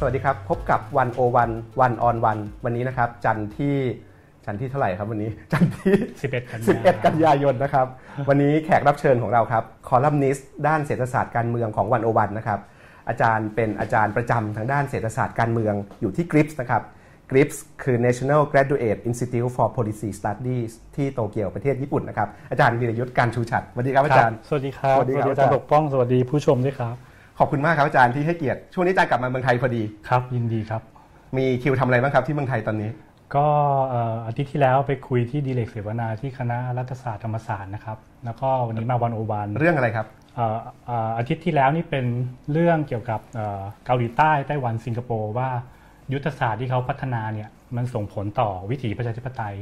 สวัสดีครับ พบกับวันโอวันวันออนวันวันนี้นะครับ จันทร์ที่จันทร์ที่เท่าไหร่ครับวันนี้ จันทร์ที่ 11 กันยา11 กันยายนนะครับ วันนี้แขกรับเชิญของเราครับคอลัมนิสต์ด้านเศรษฐศาสตร์การเมืองของวันโอวันนะครับอาจารย์เป็นอาจารย์ประจำทางด้านเศรษฐศาสตร์การเมืองอยู่ที่ GRIPS นะครับ GRIPS คือ National Graduate Institute for Policy Studies ที่โตเกียวประเทศญี่ปุ่นนะครับอาจารย์วีรยุทธ์การชูชัดสวัสดีครับอาจารย์สวัสดีครับสวัสดีครับอาจารย์ปกป้องสวัสดีผู้ชมด้วยครับ ขอบคุณมากครับอาจารย์ที่ให้เกียรติ ช่วงนี้อาจารย์กลับมาเมืองไทยพอดี ครับ ยินดีครับ มีคิวทำอะไรบ้างครับที่เมืองไทยตอนนี้ ก็เอ่ออาทิตย์ที่แล้วไปคุยที่ดีเลกเสวนาที่คณะรัฐศาสตร์ธรรมศาสตร์นะครับ แล้วก็วันนี้มาวันโอวันเรื่องอะไรครับ เอ่อเอ่ออาทิตย์ที่แล้วนี่เป็นเรื่องเกี่ยวกับเอ่อเกาหลีใต้ไต้หวันสิงคโปร์ว่า ยุทธศาสตร์ที่เขาพัฒนาเนี่ยมันส่งผลต่อวิถีประชาธิปไตย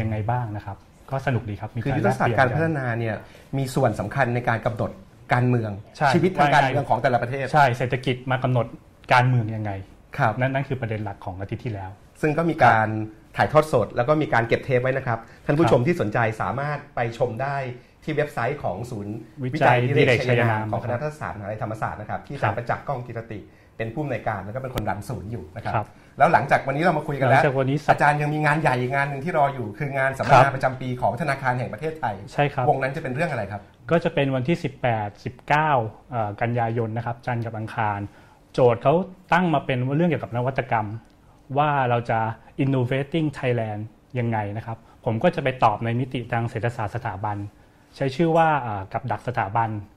ยังไงบ้างนะครับ ก็สนุกดีครับมีคือการยุทธศาสตร์การพัฒแลเปลี่ยนนาเนี่ยมีส่วนสำคัญในการกำหนด การเมืองใช่ชีวิตทางการว่าไงเมืองของแต่ละประเทศ ใช่เศรษฐกิจมากำหนดการเมืองยังไงครับนั่นนั่นคือประเด็นหลักของอาทิตย์ที่แล้ว ซึ่งก็มีการถ่ายทอดสด แล้วก็มีการเก็บเทปไว้นะครับ ท่านผู้ชมที่สนใจสามารถไปชมได้ที่เว็บไซต์ของศูนย์ วิวิจัจัยยดิดิเรเรกกชัชัยนานยามมของคครับณะรัฐศาสตร์มหาวิทยาลัยธรรมศาสตร์นะครับที่อาจารย์ประจักษ์ก้องกิรติ เป็นผู้อำนวยการแล้วก็เป็นคนรันศูนย์อยู่นะครับครับ แล้วหลังจากวันนี้เรามาคุยกันหลัแล้งวจากวันนี้สัปอาจารย์ยังมีงานใหญ่อีกงานหนึ่งที่รออยู่คืองานสัมมครันาบประจำปีของธนาคารแห่งประเทศไทยใช่ครับวงนั้นจะเป็นเรื่องอะไรครับ ก็จะเป็นวันที่ 18 19เอ่อกันยายนนะครับจันทร์กับอังคาร โจทย์เขาตั้งมาเป็นเรื่องเกี่ยวกับนวัตกรรม ว่าเราจะ innovating Thailand ยังไงนะครับ ผมก็จะไปตอบในมิติทางเศรษฐศาสตร์สถาบัน ใช้ชื่อว่าอ่ากับดักสถาบันอ่า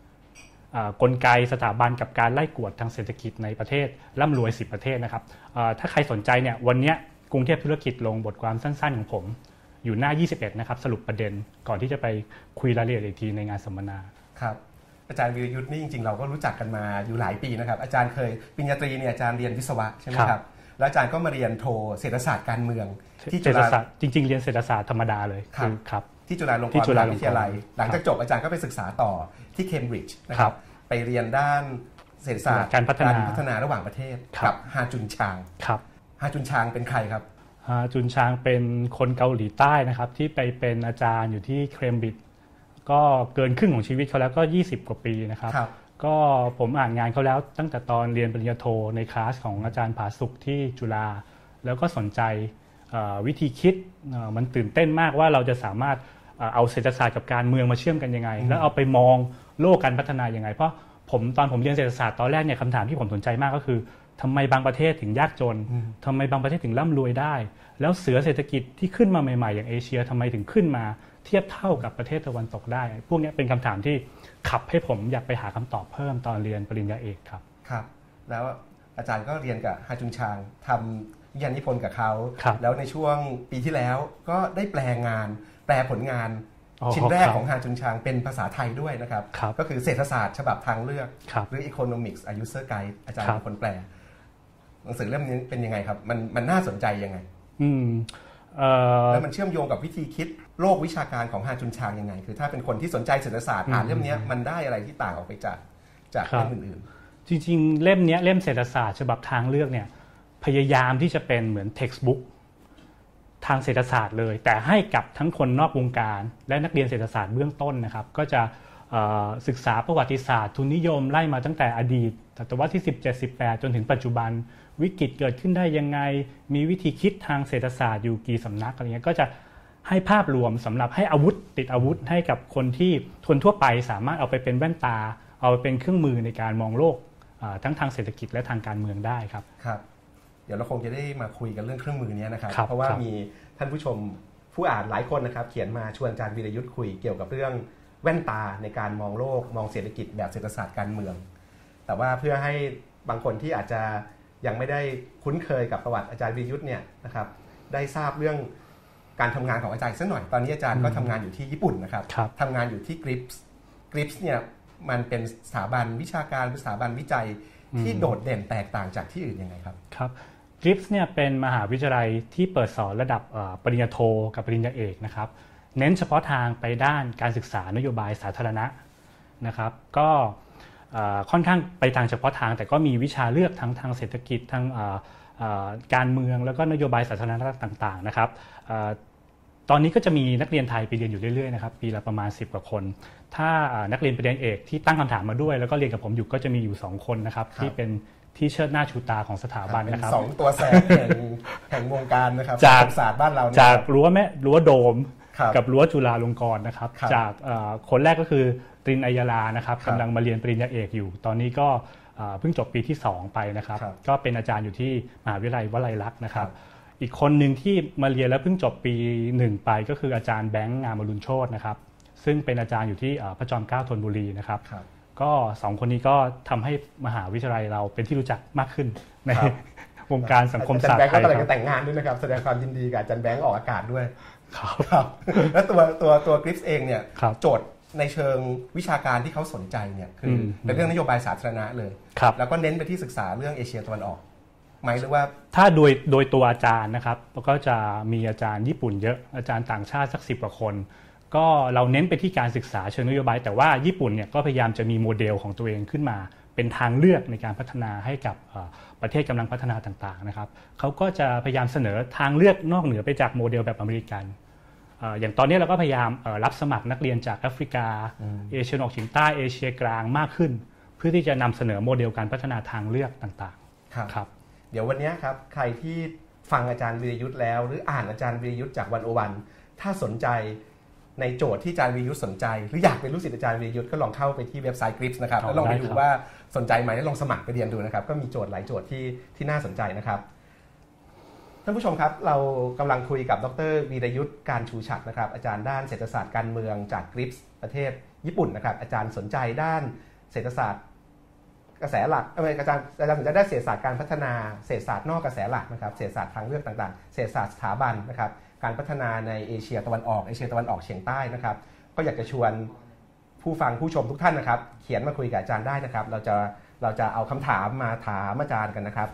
กลไกสถาบันกับการไล่กวดทางเศรษฐกิจในประเทศร่ำรวย 10 ประเทศนะครับอ่าถ้าใครสนใจเนี่ยวันเนี้ยกรุงเทพธุรกิจลงบทความสั้นๆของผม อยู่หน้า 21 นะครับ สรุปประเด็นก่อนที่จะไปคุยรายละเอียดอีกทีในงานสัมมนาครับอาจารย์วิรยุทธ์นี่จริงๆ เราก็รู้จักกันมาอยู่หลายปีนะครับ อาจารย์เคยปริญญาตรีเนี่ยอาจารย์เรียนวิศวะใช่ไหมคครัรับบแล้วอาจารย์ก็มาเรียนโทเศรษฐศาสตร์การเมือง ที่เศจุรษฐฬาศาสตร์จริง ๆ เรียนเศรษฐศาสตร์ธรรมดาเลยครับอครับ ที่จุฬาลงกที่รณ์จุมฬาหาลงกรณ์วิทยาลัย หลังจากครับจบอาจารย์ก็ไปศึกษาต่อที่เคมบริดจ์นะคครัรับบไปเรียนด้านเศรษฐศาสตร์การพัฒนาพัฒนาระหว่างประเทศครับกับฮาจุนชางครับฮาจุนชางเป็นใครครับอ่าจุนชางเป็นคนเกาหลีใต้นะครับ ที่ไปเป็นอาจารย์อยู่ที่เคมบริดจ์ก็เกินครึ่งของชีวิตเขาแล้วก็ 20 กว่าปีนะครับครับก็ผมอ่านงานเขาแล้วตั้งแต่ตอนเรียนปริญญาโทในคลาสของอาจารย์ผาสุกที่จุฬาแล้วก็สนใจเอ่อวิธีคิดเอ่อมันตื่นเต้นมากว่าเราจะสามารถ เอ่อเอาเศรษฐศาสตร์กับการเมืองมาเชื่อมกันยังไง แล้วเอาไปมองโลกการพัฒนายังไง เพราะผมตอนผมเรียนเศรษฐศาสตร์ตอนแรกเนี่ยคำถามที่ผมสนใจมากก็คือทำไมบางประเทศถึงยากจนทำไมบางประเทศถึงร่ำรวยได้ แล้วเสือเศรษฐกิจที่ขึ้นมาใหม่ๆ อย่างเอเชียทำไมถึงขึ้นมาเทียบเท่ากับประเทศตะวันตกได้ พวกเนี้ยเป็นคำถามที่ขับให้ผมอยากไปหาคำตอบเพิ่มตอนเรียนปริญญาเอกครับครับ แล้วอาจารย์ก็เรียนกับฮาจุนชางทำวิทยานิพนธ์กับเขาครับแล้วในช่วงปีที่แล้วก็ได้แปลงาน แปลผลงานอ๋อชิ้นแรกครับของฮาจุนชางเป็นภาษาไทยด้วยนะครับครับ ก็คือเศรษฐศาสตร์ฉบับทางเลือกครับหรือ Economics a User Guide อาจารย์ครับเป็นคนแปล หนังสือเล่มนี้เป็นยังไงครับ มันมันน่าสนใจยังไงอืมเอ่อแล้วมันเชื่อมโยงกับวิธีคิดโลกวิชาการของฮาจุนชางยังไง คือถ้าเป็นคนที่สนใจเศรษฐศาสตร์อ่านเล่มเนี้ยมันได้อะไรที่ต่างออกไปจากจากครับเล่มอื่นจริง ๆ เล่มเนี้ยเล่มเศรษฐศาสตร์ฉบับทางเลือกเนี่ยพยายามที่จะเป็นเหมือน textbook ท ทางเศรษฐศาสตร์เลย แต่ให้กับทั้งคนนอกวงการ และนักเรียนเศรษฐศาสตร์เบื้องต้นนะครับ ก็จะศึกษาประวัติศาสตร์ทุนนิยมไล่มาตั้งแต่อดีตศตวรรษที่ 17 18 จนถึงปัจจุบัน วิกฤตเกิดขึ้นได้ยังไง มีวิธีคิดทางเศรษฐศาสตร์อยู่กี่สำนักอะไรเงี้ยก็จะให้ภาพรวมสำหรับให้อาวุธติดอาวุธให้กับคนที่คนทั่วไปสามารถเอาไปเป็นแว่นตา เอาไปเป็นเครื่องมือในการมองโลกทั้งทางเศรษฐกิจและทางการเมืองได้ครับครับ เดี๋ยวเราคงจะได้มาคุยกันเรื่องเครื่องมือเนี้ยนะครับครับ เพราะว่าครับมีท่านผู้ชมผู้อ่านหลายคนนะครับ เขียนมาชวนอาจารย์วีรยุทธ์คุยเกี่ยวกับเรื่องแว่นตาในการมองโลกมองเศรษฐกิจแบบเศรษฐศาสตร์การเมือง แต่ว่าเพื่อให้บางคนที่อาจจะยังไม่ได้คุ้นเคยกับประวัติอาจารย์วีรยุทธ์เนี่ยนะครับได้ทราบเรื่องการทำงานของอาจารย์สักหน่อย ตอนนี้อาจารย์ก็ทำงานอยู่ที่ญี่ปุ่นนะครับครับทำงานอยู่ที่ GRIPS GRIPS เนี่ยมันเป็นสถาบันวิชาการสถาบันวิจัยที่โดดเด่นแตกต่างจากที่อื่นยังไงครับครับ กริปส์เนี่ยเป็นมหาวิทยาลัยที่เปิดสอนระดับเอ่อปริญญาโทกับปริญญาเอกนะครับ เน้นเฉพาะทางไปด้านการศึกษานโยบายสาธารณะนะครับ ก็เอ่อค่อนข้างไปทางเฉพาะทาง แต่ก็มีวิชาเลือกทั้งทางเศรษฐกิจทางเอ่อเอ่อการเมืองแล้วก็นโยบายสาธารณะต่างๆนะครับเอ่อตอนนี้ก็จะมีนักเรียนไทยไปเรียนอยู่เรื่อยๆนะครับปีละประมาณ 10 กว่าคน ถ้าเอ่อนักเรียนปริญญาเอกที่ตั้งคำถามมาด้วย แล้วก็เรียนกับผมอยู่ก็จะมีอยู่ 2 คนนะครับครับที่เป็น ที่เชิดหน้าชูตาของสถาบันนะครับสองตัวแสบแห่งแห่งวงการนะครับจากศาสตร์บ้านเราเนี่ยจากรั้วแม่รั้วโดมครับกับรั้วจุฬาลงกรณ์นะครับครับจากเอ่อคนแรกก็คือตรินอัยยาลานะครับครับกำลังมาเรียนปริญญาเอกอยู่ ตอนนี้ก็เอ่อเพิ่งจบปีที่ 2 ไปนะครับครับ ก็เป็นอาจารย์อยู่ที่มหาวิทยาลัยวลัยลักษณ์นะครับครับ อีกคนหนึ่งที่มาเรียนแล้วเพิ่งจบปีหนึ่งไป ก็คืออาจารย์แบงค์งามอรุณโชตนะครับซึ่งเป็นอาจารย์อยู่ที่เอ่อพระจอมเกล้าธนบุรีนะครับครับ ก็สองคนนี้ก็ทำให้มหาวิทยาลัยเราเป็นที่รู้จักมากขึ้นในครับวงการสังคมอาจาศารสย์ตแบงร์ค์ไทก็ยกำลังคจะรับแต่งงานด้วยนะครับ แสดงความยินดีกับอาจารย์แบงค์ออกอากาศด้วยครับครับแล้วตัวตัวตัวกริฟเองเนี่ยครับโจทย์ในเชิงวิชาการที่เขาสนใจเนี่ยคืออมเป็นเรื่องนโยบายสาธารณะเลยครับแล้วก็เน้นไปที่ศึกษาเรื่องเอเชียตะวันออกไหมหรือว่าถ้าโดยโดยตัวอาจารย์นะครับก็จะมีอาจารย์ญี่ปุ่นเยอะอาจารย์ต่างชาติสักสิบกว่าคน ก็เราเน้นไปที่การศึกษาเชิงนโยบาย แต่ว่าญี่ปุ่นเนี่ยก็พยายามจะมีโมเดลของตัวเองขึ้นมา เป็นทางเลือกในการพัฒนาให้กับเอ่อประเทศกำลังพัฒนาต่างๆนะครับเขาก็จะพยายามเสนอทางเลือกนอกเหนือไปจากโมเดลแบบอเมริกันเอ่ออย่างตอนนี้เราก็พยายามเอ่อรับสมัครนักเรียนจากแอฟริกาเอเชียตะวันออกเฉียงใต้เอเชียกลางมากขึ้น เพื่อที่จะนำเสนอโมเดลการพัฒนาทางเลือกต่างครับๆครับเดี๋ยววันนี้ครับใครที่ฟังอาจารย์วีระยุทธแล้ว หรืออ่านอาจารย์วีระยุทธจาก One-O-One ถ้าสนใจ ในโจทย์ที่อาจารย์วีระยุทธสนใจ หรืออยากเป็นลูกศิษย์อาจารย์วีระยุทธก็ลองเข้าไปที่เว็บไซต์ GRIPS นะครับอ๋อแล้วลองไปได้ดูครับว่าสนใจไหมแล้วลองสมัครไปเรียนดูนะครับ ก็มีโจทย์หลายโจทย์ที่ที่น่าสนใจนะครับท่านผู้ชมครับ เรากำลังคุยกับดร.วีระยุทธ กาญจน์ชูฉัตรนะครับ อาจารย์ด้านเศรษฐศาสตร์การเมืองจาก GRIPS ประเทศญี่ปุ่นนะครับ อาจารย์สนใจด้านเศรษฐศาสตร์กระแสหลักเอ้ยอาจารย์อาจารย์สนใจด้านเศรษฐศาสตร์การพัฒนาเศรษฐศาสตร์นอกกระแสหลักนะครับเศรษฐศาสตร์ทางเลือกต่างๆ เศรษฐศาสตร์สถาบันนะครับ การพัฒนาในเอเชียตะวันออกเอเชียตะวันออกเฉียงใต้นะครับ ก็อยากจะชวนผู้ฟังผู้ชมทุกท่านนะครับ เขียนมาคุยกับอาจารย์ได้นะครับ เราจะเราจะเอาคำถามมาถามอาจารย์กันนะครับ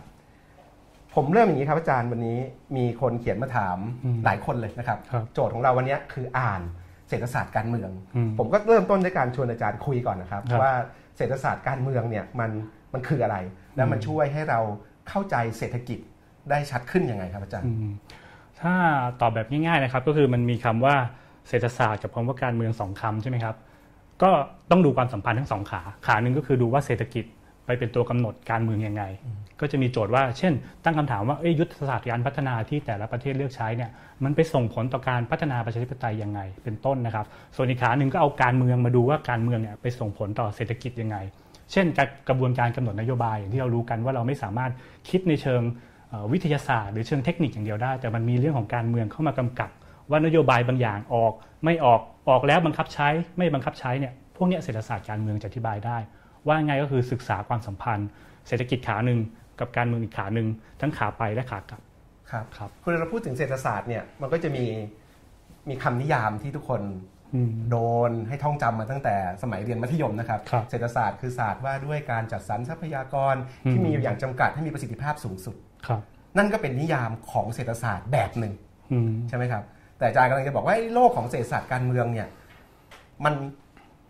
ผมเริ่มอย่างนี้ครับอาจารย์วันนี้มีคนเขียนมาถามอืมหลายคนเลยนะครับครับ โจทย์ของเราวันนี้คืออ่านเศรษฐศาสตร์การเมืองอืมผมก็เริ่มต้นด้วยการชวนอาจารย์คุยก่อนนะครับครับ ว่าเศรษฐศาสตร์การเมืองเนี่ยมันมันคืออะไร แล้วมันช่วยให้เราเข้าใจเศรษฐกิจได้ชัดขึ้นยังไงครับอาจารย์อืม ถ้าตอบแบบง่ายๆนะครับก็คือมันมีคำว่าเศรษฐศาสตร์กับคำว่าการเมืองสองคำใช่ไหมครับก็ต้องดูความสัมพันธ์ทั้งสองขาขาหนึ่งก็คือดูว่าเศรษฐกิจไปเป็นตัวกำหนดการเมืองยังไง ก็จะมีโจทย์ว่า เช่น ตั้งคำถามว่าเอ้ยยุทธศาสตร์การพัฒนาที่แต่ละประเทศเลือกใช้เนี่ยมันไปส่งผลต่อการพัฒนาประชาธิปไตยยังไง เป็นต้นนะครับ ส่วนอีกขาหนึ่งก็เอาการเมืองมาดูว่าการเมืองเนี่ยไปส่งผลต่อเศรษฐกิจยังไง เช่นกระบวนการกำหนดนโยบายอย่างที่เรารู้กันว่าเราไม่สามารถคิดในเชิง วิทยาศาสตร์หรือเชิงเทคนิคอย่างเดียวได้ แต่มันมีเรื่องของการเมืองเข้ามากำกับ ว่านโยบายบางอย่างออกไม่ออกออกแล้วบังคับใช้ไม่บังคับใช้เนี่ยพวกเนี้ยเศรษฐศาสตร์การเมืองจะอธิบายได้ ว่าไงก็คือศึกษาความสัมพันธ์ เศรษฐกิจขาหนึ่งกับการเมืองอีกขาหนึ่งทั้งขาไปและขากลับครับครับคือเราพูดถึงเศรษฐศาสตร์เนี่ยมันก็จะมีมีคำนิยามที่ทุกคนอืมโดนให้ท่องจำมาตั้งแต่สมัยเรียนมัธยมนะครับครับ เศรษฐศาสตร์คือศาสตร์ว่าด้วยการจัดสรรทรัพยากรอืมที่มีอยู่อย่างจำกัดให้มีประสิทธิภาพสูงสุดครับ นั่นก็เป็นนิยามของเศรษฐศาสตร์แบบหนึ่งอืมใช่ไหมครับ แต่อาจารย์กำลังจะบอกว่าไอ้โลกของเศรษฐศาสตร์การเมืองเนี่ยมัน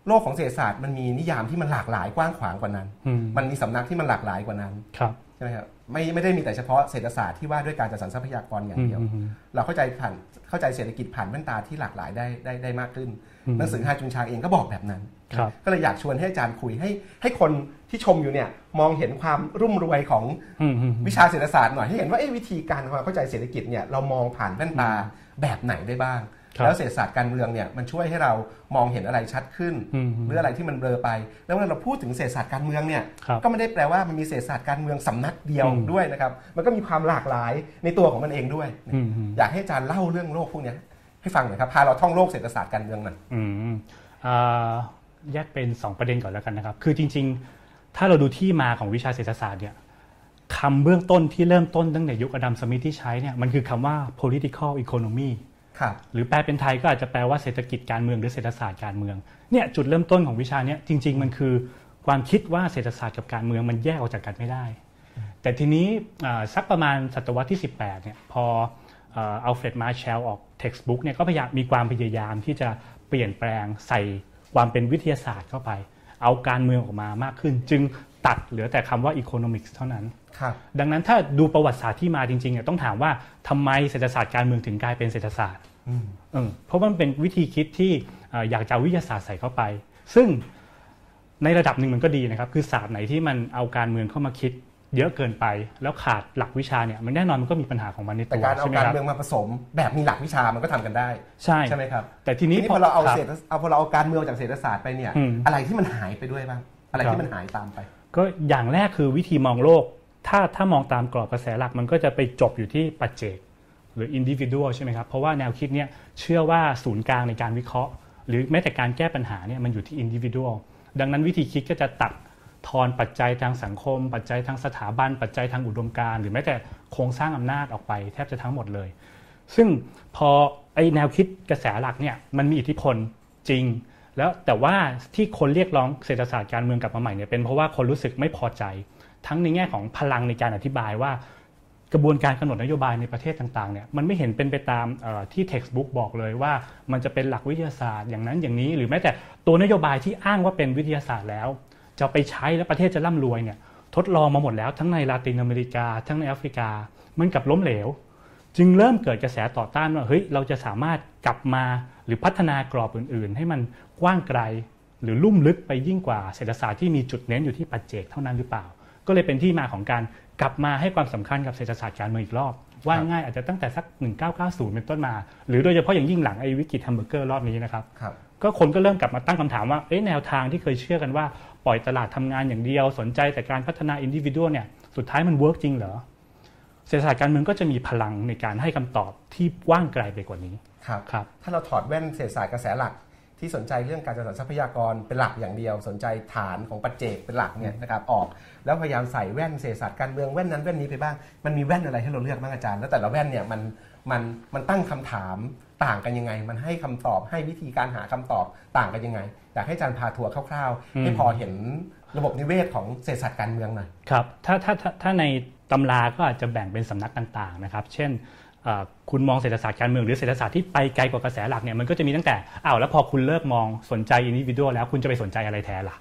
โลกของเศรษฐศาสตร์มันมีนิยามที่มันหลากหลายกว้างขวางกว่านั้นอืมมันมีสำนักที่มันหลากหลายกว่านั้นครับใช่ไหมครับไม่ไม่ได้มีแต่เฉพาะเศรษฐศาสตร์ที่ว่าด้วยการจัดสรรทรัพยากรอย่างเดียวอืมอืมเราเข้าใจผ่านเข้าใจเศรษฐกิจผ่านแว่นตาที่หลากหลายได้ได้ได้มากขึ้นอืม หนังสือฮาจุนชางเองก็บอกแบบนั้นครับก็เลยอยากชวนให้อาจารย์คุยให้ให้คนที่ชมอยู่เนี่ยมองเห็นความรุ่มรวยของอืมอืมวิชาเศรษฐศาสตร์หน่อยให้เห็นว่าเอ๊ะวิธีการความเข้าใจเศรษฐกิจเนี่ยเรามองผ่านแว่นตาแบบไหนได้บ้างครับแล้วเศรษฐศาสตร์การเมืองเนี่ยมันช่วยให้เรามองเห็นอะไรชัดขึ้นอืมหรืออะไรที่มันเบลอไป แล้วเวลาเราพูดถึงเศรษฐศาสตร์การเมืองเนี่ยครับก็ไม่ได้แปลว่ามันมีเศรษฐศาสตร์การเมืองสำนักเดียวอืมด้วยนะครับมันก็มีความหลากหลายในตัวของมันเองด้วยอืมอืมอยากให้อาจารย์เล่าเรื่องโลกพวกเนี้ย ให้ฟังหน่อยครับพาเราท่องโลกเศรษฐศาสตร์การเมืองหน่อยอืมอ่าแยกเป็น 2 ประเด็นก่อนแล้วกันนะครับ คือจริง ๆ ถ้าเราดูที่มาของวิชาเศรษฐศาสตร์เนี่ยคำเบื้องต้นที่เริ่มต้นตั้งแต่ยุคอดัมสมิธที่ใช้เนี่ยมันคือคำว่า political economy ครับหรือแปลเป็นไทยก็อาจจะแปลว่าเศรษฐกิจการเมืองหรือเศรษฐศาสตร์การเมืองเนี่ยจุดเริ่มต้นของวิชาเนี้ยจริง ๆ มันคือความคิดว่าเศรษฐศาสตร์กับการเมืองมันแยกออกจากกันไม่ได้ แต่ทีนี้อ่าสักประมาณศตวรรษที่ 18เนี่ยพอ อัลเฟรดมาร์แชลออก textbook เนี่ยก็พยายามมีความพยายามที่จะเปลี่ยนแปลงใส่ความเป็นวิทยาศาสตร์เข้าไป เอาการเมืองออกมามากขึ้น จึงตัดเหลือแต่คำว่า economics เท่านั้นครับดังนั้นถ้าดูประวัติศาสตร์ที่มาจริงๆเนี่ยต้องถามว่าทำไมเศรษฐศาสตร์การเมืองถึงกลายเป็นเศรษฐศาสตร์อืมเออเพราะว่ามันเป็นวิธีคิดที่เอ่ออยากจะเอาวิทยาศาสตร์ใส่เข้าไป ซึ่งในระดับหนึ่งมันก็ดีนะครับ คือศาสตร์ไหนที่มันเอาการเมืองเข้ามาคิด เยอะเกินไป แล้วขาดหลักวิชาเนี่ยมันแน่นอนมันก็มีปัญหาของมันในแต่ตัวการเอาใช่ไหมการครับเมืองมาผสม แบบมีหลักวิชามันก็ทำกันได้ ใช่ใช่ไหมครับแต่ทีทีนี้นี้พอเราเอาคบเศรษฐเอาพอเราเอาการเมืองจากเศรษฐศาสตร์ไปเนี่ยอืมอะไรที่มันหายไปด้วยบ้างอะไรครับที่มันหายตามไป ก็อย่างแรกคือวิธีมองโลก ถ้าถ้ามองตามกรอบกระแสหลักมันก็จะไปจบอยู่ที่ปัจเจกหรือ individual ใช่ไหมครับเพราะว่าแนวคิดเนี่ยเชื่อว่าศูนย์กลางในการวิเคราะห์ หรือแม้แต่การแก้ปัญหาเนี่ยมันอยู่ที่ individual ดังนั้นวิธีคิดก็จะตัด ทอนปัจจัยทางสังคม ปัจจัยทางสถาบัน ปัจจัยทางอุดมการณ์หรือแม้แต่โครงสร้างอำนาจออกไปแทบจะทั้งหมดเลย ซึ่งพอไอแนวคิดกระแสหลักเนี่ยมันมีอิทธิพลจริง แล้วแต่ว่าที่คนเรียกร้องเศรษฐศาสตร์การเมืองกลับมาใหม่เนี่ยเป็นเพราะว่าคนรู้สึกไม่พอใจ ทั้งในแง่ของพลังในการอธิบายว่ากระบวนการกำหนดนโยบายในประเทศต่างๆเนี่ยมันไม่เห็นเป็นไปตามเอ่อที่ textbook บอกเลยว่ามันจะเป็นหลักวิทยาศาสตร์อย่างนั้นอย่างนี้ หรือแม้แต่ตัวนโยบายที่อ้างว่าเป็นวิทยาศาสตร์แล้ว จะไปใช้แล้วประเทศจะร่ำรวยเนี่ยทดลองมาหมดแล้วทั้งในลาตินอเมริกา ทั้งในแอฟริกามันกลับล้มเหลว จึงเริ่มเกิดกระแสต่อต้านว่าเฮ้ยเราจะสามารถกลับมาหรือพัฒนากรอบอื่น ๆ ให้มันกว้างไกลหรือลุ่มลึกไปยิ่งกว่าเศรษฐศาสตร์ที่มีจุดเน้นอยู่ที่ปัจเจกเท่านั้นหรือเปล่า ก็เลยเป็นที่มาของการกลับมาให้ความสำคัญกับเศรษฐศาสตร์การเมืองอีกรอบ ว่าง่ายอาจจะตั้งแต่สัก 1990 เป็นต้นมา หรือโดยเฉพาะอย่างยิ่งหลังไอ้วิกฤตแฮมเบอร์เกอร์รอบนี้นะครับครับ ก็คนก็เริ่มกลับมาตั้งคำถามว่าเอ๊ะแนวทางที่เคยเชื่อกันว่าปล่อยตลาดทำงานอย่างเดียว สนใจแต่การพัฒนา individual เนี่ยสุดท้ายมัน work จริงเหรอเศรษฐศาสตร์การเมืองก็จะมีพลังในการให้คำตอบที่กว้างไกลไปกว่านี้ครับครับถ้าเราถอดแว่นเศรษฐศาสตร์กระแสหลักที่สนใจเรื่องการจัดสรรทรัพยากรเป็นหลักอย่างเดียว สนใจฐานของปัจเจกเป็นหลักเนี่ยนะครับออก แล้วพยายามใส่แว่นเศรษฐศาสตร์การเมืองแว่นนั้นแว่นนี้ไปบ้างมันมีแว่นอะไรให้เราเลือกบ้างอาจารย์ แล้วแต่ละแว่นเนี่ยมัน มันมันตั้งคำถามต่างกันยังไง มันให้คำตอบให้วิธีการหาคำตอบต่างกันยังไงอยากให้อาจารย์พาทัวร์คร่าวอืๆมให้พอเห็นระบบนิเวศของเศรษฐศาสตร์การเมืองหน่อยครับถ้าถ้าถ้าถ้าในตำราก็อาจจะแบ่งเป็นสำนักต่างๆนะครับ เช่นเอ่อคุณมองเศรษฐศาสตร์การเมืองหรือเศรษฐศาสตร์ที่ไปไกลกว่ากระแสหลักเนี่ยมันก็จะมีตั้งแต่อ้าวแล้วพอคุณเลิกมองสนใจอินดิวิ a l แล้วคุณจะไปสนใจอะไรแทนล่ะ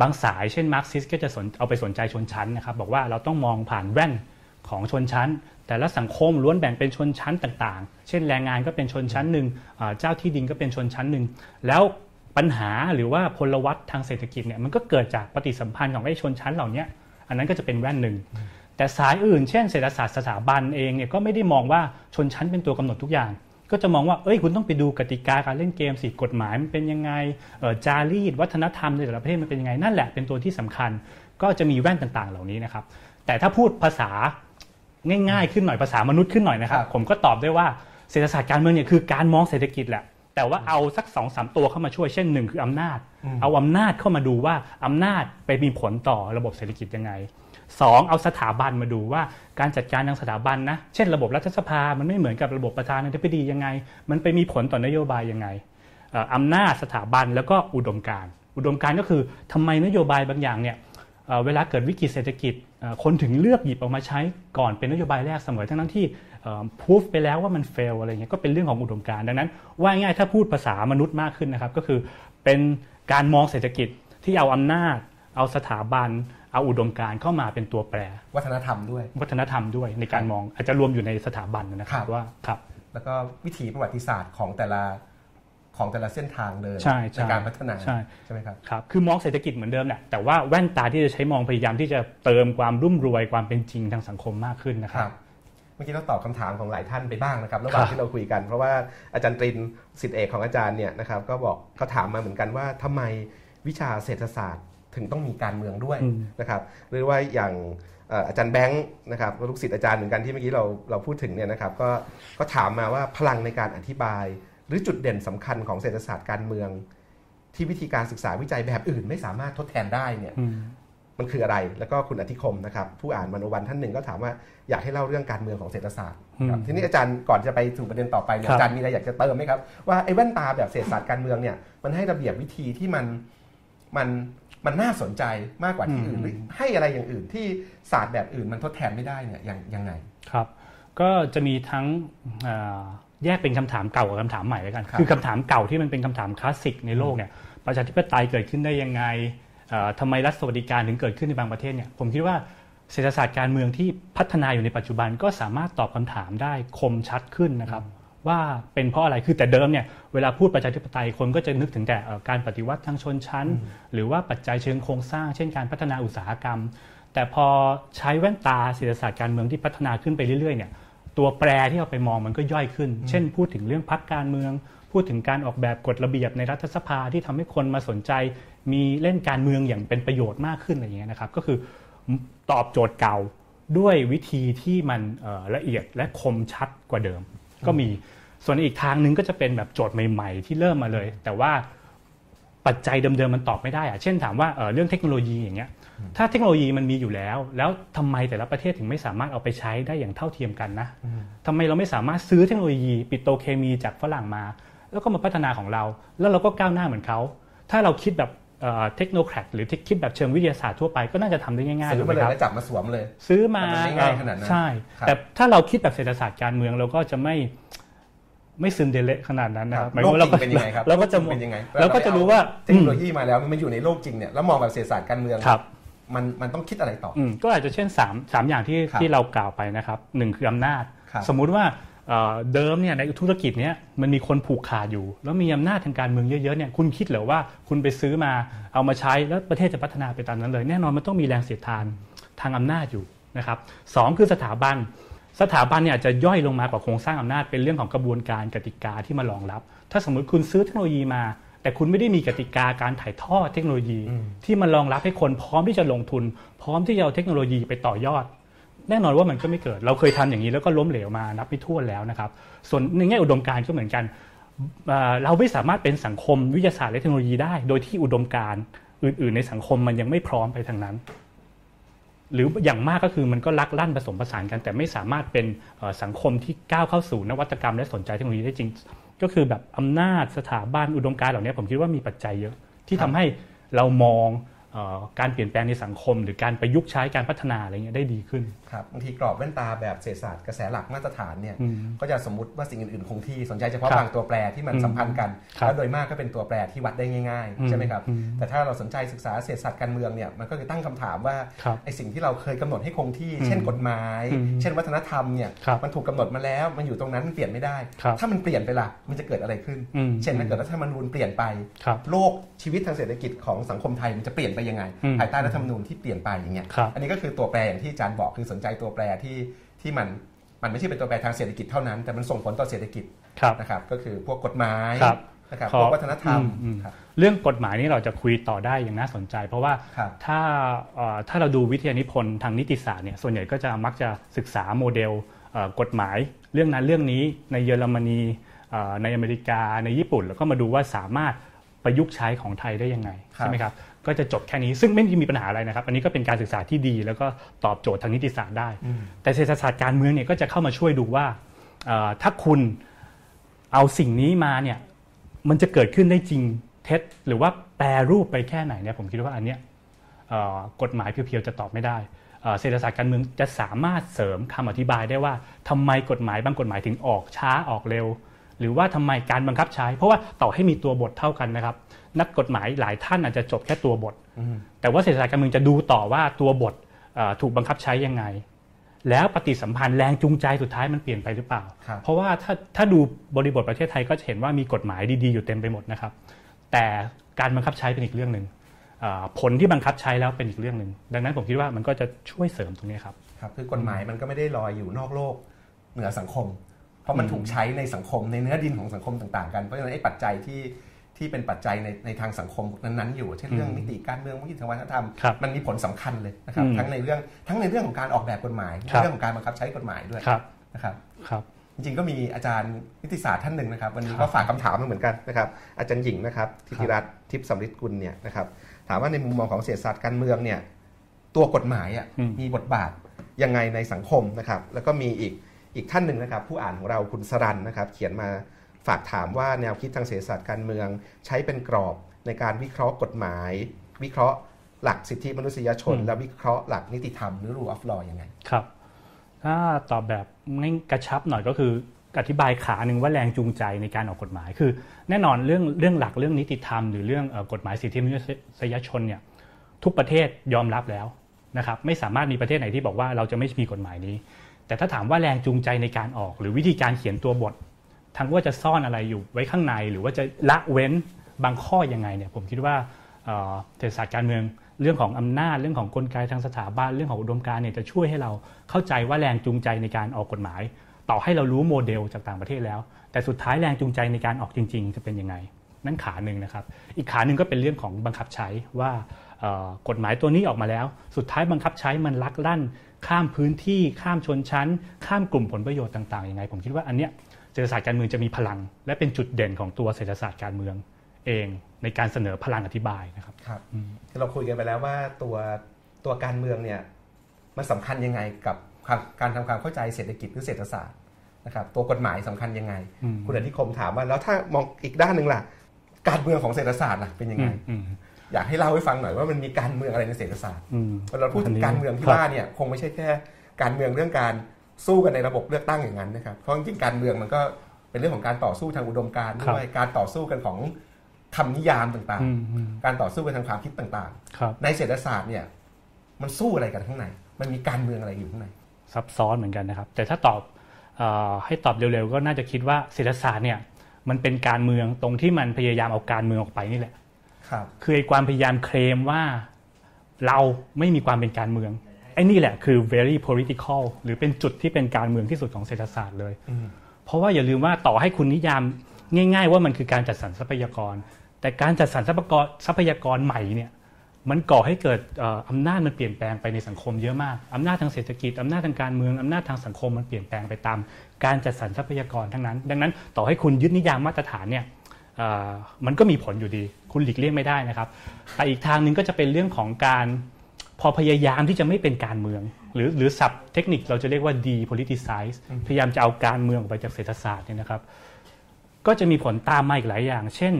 บางสายเช่นมาร์กซิสก็จะสนเอาไปสนใจชนชั้นนะครับบอกว่าเราต้องมองผ่านแว่น ของชนชั้น แต่ละสังคมล้วนแบ่งเป็นชนชั้นต่างๆ เช่นแรงงานก็เป็นชนชั้นหนึ่งเจ้าที่ดินก็เป็นชนชั้นหนึ่งแล้วปัญหาหรือว่าพลวัตทางเศรษฐกิจเนี่ยมันก็เกิดจากปฏิสัมพันธ์ของไอ้ชนชั้นเหล่านี้อันนั้นก็จะเป็นแว่นหนึ่งแต่สายอื่นเช่นเศรษฐศาสตร์สถาบันเองเนี่ยก็ไม่ได้มองว่าชนชั้นเป็นตัวกำหนดทุกอย่าง ก็จะมองว่าเอ้ยคุณต้องไปดูกติกาการเล่นเกมสิกฎหมายมันเป็นยังไงเจารีตวัฒนธรรมในแต่ละประเทศมันเป็นยังไงนั่นแหละเป็นตัวที่สำคัญ ก็จะมีแว่นต่างๆ เหล่านี้นะครับแต่ถ้าพูดภาษา ง่ายๆขึ้นหน่อยภาษามนุษย์ขึ้นหน่อยนะครับครับ ผมก็ตอบได้ว่าเศรษฐศาสตร์การเมืองเนี่ยคือการมองเศรษฐกิจแหละแต่ว่าเอาสักสองสามตัวเข้ามาช่วยเช่นหนึ่งคืออำนาจ เอาอำนาจเข้ามาดูว่าอำนาจไปมีผลต่อระบบเศรษฐกิจยังไงสองเอาสถาบันมาดูว่าการจัดการทางสถาบันนะเช่นระบบรัฐสภามันไม่เหมือนกับระบบประธานาธิบดียังไง มันไปมีผลต่อนโยบายยังไงเอ่ออำนาจสถาบันแล้วก็อุดมการณ์อุดมการณ์ก็คือทำไมนโยบายบางอย่างเนี่ย เอ่อเวลาเกิดวิกฤตเศรษฐกิจเอ่อคนถึงเลือกหยิบ A ออกมาใช้ก่อนเป็นนโยบายแรกเสมอทั้งๆ ที่ prove ไปแล้วว่ามัน fail อะไรเงี้ยก็เป็นเรื่องของอุดมการณ์ดังนั้น ว่าง่ายๆถ้าพูดภาษามนุษย์มากขึ้นนะครับ ก็คือเป็นการมองเศรษฐกิจที่เอาอำนาจ เอาสถาบัน เอาอุดมการณ์เข้ามาเป็นตัวแปร วัฒนธรรมด้วย วัฒนธรรมด้วยในการมองอาจจะรวมอยู่ในสถาบันนะคครัรับบว่าครับแล้วก็วิถีประวัติศาสตร์ของแต่ละ ของแต่ละเส้นทางเดินใช่ใช่การพัฒนาใช่ใช่ไหมครับครับคือมองเศรษฐกิจเหมือนเดิมแหละแต่ว่าแว่นตาที่จะใช้มองพยายามที่จะเติมความรุ่มรวยความเป็นจริงทางสังคมมากขึ้นนะคครัรับบเมื่อกี้เราตอบคำถามของหลายท่านไปบ้างนะครับระหว่างครับที่เราคุยกัน เพราะว่าอาจารย์ตรินสิทธิเอกของอาจารย์เนี่ยนะครับก็บอกเขาถามมาเหมือนกันว่าทำไมวิชาเศรษฐศาสตร์ถึงต้องมีการเมืองด้วยอืมนะครับหรือว่าอย่างเอ่ออาจารย์แบงค์นะครับลูกศิษย์อาจารย์เหมือนกันที่เมื่อกี้เราเราพูดถึงเนี่ยนะครับก็ก็ถามมาว่าพลังในการอธิบาย หรือจุดเด่นสำคัญของเศรษฐศาสตร์การเมือง ที่วิธีการศึกษาวิจัยแบบอื่น ไม่สามารถทดแทนได้เนี่ยอืมมันคืออะไร แล้วก็คุณอธิคมนะครับ ผู้อ่านมโนวันท่านหนึ่งก็ถามว่าอยากให้เล่าเรื่องการเมืองของเศรษฐศาสตร์ครับอืมทีนี้อาจารย์ก่อนจะไปสู่ประเด็นต่อไปเนี่ยครับอาจารย์มีอะไรอยากจะเติมไหมครับว่าไอ้แว่นตาแบบเศรษฐศาสตร์การเมืองเนี่ยมันให้ระเบียบวิธีที่มันมันมันน่าสนใจมากกว่าที่อื่นหรือให้อะไรอย่างอื่นที่ศาสตร์แบบอื่นมันทดแทนไม่ได้เนี่ยยังยังไงครับ ก็จะมีทั้งอ่า แยกเป็นคำถามเก่ากับคำถามใหม่แล้วกันครับคือคำถามเก่าที่มันเป็นคำถามคลาสสิกในโลกเนี่ยประชาธิปไตยเกิดขึ้นได้ยังไงเอ่อทำไมรัฐสวัสดิการถึงเกิดขึ้นในบางประเทศเนี่ยผมคิดว่าเศรษฐศาสตร์การเมืองที่พัฒนาอยู่ในปัจจุบันก็สามารถตอบคำถามได้คมชัดขึ้นนะครับ ว่าเป็นเพราะอะไรคือแต่เดิมเนี่ยเวลาพูดประชาธิปไตยคนก็จะนึกถึงแต่เอ่อการปฏิวัติทางชนชั้น หรือว่าปัจจัยเชิงโครงสร้าง เช่นการพัฒนาอุตสาหกรรม แต่พอใช้แว่นตาเศรษฐศาสตร์การเมืองที่พัฒนาขึ้นไปเรื่อยๆเนี่ย ตัวแปรที่เราไปมองมันก็ย่อยขึ้น เช่น พูดถึงเรื่องพักการเมือง พูดถึงการออกแบบกฎระเบียบในรัฐสภาที่ทำให้คนมาสนใจ มีเล่นการเมืองอย่างเป็นประโยชน์มากขึ้นอะไรอย่างเงี้ยนะครับก็คือตอบโจทย์เก่าด้วยวิธีที่มันละเอียดและคมชัดกว่าเดิม ก็มีส่วนอีกทางนึงก็จะเป็นแบบโจทย์ใหม่ ๆ ที่เริ่มมาเลย แต่ว่าปัจจัยเดิมๆมันตอบไม่ได้อะเช่นถามว่าเรื่องเทคโนโลยีอย่างเงี้ย ถ้าเทคโนโลยีมันมีอยู่แล้ว แล้วทำไมแต่ละประเทศถึงไม่สามารถเอาไปใช้ได้อย่างเท่าเทียมกันนะทำไมเราไม่สามารถซื้อเทคโนโลยีปิโตเคมีจากฝรั่งมา แล้วก็มาพัฒนาของเรา แล้วเราก็ก้าวหน้าเหมือนเขาถ้าเราคิดแบบเทคโนแครดหรือคิดแบบเชิงวิทยาศาสตร์ทั่วไปก็น่าจะทำได้ง่ายๆซื้อมาเลยแล้วจับมาสวมเลย ซื้อมาง่ายขนาดนั้นใช่ แต่ถ้าเราคิดแบบเศรษฐศาสตร์การเมืองเราก็จะไม่ไม่ซึมเดเลขนาดนั้นนะครับโลกจริงเป็นยังไงครับเราก็จะเป็นยังไงเราก็จะรู้ว่าเทคโนโลยีมาแล้วมันอยู่ในโลกจริงเนี่ยแล้วมองแบบเศรษฐศาสตร์การเมืองครับ มันมันต้องคิดอะไรต่อก็อาจจะเช่น3 3อย่างที่ที่เรากล่าวไปนะครับหนึ่งคืออำนาจ สมมุติว่าเดิมเนี่ยในธุรกิจเนี้ยมันมีคนผูกขาดอยู่ แล้วมีอำนาจทางการเมืองเยอะๆเนี่ยคุณคิดเหรือว่าคุณไปซื้อมาเอามาใช้แล้วประเทศจะพัฒนาไปตามนั้นเลย แน่นอนมันต้องมีแรงเสียดทานทางอำนาจอยู่นะครับสคือสถาบัน สถาบันเนี่ยจะย่อยลงมากว่าโครงสร้างอำนาจเป็นเรื่องของกระบวนการกติกาที่มารองรับ ถ้าสมมติคุณซื้อเทคโนโลยีมา แต่คุณไม่ได้มีกติกาการถ่ายทอดเทคโนโลยี ที่มารองรับให้คนพร้อมที่จะลงทุน พร้อมที่จะเอาเทคโนโลยีไปต่อยอด แน่นอนว่ามันก็ไม่เกิด เราเคยทำอย่างนี้แล้วก็ล้มเหลวมานับไม่ถ้วนแล้วนะครับ ส่วนในแง่อุดมการก็เหมือนกัน เราไม่สามารถเป็นสังคมวิทยาศาสตร์และเทคโนโลยีได้ โดยที่อุดมการอื่น ๆ ในสังคมมันยังไม่พร้อมไปทางนั้น หรืออย่างมากก็คือมันก็ลักลั่นผสมผสานกัน แต่ไม่สามารถเป็นสังคมที่ก้าวเข้าสู่นวัตกรรมและสนใจเทคโนโลยีได้จริง ก็คือแบบอำนาจสถาบันอุดมการเหล่านี้ผมคิดว่ามีปัจจัยเยอะ ที่ทำให้เรามองการเปลี่ยนแปลงในสังคม หรือการประยุกต์ใช้การพัฒนาอะไรเงี้ยได้ดีขึ้นครับบางทีกรอบแว่นตาแบบเศรษฐศาสตร์กระแสหลักมาตรฐานเนี่ยก็จะสมมติว่าสิ่งอื่นๆคงที่สนใจเฉพาะบางตัวแปรที่มันสัมพันธ์กันแล้วโดยมากก็เป็นตัวแปรที่วัดได้ง่ายๆใช่ไหมครับแต่ถ้าเราสนใจศึกษาเศรษฐศาสตร์การเมืองเนี่ยมันก็จะตั้งคำถามว่าไอ้สิ่งที่เราเคยกำหนดให้คงที่ เช่นกฎหมาย เช่นวัฒนธรรมเนี่ยมันถูกกาหนดมาแล้วมันอยู่ตรงนั้นมันเปลี่ยนไม่ได้ ถ้ามันเปลี่ยนไปล่ะมันจะเกิดอะไรขึ้น เช่นถ้าเกิดรัฐธรรมนูญเปลี่ยนไป โลกชีวิตทางเศรษฐกิจของสังคมไทยมันจะเปลี่ยนไปยังไงภายใต้รัฐธรรมนูญที่เปลี่ยนไปอย่างเงี้ยอันนี้ก็คือตัวแปรอย่างที่อาจารย์บอกคือสนใจตัวแปรที่ที่มันมันไม่ใช่เป็นตัวแปรทางเศรษฐกิจเท่านั้น แต่มันส่งผลต่อเศรษฐกิจนะครับ ก็คือพวกกฎหมายนะครับพวกวัฒนธรรม เรื่องกฎหมายนี้เราจะคุยต่อได้อย่างน่าสนใจ เพราะว่าถ้าถ้าเราดูวิทยานิพนธ์ทางนิติศาสตร์เนี่ยส่วนใหญ่ก็จะมักจะศึกษาโมเดลกฎหมาย เรื่องนั้นเรื่องนี้ในเยอรมนีในอเมริกาในญี่ปุ่น แล้วก็มาดูว่าสามารถประยุกต์ใช้ของไทยได้ยังไงใช่ไหมครับ ก็จะจบแค่นี้ซึ่งไม่มีปัญหาอะไรนะครับ อันนี้ก็เป็นการศึกษาที่ดี แล้วก็ตอบโจทย์ทางนิติศาสตร์ได้ แต่เศรษฐศาสตร์การเมืองเนี่ยก็จะเข้ามาช่วยดูว่าถ้าคุณเอาสิ่งนี้มาเนี่ยมันจะเกิดขึ้นได้จริงเท็จหรือว่าแปรรูปไปแค่ไหนเนี่ยผมคิดว่าอันเนี้ยกฎหมายเพียวๆจะตอบไม่ได้เศรษฐศาสตร์การเมืองจะสามารถเสริมคำอธิบายได้ว่าทำไมกฎหมายบางกฎหมายถึงออกช้าออกเร็ว หรือว่าทำไมการบังคับใช้ เพราะว่าต่อให้มีตัวบทเท่ากันนะครับ นักกฎหมายหลายท่านอาจจะจบแค่ตัวบท แต่ว่าเศรษฐศาสตร์การเมืองจะดูต่อว่าตัวบทถูกบังคับใช้ยังไง แล้วปฏิสัมพันธ์แรงจูงใจสุดท้ายมันเปลี่ยนไปหรือเปล่า เพราะว่าถ้าถ้าดูบริบทประเทศไทยก็จะเห็นว่ามีกฎหมายดีๆอยู่เต็มไปหมดนะครับ แต่การบังคับใช้เป็นอีกเรื่องหนึ่งผลที่บังคับใช้แล้วเป็นอีกเรื่องหนึ่งดังนั้นผมคิดว่ามันก็จะช่วยเสริมตรงนี้ครับครับคือกฎหมายมันก็ไม่ได้ลอยอยู่นอกโลกเหนือสังคมเพ ราะมันถูกใช้ในสังคมในเนื้อดินของสังคมต่างๆ กัน เพราะฉะนั้นไอ้ปัจจัยที่ที่เป็นปัจจัยในในทางสังคมนั้นๆอยู่ เช่นเรื่องนิติการเมืองวิถีทางวัฒนธรรม มันมีผลสำคัญเลยนะครับทั้งในเรื่องทั้งในเรื่องของการออกแบบกฎหมายเรื่องของการบังคับใช้กฎหมายด้วยนะครับครับ จริงๆก็มีอาจารย์นิติศาสตร์ท่านหนึ่งนะครับ วันนี้ก็ฝากคำถามมาเหมือนกันนะครับอาจารย์หญิงนะครับทิติรัตน์ทิพย์สำริดกุลเนี่ยนะครับถามว่าในมุมมองของเศรษฐศาสตร์การเมืองเนี่ยตัวกฎหมายอะมีบทบาทยังไงในสังคมนะครับ แล้วก็มีอีก อีกท่านหนึ่งนะครับ ผู้อ่านของเราคุณสรันนะครับ เขียนมาฝากถามว่าแนวคิดทางเศรษฐศาสตร์การเมือง ใช้เป็นกรอบในการวิเคราะห์กฎหมาย วิเคราะห์หลักสิทธิมนุษยชน และวิเคราะห์หลักนิติธรรมหรือ rule of law ยังไงครับ ถ้าตอบแบบง่ายกระชับหน่อยก็คืออธิบายขาหนึ่งว่าแรงจูงใจในการออกกฎหมาย คือ แน่นอนเรื่องเรื่องหลักเรื่องนิติธรรม หรือเรื่องกฎหมายสิทธิมนุษยชนเนี่ยทุกประเทศยอมรับแล้วนะครับไม่สามารถมีประเทศไหนที่บอกว่าเราจะไม่มีกฎหมายนี้ แต่ถ้าถามว่าแรงจูงใจในการออก หรือวิธีการเขียนตัวบท ทั้งว่าจะซ่อนอะไรอยู่ไว้ข้างใน หรือว่าจะละเว้นบางข้อยังไงเนี่ยผมคิดว่าเศรษฐศาสตร์การเมืองเรื่องของอำนาจเรื่องของกลไกทางสถาบันเรื่องของอุดมการเนี่ยจะช่วยให้เราเข้าใจว่าแรงจูงใจในการออกกฎหมาย ต่อให้เรารู้โมเดลจากต่างประเทศแล้ว แต่สุดท้ายแรงจูงใจในการออกจริง ๆ จะเป็นยังไง นั่นขาหนึ่งนะครับ อีกขาหนึ่งก็เป็นเรื่องของบังคับใช้ว่ากฎหมายตัวนี้ออกมาแล้ว สุดท้ายบังคับใช้มันลักลั่น ข้ามพื้นที่ข้ามชนชั้น ข้ามกลุ่มผลประโยชน์ต่างๆยังไง ผมคิดว่าอันเนี้ยเศรษฐศาสตร์การเมืองจะมีพลัง และเป็นจุดเด่นของตัวเศรษฐศาสตร์การเมืองเองในการเสนอพลังอธิบายนะครับครับเราคุยกันไปแล้วว่าตัวตัวการเมืองเนี่ยมันสำคัญยังไงกับการทำความเข้าใจเศรษฐกิจหรือเศรษฐศาสตร์นะครับตัวกฎหมายสำคัญยังไง คุณอธิคมถามว่าแล้วถ้ามองอีกด้านหนึ่งล่ะ การเมืองของเศรษฐศาสตร์ล่ะเป็นยังไง อยากให้เล่าให้ฟังหน่อยว่ามันมีการเมืองอะไรในเศรษฐศาสตร์เราพูดถึงการเมืองที่ว่าเนี่ยคงไม่ใช่แค่ การเมืองเรื่องการสู้กันในระบบเลือกตั้งอย่างนั้นนะครับเพราะจริงๆการเมืองมันก็เป็นเรื่องของการต่อสู้ทางอุดมการณ์ด้วยการต่อสู้กันของคำนิยามต่างๆ การต่อสู้กันทางความคิดต่างๆ ในเศรษฐศาสตร์เนี่ยมันสู้อะไรกันข้างใน มันมีการเมืองอะไรอยู่ข้างใน ซับซ้อนเหมือนกันนะครับ แต่ถ้าตอบอให้ตอบเร็วๆ ก็น่าจะคิดว่าเศรษฐศาสตร์เนี่ยมันเป็นการเมืองตรงที่มันพยายามเอาการเมืองออกไปนี่แหละ คือไอ้ความพยายามเคลมว่าเราไม่มีความเป็นการเมืองไอ้นี่แหละคือ very political หรือเป็นจุดที่เป็นการเมืองที่สุดของเศรษฐศาสตร์เลย เพราะว่าอย่าลืมว่าต่อให้คุณนิยามง่าย ๆ ว่ามันคือการจัดสรรทรัพยากร แต่การจัดสรรทรัพยากรทรัพยากรใหม่เนี่ยมันก่อให้เกิดอำนาจมันเปลี่ยนแปลงไปในสังคมเยอะมากอำนาจทางเศรษฐกิจอำนาจทางการเมืองอำนาจทางสังคมมันเปลี่ยนแปลงไปตาม การจัดสรรทรัพยากรทั้งนั้น ดังนั้นต่อให้คุณยึดนิยามมาตรฐานเนี่ยมันก็มีผลอยู่ดี คุณหลีกเลี่ยงไม่ได้นะครับ แต่อีกทางหนึ่งก็จะเป็นเรื่องของการพอพยายามที่จะไม่เป็นการเมือง หรือหรือศัพท์เทคนิคเราจะเรียกว่า depoliticize พยายามจะเอาการเมืองออกไปจากเศรษฐศาสตร์เนี่ยนะครับ ก็จะมีผลตามมาอีกหลายอย่าง เช่น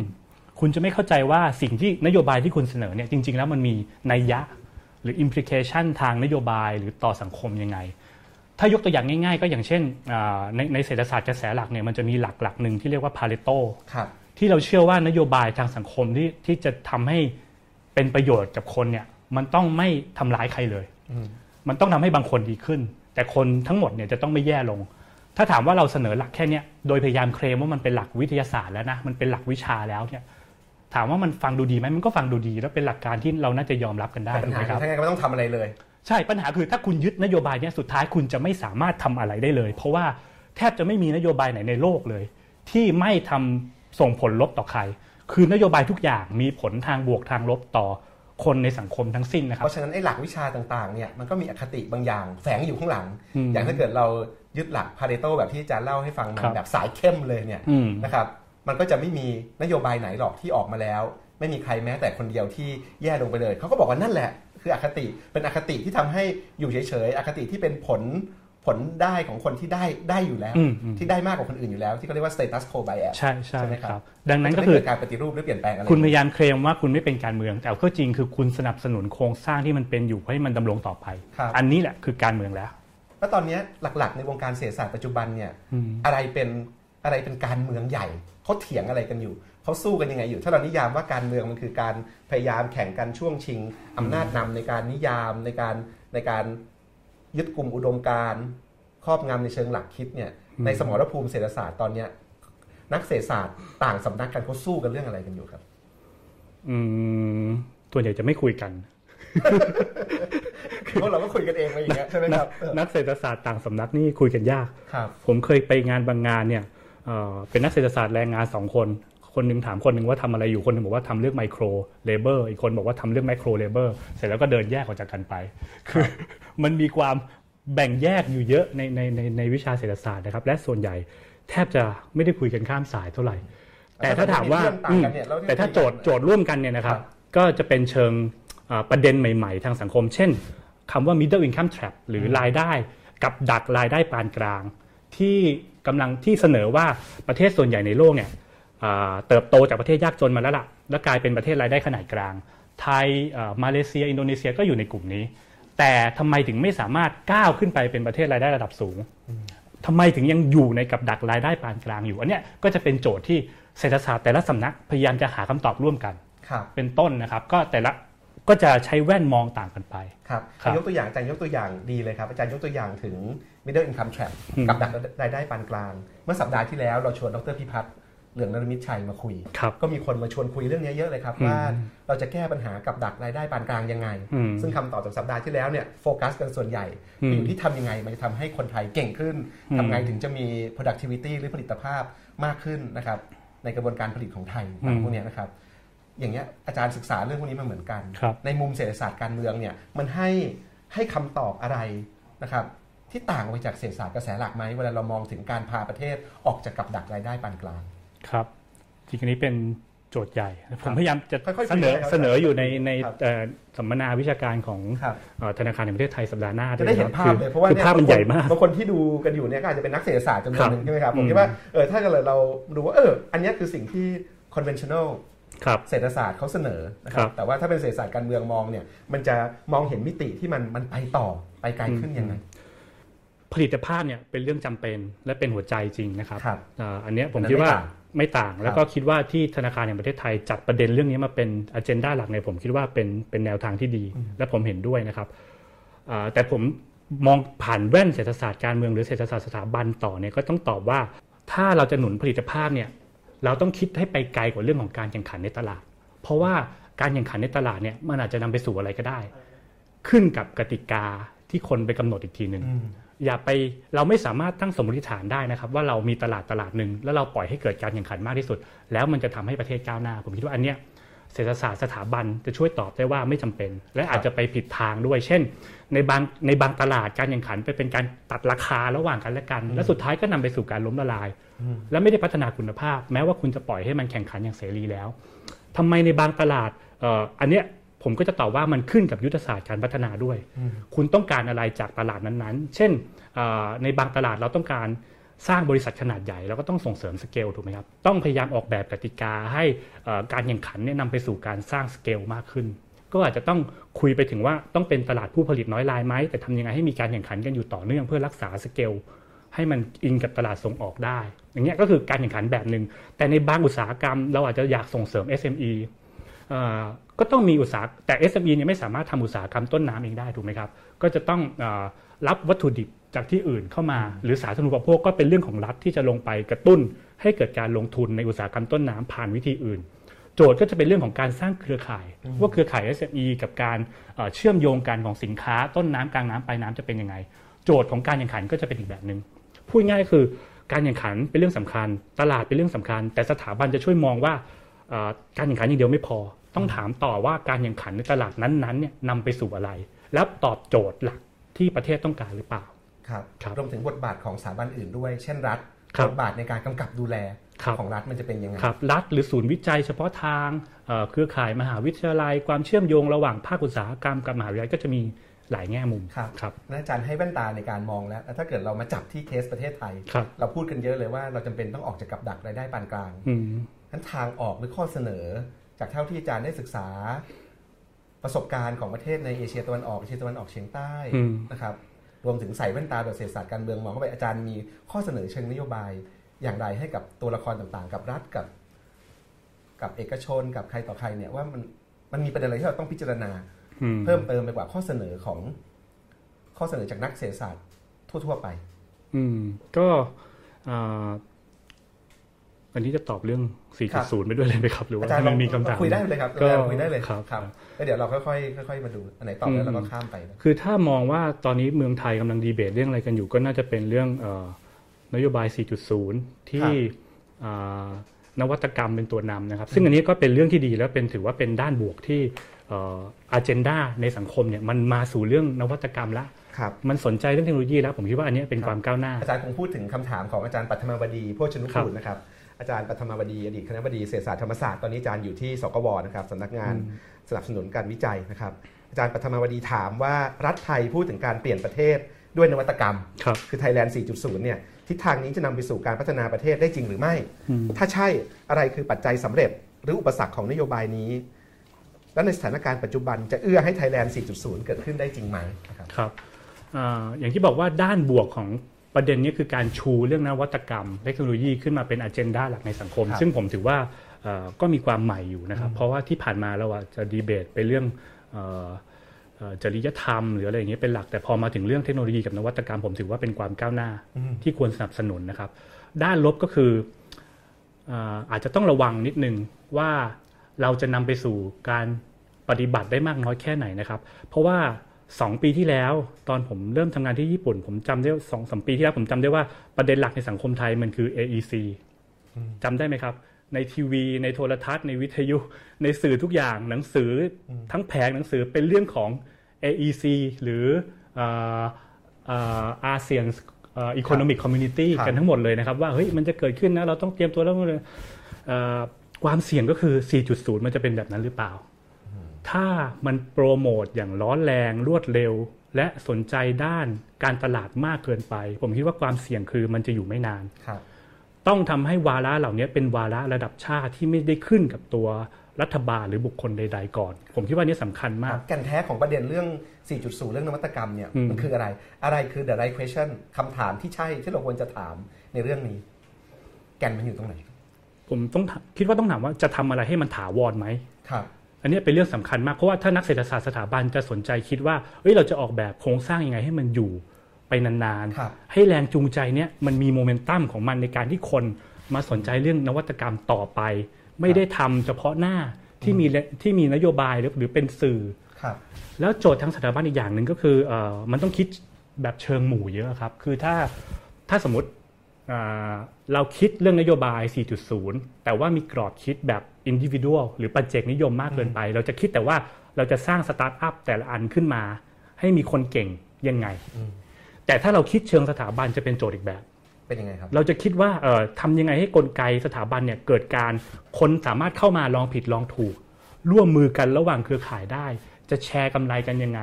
คุณจะไม่เข้าใจว่าสิ่งที่นโยบายที่คุณเสนอเนี่ยจริง ๆ แล้วมันมีนัยยะหรือ implication ทางนโยบายหรือต่อสังคมยังไง ถ้ายกตัวอย่างง่าย ๆ ก็อย่างเช่นในในเศรษฐศาสตร์กระแสหลักเนี่ยมันจะมีหลักหลักหนึ่งที่เรียกว่า Pareto ที่เราเชื่อว่านโยบายทางสังคมที่ที่จะทำให้เป็นประโยชน์กับคนเนี่ยมันต้องไม่ทำร้ายใครเลยมันต้องทำให้บางคนดีขึ้น แต่คนทั้งหมดเนี่ยจะต้องไม่แย่ลง ถ้าถามว่าเราเสนอหลักแค่นี้โดยพยายามเคลมว่ามันเป็นหลักวิทยาศาสตร์แล้วนะมันเป็นหลักวิชาแล้วเนี่ยถามว่ามันฟังดูดีไหมมันก็ฟังดูดี แล้วเป็นหลักการที่เราน่าจะยอมรับกันได้ปัญหาคือถ้าไงก็ไม่ต้องทำอะไรเลย ใช่ปัญหาคือถ้าคุณยึดนโยบายนี้สุดท้ายคุณจะไม่สามารถทำอะไรได้เลย เพราะว่าแทบจะไม่มีนโยบายไหนในโลกเลย ที่ไม่ทำ ส่งผลลบต่อใคร คือนโยบายทุกอย่างมีผลทางบวกทางลบต่อคนในสังคมทั้งสิ้นนะครับ เพราะฉะนั้นไอ้หลักวิชาต่างๆเนี่ยมันก็มีอคติบางอย่างแฝงอยู่ข้างหลัง อย่างถ้าเกิดเรายึดหลักพาเรโตแบบที่อาจารย์เล่าให้ฟังมาแบบสายเข้มเลยเนี่ยนะครับมันก็จะไม่มีนโยบายไหนหรอกที่ออกมาแล้ว ไม่มีใครแม้แต่คนเดียวที่แย่ลงไปเลย เขาก็บอกว่านั่นแหละ คืออคติเป็นอคติที่ทำให้อยู่เฉยๆอคติที่เป็นผล ผลได้ของคนที่ได้ได้อยู่แล้ว ที่ได้มากกว่าคนอื่นอยู่แล้ว ที่เขาเรียกว่า status quo bias ใช่ใช่ไหมครับ ดังนั้นก็คือการปฏิรูปหรือเปลี่ยนแปลงอะไรคุณพยายามเคลมว่าคุณไม่เป็นการเมือง แต่ก็จริงคือคุณสนับสนุนโครงสร้างที่มันเป็นอยู่ให้มันดำรงต่อไป อันนี้แหละคือการเมืองแล้วแล้วตอนนี้หลักๆ ในวงการเศรษฐศาสตร์ปัจจุบันเนี่ยอะไรเป็นอะไรเป็นการเมืองใหญ่เขาเถียงอะไรกันอยู่เขาสู้กันยังไงอยู่ ถ้าเรานิยามว่าการเมืองมันคือการพยายามแข่งกันช่วงชิงอำนาจนำในการนิยามในการในการ ยึดกลุ่มอุดมการครอบงำในเชิงหลักคิดเนี่ยในสมรภูมิเศรษฐศาสตร์ตอนเนี้ยนักเศรษฐศาสตร์ต่างสำนักกันเขาสู้กันเรื่องอะไรกันอยู่ครับ อืมตัวใหญ่จะไม่คุยกันพวกเราก็คุยกันเองอะไรอย่างเงี้ยใช่ไหมครับนักเศรษฐศาสตร์ต่างสำนักนี่คุยกันยากครับผมเคยไปงานบางงานเนี่ยเป็นนักเศรษฐศาสตร์แรงงานสองคน คนหนึ่งถามคนหนึ่งว่าทำอะไรอยู่คนหนึ่งบอกว่าทำเรื่องไมโครเลเบอร์อีกคนบอกว่าทำเรื่องไมโครเลเบอร์เสร็จแล้วก็เดินแยกออกจากกันไป คือ มันมีความแบ่งแยกอยู่เยอะในในในในวิชาเศรษฐศาสตร์นะครับ และส่วนใหญ่แทบจะไม่ได้คุยกันข้ามสายเท่าไหร่ แต่ถ้าถามว่าแต่ถ้าโจทย์โจทย์ร่วมกันเนี่ยนะครับ ก็จะเป็นเชิงประเด็นใหม่ ๆ ทางสังคม เช่นคำว่า middle income trap หรือรายได้กับดักรายได้ปานกลาง ที่กำลังที่เสนอว่าประเทศส่วนใหญ่ในโลกเนี่ยเติบโตจากประเทศยากจนมาแล้วล่ะแล้วกลายเป็นประเทศรายได้ขนาดกลาง ไทยมาเลเซีย อินโดนีเซียก็อยู่ในกลุ่มนี้ แต่ทำไมถึงไม่สามารถก้าวขึ้นไปเป็นประเทศรายได้ระดับสูงทำไมถึงยังอยู่ในกับดักรายได้ปานกลางอยู่อันนี้ก็จะเป็นโจทย์ที่เศรษฐศาสตร์แต่ละสำนักพยายามจะหาคำตอบร่วมกันเป็นต้นนะครับ ก็แต่ละก็จะใช้แว่นมองต่างกันไป ครับยกตัวอย่างอาจารย์ยกตัวอย่างดีเลยครับอาจารย์ยกตัวอย่างถึง middle income trap กับดักรายได้ปานกลาง เมื่อสัปดาห์ที่แล้วเราชวนดรพิพัฒน์ เหลืองนรมิตชัยมาคุยครับก็มีคนมาชวนคุยเรื่องนี้เยอะเลยครับอืมว่าเราจะแก้ปัญหากับดักรายได้ปานกลางยังไงอืมซึ่งคำตอบจากสัปดาห์ที่แล้วเนี่ยโฟกัสกันส่วนใหญ่อืมอยู่ที่ทำยังไงมันจะทำให้คนไทยเก่งขึ้นอืมทำไงถึงจะมี productivity หรือผลิตภาพมากขึ้นนะครับในกระบวนการผลิตของไทยต่างพวกเนี้ยนะครับ อย่างเงี้ยอาจารย์ศึกษาเรื่องพวกนี้มาเหมือนกันครับในมุมเศรษฐศาสตร์การเมืองเนี่ยมันให้ให้คำตอบอะไรนะครับที่ต่างไปจากเศรษฐศาสตร์กระแสหลักไหมเวลาเรามองถึงการพาประเทศออกจากกับดักรายได้ปานกลาง ครับจริงๆอันนี้เป็นโจทย์ใหญ่ผครัมบพยายามจะค่อยๆเสนอคุยนะครับเสนออยู่ในในครับเอ่อสัมมนาวิชาการของครับ เอ่อธนาคารแห่งประเทศไทยสัปดาห์หน้าจะได้เห็นภาพเลยเพราะว่าคือเนี่ยภาพมันใหญ่มาก บางคนที่ดูกันอยู่เนี่ยก็อาจจะเป็นนักเศรษฐศาสตร์จำนวนหนึ่งครับใช่ไหมครับผมอืม คิดว่าเออถ้าเกิดเราดูว่าเอออันเนี้ยคือสิ่งที่ conventional ครับ เศรษฐศาสตร์เขาเสนอนะคครัรับบ แต่ว่าถ้าเป็นเศรษฐศาสตร์การเมืองมองเนี่ยมันจะมองเห็นมิติที่มันมันไปต่อไปไกลขึ้นยังไง ผลิตภาพเนี่ยเป็นเรื่องจำเป็นและเป็นหัวใจจริงนะครับครับอ่าอันเนี้ยผมอันนั้นคิดว่าไม่ต่าง ไม่ต่าง แล้วก็คิดว่าที่ธนาคารแห่งประเทศไทยจัดประเด็นเรื่องนี้มาเป็นอ g e n d a หลักเนี่ยผมคิดว่าเป็นเป็นแนวทางที่ดี และผมเห็นด้วยนะครับอ่าแต่ผมมองผ่านแว่นเศรษฐศาสตร์การเมืองหรือเศรษฐศาสตร์สถาบันต่อเนี่ยก็ต้องตอบว่าถ้าเราจะหนุนผลิตภาพเนี่ยเราต้องคิดให้ไปไกลกว่าเรื่องของการแข่งขันในตลาด เพราะว่าการแข่งขันในตลาดเนี่ยมันอาจจะนำไปสู่อะไรก็ได้ ขึ้นกับกติกาที่คนไปกำหนดอีกทีหนึ่ง อืมอย่าไปเราไม่สามารถตั้งสมมติฐานได้นะครับ ว่าเรามีตลาดตลาดหนึ่งแล้วเราปล่อยให้เกิดการแข่งขันมากที่สุด แล้วมันจะทำให้ประเทศก้าวหน้า ผมคิดว่าอันเนี้ยเศรษฐศาสตร์สถาบันจะช่วยตอบได้ว่าไม่จำเป็น และอาจจะไปผิดทางด้วย เช่น ในบางในบางตลาดการแข่งขันไปเป็นการตัดราคาระหว่างกันและกัน และสุดท้ายก็นำไปสู่การล้มละลาย และไม่ได้พัฒนาคุณภาพ แม้ว่าคุณจะปล่อยให้มันแข่งขันอย่างเสรีแล้วทำไมในบางตลาดเอ่ออันเนี้ย ผมก็จะตอบว่ามันขึ้นกับยุทธศาสตร์การพัฒนาด้วย คุณต้องการอะไรจากตลาดนั้นๆ เช่นเอ่อในบางตลาดเราต้องการสร้างบริษัทขนาดใหญ่เราก็ต้องส่งเสริมสเกลถูกไหมครับ ต้องพยายามออกแบบกติกาให้เอ่อการแข่งขันเนี่ยนำไปสู่การสร้างสเกลมากขึ้น ก็อาจจะต้องคุยไปถึงว่าต้องเป็นตลาดผู้ผลิตน้อยรายไหมแต่ทำยังไงให้มีการแข่งขันกันอยู่ต่อเนื่องเพื่อรักษาสเกลให้มันอิงกับตลาดส่งออกได้ อย่างเงี้ยก็คือการแข่งขันแบบหนึ่งแต่ในบางอุตสาหกรรม เราอาจจะอยากส่งเสริม SME เอ่อ ก็ต้องมีอุตสาหแต่ SME เนี่ยไม่สามารถทำอุตสาหกรรมต้นน้ำเองได้ถูกไหมครับ ก็จะต้องเออรับวัตถุดิบจากที่อื่นเข้ามา หรือสาธารณูปโภคก็เป็นเรื่องของรัฐที่จะลงไปกระตุ้น ให้เกิดการลงทุนในอุตสาหกรรมต้นน้ำผ่านวิธีอื่น โจทย์ก็จะเป็นเรื่องของการสร้างเครือข่าย ว่าเครือข่าย SME กับการเอ่อเชื่อมโยงกันของสินค้าต้นน้ำกลางน้ำปลายน้ำจะเป็นยังไง โจทย์ของการแข่งขันก็จะเป็นอีกแบบหนึ่งพูดง่ายๆคือการแข่งขันเป็นเรื่องสำคัญ ตลาดเป็นเรื่องสำคัญ แต่สถาบันจะช่วยมองว่าเอ่อการแข่งขันอย่างเดียวไม่พอ ต้องถามต่อว่าการแข่งขันในตลาดนั้นๆเนี่ยนำไปสู่อะไร แล้วตอบโจทย์หลักที่ประเทศต้องการหรือเปล่า ครับครับรวมถึงบทบาทของสถาบันอื่นด้วย เช่นรัฐครับบทบาทในการกำกับดูแลครับของรัฐมันจะเป็นยังไงครับรัฐหรือศูนย์วิจัยเฉพาะทางเอ่อเครือข่ายมหาวิทยาลัย ความเชื่อมโยงระหว่างภาคอุตสาหกรรมกับมหาวิทยาลัยก็จะมีหลายแง่มุมครับครับนั่นอาจารย์ให้แว่นตาในการมองแล้วแล้ว ถ้าเกิดเรามาจับที่เคสประเทศไทยครับเราพูดกันเยอะเลยว่าเราจำเป็นต้องออกจากกับดักรายได้ปานกลางอืมนั้นทางออกหรือข้อเสนอ จากเท่าที่อาจารย์ได้ศึกษาประสบการณ์ของประเทศในเอเชียตะวันออกเอเชียตะวันออกเฉียงใต้อืมนะครับ รวมถึงใส่แว่นตาแบบเศรษฐศาสตร์การเมืองมองเข้าไปอาจารย์มีข้อเสนอเชิงนโยบายอย่างไรให้กับตัวละครต่างๆ กับรัฐกับ กับเอกชนกับใครต่อใครเนี่ยว่ามันมันมีประเด็นอะไรที่เราต้องพิจารณาอืมเพิ่มเติมไปกว่าข้อเสนอของข้อเสนอจากนักเศรษฐศาสตร์ทั่ว ๆ ไป อืมก็ อ่าอันนี้จะตอบเรื่องครับ4.0 ไปด้วยเลยไหมครับ หรือว่าอาจารย์ลองมีคำถามคุยได้เลยครับก็อาจารย์คุยได้เลยครับครับแล้วเดี๋ยวเราค่อยๆค่อยๆมาดูอันไหนตอบแล้วเราก็ข้ามไปนะคือถ้ามองว่าตอนนี้เมืองไทยกำลังดีเบตเรื่องอะไรกันอยู่ ก็น่าจะเป็นเรื่องเอ่อนโยบาย 4.0 ที่อ่านวัตกรรมเป็นตัวนำนะครับ ซึ่งอันนี้ก็เป็นเรื่องที่ดีแล้วเป็นถือว่าเป็นด้านบวกที่อาเจนดาในสังคมเนี่ยมันมาสู่เรื่องนวัตกรรมละครับมันสนใจเรื่องเทคโนโลยีแล้ว ผมคิดว่าอันนี้เป็นความก้าวหน้า อาจารย์คงพูดถึงคำถามของอาจารย์ปัทมวดีโพชนุครักูบลนะครับ อาจารย์ปัทมวดีอดีตคณะบดีเศรษฐศาสตร์ธรรมศาสตร์ตอนนี้อาจารย์อยู่ที่สกวนะครับสำนักงานสนับสนุนการวิจัยนะครับ อาจารย์ปัทมวดีถามว่ารัฐไทยพูดถึงการเปลี่ยนประเทศด้วยนวัตกรรมครับคือ Thailand 4.0 เนี่ยทิศทางนี้จะนำไปสู่การพัฒนาประเทศได้จริงหรือไม่อืมถ้าใช่อะไรคือปัจจัยสำเร็จหรืออุปสรรคของนโยบายนี้ และในสถานการณ์ปัจจุบันจะเอื้อให้ Thailand 4.0 เกิดขึ้นได้จริงไหมนะครับครับอ่าอย่างที่บอกว่าด้านบวกของ ประเด็นนี้คือการชูเรื่องนวัตกรรม เทคโนโลยีขึ้นมาเป็นอ g e n d a หลักในสังคมครับซึ่งผมถือว่าเอ่อก็มีความใหม่อยู่นะครับ เพราะว่าที่ผ่านมาเราอาจจะดีเบตไปเรื่องเอ่อเอ่อจริยธรรม หรืออะไรอย่างเงี้ยเป็นหลัก แต่พอมาถึงเรื่องเทคโนโลยีกับนวัตกรรม ผมถือว่าเป็นความก้าวหน้าที่ควรสนับสนุนนะครับ ด้านลบก็คืออาจจะต้องระวังนิดนึงว่าเราจะนำไปสู่การปฏิบัติได้มากน้อยแค่ไหนนะครับ เพราะว่า สองปีที่แล้วตอนผมเริ่มทำงานที่ญี่ปุ่น ผมจำได้สองสมปีที่แล้วผมจำได้ว่าประเด็นหลักในสังคมไทยมันคือ AEC จำได้ไหมครับ ในทีวี ในโทรทัศน์ ในวิทยุ ในสื่อทุกอย่างหนังสือทั้งแผงหนังสือเป็นเรื่องของ AEC หรืออาเซียนEconomic Community กันทั้งหมดเลยนะครับ ว่าเฮ้ยมันจะเกิดขึ้นนะ เราต้องเตรียมตัวแล้วเลยความเสี่ยงก็คือ 4.0 มันจะเป็นแบบนั้นหรือเปล่า ถ้ามันโปรโมทอย่างร้อนแรงรวดเร็ว และสนใจด้านการตลาดมากเกินไป ผมคิดว่าความเสี่ยงคือมันจะอยู่ไม่นานต้องทำให้วาระเหล่านี้เป็นวาระระดับชาติที่ไม่ได้ขึ้นกับตัวรัฐบาลหรือบุคคลใด ๆ ก่อน ผมคิดว่านี่สำคัญมาก แก่นแท้ของประเด็นเรื่อง 4.0 เรื่องนวัตกรรมเนี่ยมันคืออะไร อะไรคือ the right question คำถามที่ใช่ที่เราควรจะถามในเรื่องนี้ แกนมันอยู่ตรงไหน ผมต้องคิดว่าต้องถามว่าจะทำอะไรให้มันถาวรไหมครับ อันนี้เป็นเรื่องสำคัญมากเพราะว่าถ้านักเศรษฐศาสตร์สถาบันจะสนใจคิดว่าเฮ้ยเราจะออกแบบโครงสร้างยังไงให้มันอยู่ไปนานๆ ให้แรงจูงใจเนี้ยมันมีโมเมนตัมของมันในการที่คนมาสนใจเรื่องนวัตกรรมต่อไป ไม่ได้ทำเฉพาะหน้าที่มีที่มีนโยบายหรือหรือเป็นสื่อแล้วโจทย์ทางสถาบันอีกอย่างหนึ่งก็คืออมันต้องคิดแบบเชิงหมู่เยอะครับ คือถ้าถ้าสมมติ เราคิดเรื่องนโยบาย 4.0 แต่ว่ามีกรอบคิดแบบ individual หรือปัจเจกนิยมมากเกินไป เราจะคิดแต่ว่าเราจะสร้างสตาร์ทอัพแต่ละอันขึ้นมา ให้มีคนเก่งยังไง แต่ถ้าเราคิดเชิงสถาบันจะเป็นโจทย์อีกแบบเป็นยังไงครับ เราจะคิดว่าเอ่อทำยังไงให้กลไกสถาบันเนี่ยเกิดการคนสามารถเข้ามาลองผิดลองถูก ร่วมมือกันระหว่างเครือข่ายได้ จะแชร์กำไรกันยังไง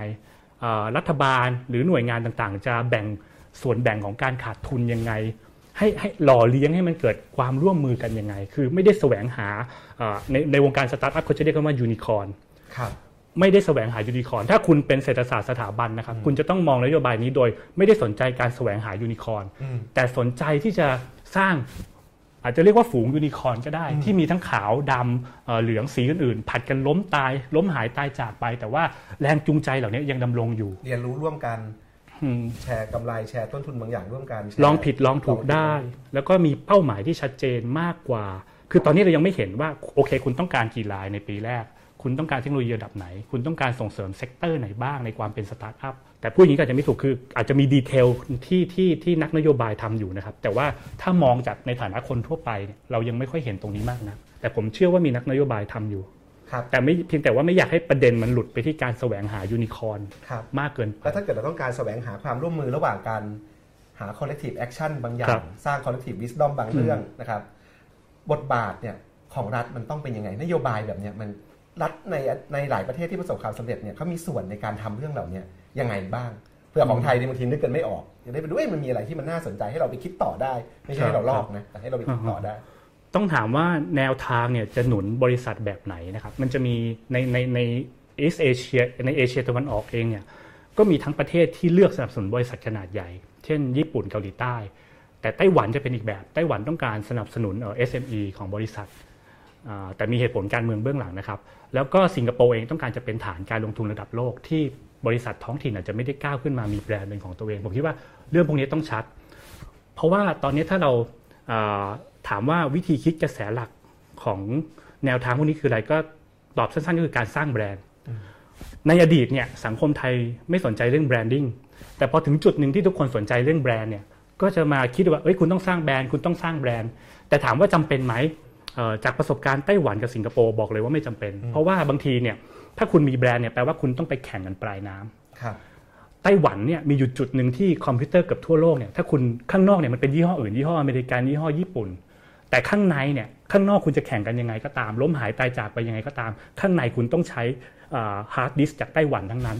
รัฐบาลหรือหน่วยงานต่างๆ จะแบ่งส่วนแบ่งของการขาดทุนยังไง ให้ให้หล่อเลี้ยงให้มันเกิดความร่วมมือกันยังไง คือไม่ได้แสวงหาในในวงการสตาร์ทอัพเขาจะเรียกว่ายูนิคอร์นไม่ได้แสวงหายูนิคอร์นถ้าคุณเป็นเศรษฐศาสตร์สถาบันนะครับคุณจะต้องมองนโยบายนี้โดย ไม่ได้สนใจการแสวงหายูนิคอร์นแต่สนใจที่จะสร้างอาจจะเรียกว่าฝูงยูนิคอร์นก็ได้ ที่มีทั้งขาวดำเหลืองสีอื่นๆ ผลัดกันล้มตาย ล้มหายตายจากไป แต่ว่าแรงจูงใจเหล่านี้ยังดำรงอยู่ เรียนรู้ร่วมกัน แชร์กำไรแชร์ต้นทุนบางอย่างร่วมกันลองผิดลองถูกได้ แล้วก็มีเป้าหมายที่ชัดเจนมากกว่า คือตอนนี้เรายังไม่เห็นว่าโอเค คุณต้องการกี่รายในปีแรก คุณต้องการเทคโนโลยีระดับไหน คุณต้องการส่งเสริม sector ไหนบ้างในความเป็นสตาร์ทอัพแต่พูดอย่างนี้ก็อาจจะไม่ถูกคืออาจจะมีดีเทลที่ที่ที่นักนโยบายทำอยู่นะครับ แต่ว่าถ้ามองจากในฐานะคนทั่วไป เรายังไม่ค่อยเห็นตรงนี้มากนะแต่ผมเชื่อว่ามีนักนโยบายทำอยู่ แต่ไม่เพียงแต่ว่าไม่อยากให้ประเด็นมันหลุดไปที่การแสวงหายูนิคอร์นมากเกินไปแล้วถ้าเกิดเราต้องการแสวงหาความร่วมมือระหว่างการหา collective action บางอย่าง สร้าง collective wisdom บางเรื่องนะครับ บทบาทเนี่ยของรัฐมันต้องเป็นยังไง นโยบายแบบเนี้ยมันรัฐในในหลายประเทศที่ประสบความสำเร็จเนี่ยเขามีส่วนในการทำเรื่องเหล่านี้ยังไงบ้างเพื่อของไทยบางทีนึกกันไม่ออกจะได้ไปดูว่ามันมีอะไรที่มันน่าสนใจให้เราไปคิดต่อได้ ไม่ใช่ให้เราลอกนะแต่ให้เราไปคิดต่อได้ ต้องถามว่าแนวทางเนี่ยจะหนุนบริษัทแบบไหนนะครับ มันจะมีในในในเอเอเชียในเอเชียตะวันออกเองเนี่ยก็มีทั้งประเทศที่เลือกสนับสนุนบริษัทขนาดใหญ่ เช่น ญี่ปุ่นเกาหลีใต้ แต่ไต้หวันจะเป็นอีกแบบ ไต้หวันต้องการสนับสนุนเออ SME ของบริษัท แต่มีเหตุผลการเมืองเบื้องหลังนะครับ แล้วก็สิงคโปร์เองต้องการจะเป็นฐานการลงทุนระดับโลก ที่บริษัทท้องถิ่นอาจจะไม่ได้ก้าวขึ้นมามีแบรนด์เป็นของตัวเอง ผมคิดว่าเรื่องพวกนี้ต้องชัด เพราะว่าตอนนี้ถ้าเรา ถามว่าวิธีคิดกระแสหลักของแนวทางพวกนี้คืออะไรก็ตอบสั้นๆก็คือการสร้างแบรนด์ ในอดีตเนี่ยสังคมไทยไม่สนใจเรื่องแบรนดิ้งแต่พอถึงจุดหนึ่งที่ทุกคนสนใจเรื่องแบรนด์เนี่ยก็จะมาคิดว่าเอ้ยคุณต้องสร้างแบรนด์คุณต้องสร้างแบรนด์ แต่ถามว่าจำเป็นไหมจากประสบการณ์ไต้หวันกับสิงคโปร์บอกเลยว่าไม่จำเป็น เพราะว่าบางทีเนี่ยถ้าคุณมีแบรนด์เนี่ยแปลว่าคุณต้องไปแข่งกันปลายน้ำไต้หวันเนี่ยมีอยู่จุดหนึ่งที่คอมพิวเตอร์กับทั่วโลกเนี่ยถ้าคุณข้างนอกเนี่ยมันเป็นยี่ห้ออื่นยี่ห้ออเมริกันยี่ห้อญี่ปุ่น แต่ข้างในเนี่ยข้างนอกคุณจะแข่งกันยังไงก็ตาม ล้มหายตายจากไปยังไงก็ตาม ข้างในคุณต้องใช้ฮาร์ดดิสก์จากไต้หวันทั้งนั้น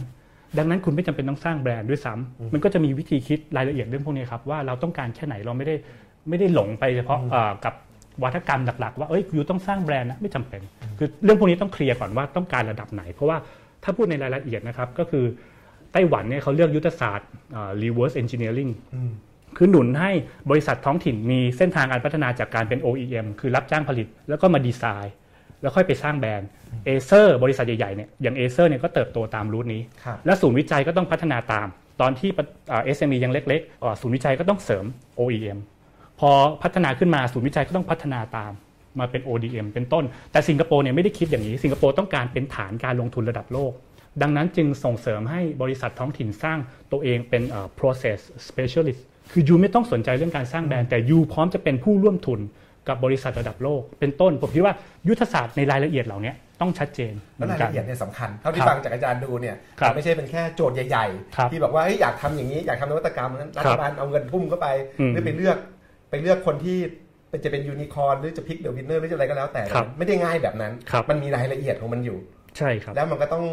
ดังนั้นคุณไม่จำเป็นต้องสร้างแบรนด์ด้วยซ้ำมันก็จะมีวิธีคิดรายละเอียดเรื่องพวกนี้ครับว่าเราต้องการแค่ไหนเราไม่ได้ไม่ได้หลงไปเฉพาะกับวาทกรรมหลักๆ ว่าเอ้ย you ต้องสร้างแบรนด์นะไม่จำเป็น คือเรื่องพวกนี้ต้องเคลียร์ก่อนว่าต้องการระดับไหน เพราะว่าถ้าพูดในรายละเอียดนะครับก็คือไต้หวันเนี่ยเขาเลือกยุทธศาสตร์ reverse engineering คือหนุนให้บริษัทท้องถิ่นมีเส้นทางการพัฒนาจากการเป็น OEM คือรับจ้างผลิตแล้วก็มาดีไซน์ แล้วค่อยไปสร้างแบรนด์ Acer บริษัทใหญ่ๆเนี่ยอย่าง Acer เนี่ยก็เติบโตตาม route นี้ และศูนย์วิจัยก็ต้องพัฒนาตาม ตอนที่ SME ยังเล็กๆศูนย์วิจัยก็ต้องเสริม OEM พอพัฒนาขึ้นมาศูนย์วิจัยก็ต้องพัฒนาตามมาเป็น ODM เป็นต้น แต่สิงคโปร์เนี่ยไม่ได้คิดอย่างนี้ สิงคโปร์ต้องการเป็นฐานการลงทุนระดับโลก ดังนั้นจึงส่งเสริมให้บริษัทท้องถิ่นสร้างตัวเองเป็น process specialist คือ you ไม่ต้องสนใจเรื่องการสร้างแบรนด์แต่ you พร้อมจะเป็นผู้ร่วมทุนกับบริษัทระดับโลก เป็นต้นผมคิดว่ายุทธศาสตร์ในรายละเอียดเหล่านี้ต้องชัดเจนแล้วรายละเอียดเนี่ยสำคัญเท่าที่ครับฟังจากอาจารย์ดูเนี่ยครับไม่ใช่เป็นแค่โจทย์ใหญ่ครับๆที่บอกว่าเฮ้ยอยากทำอย่างนี้อยากทำนวัตกรรมนั้นรัครัฐบบาลเอาเงินทุ่มเข้าไปอืมหรือไปเลือกไปเลือกคนที่เป็นจะเป็นยูนิคอร์นหรือจะ pick the winner หรือจะอะไรก็แล้วแต่ครับไม่ได้ง่ายแบบนั้นครับมันมีรายละเอียดของมันอยู่ ใช่ครับ แล้วมันก็ต้อง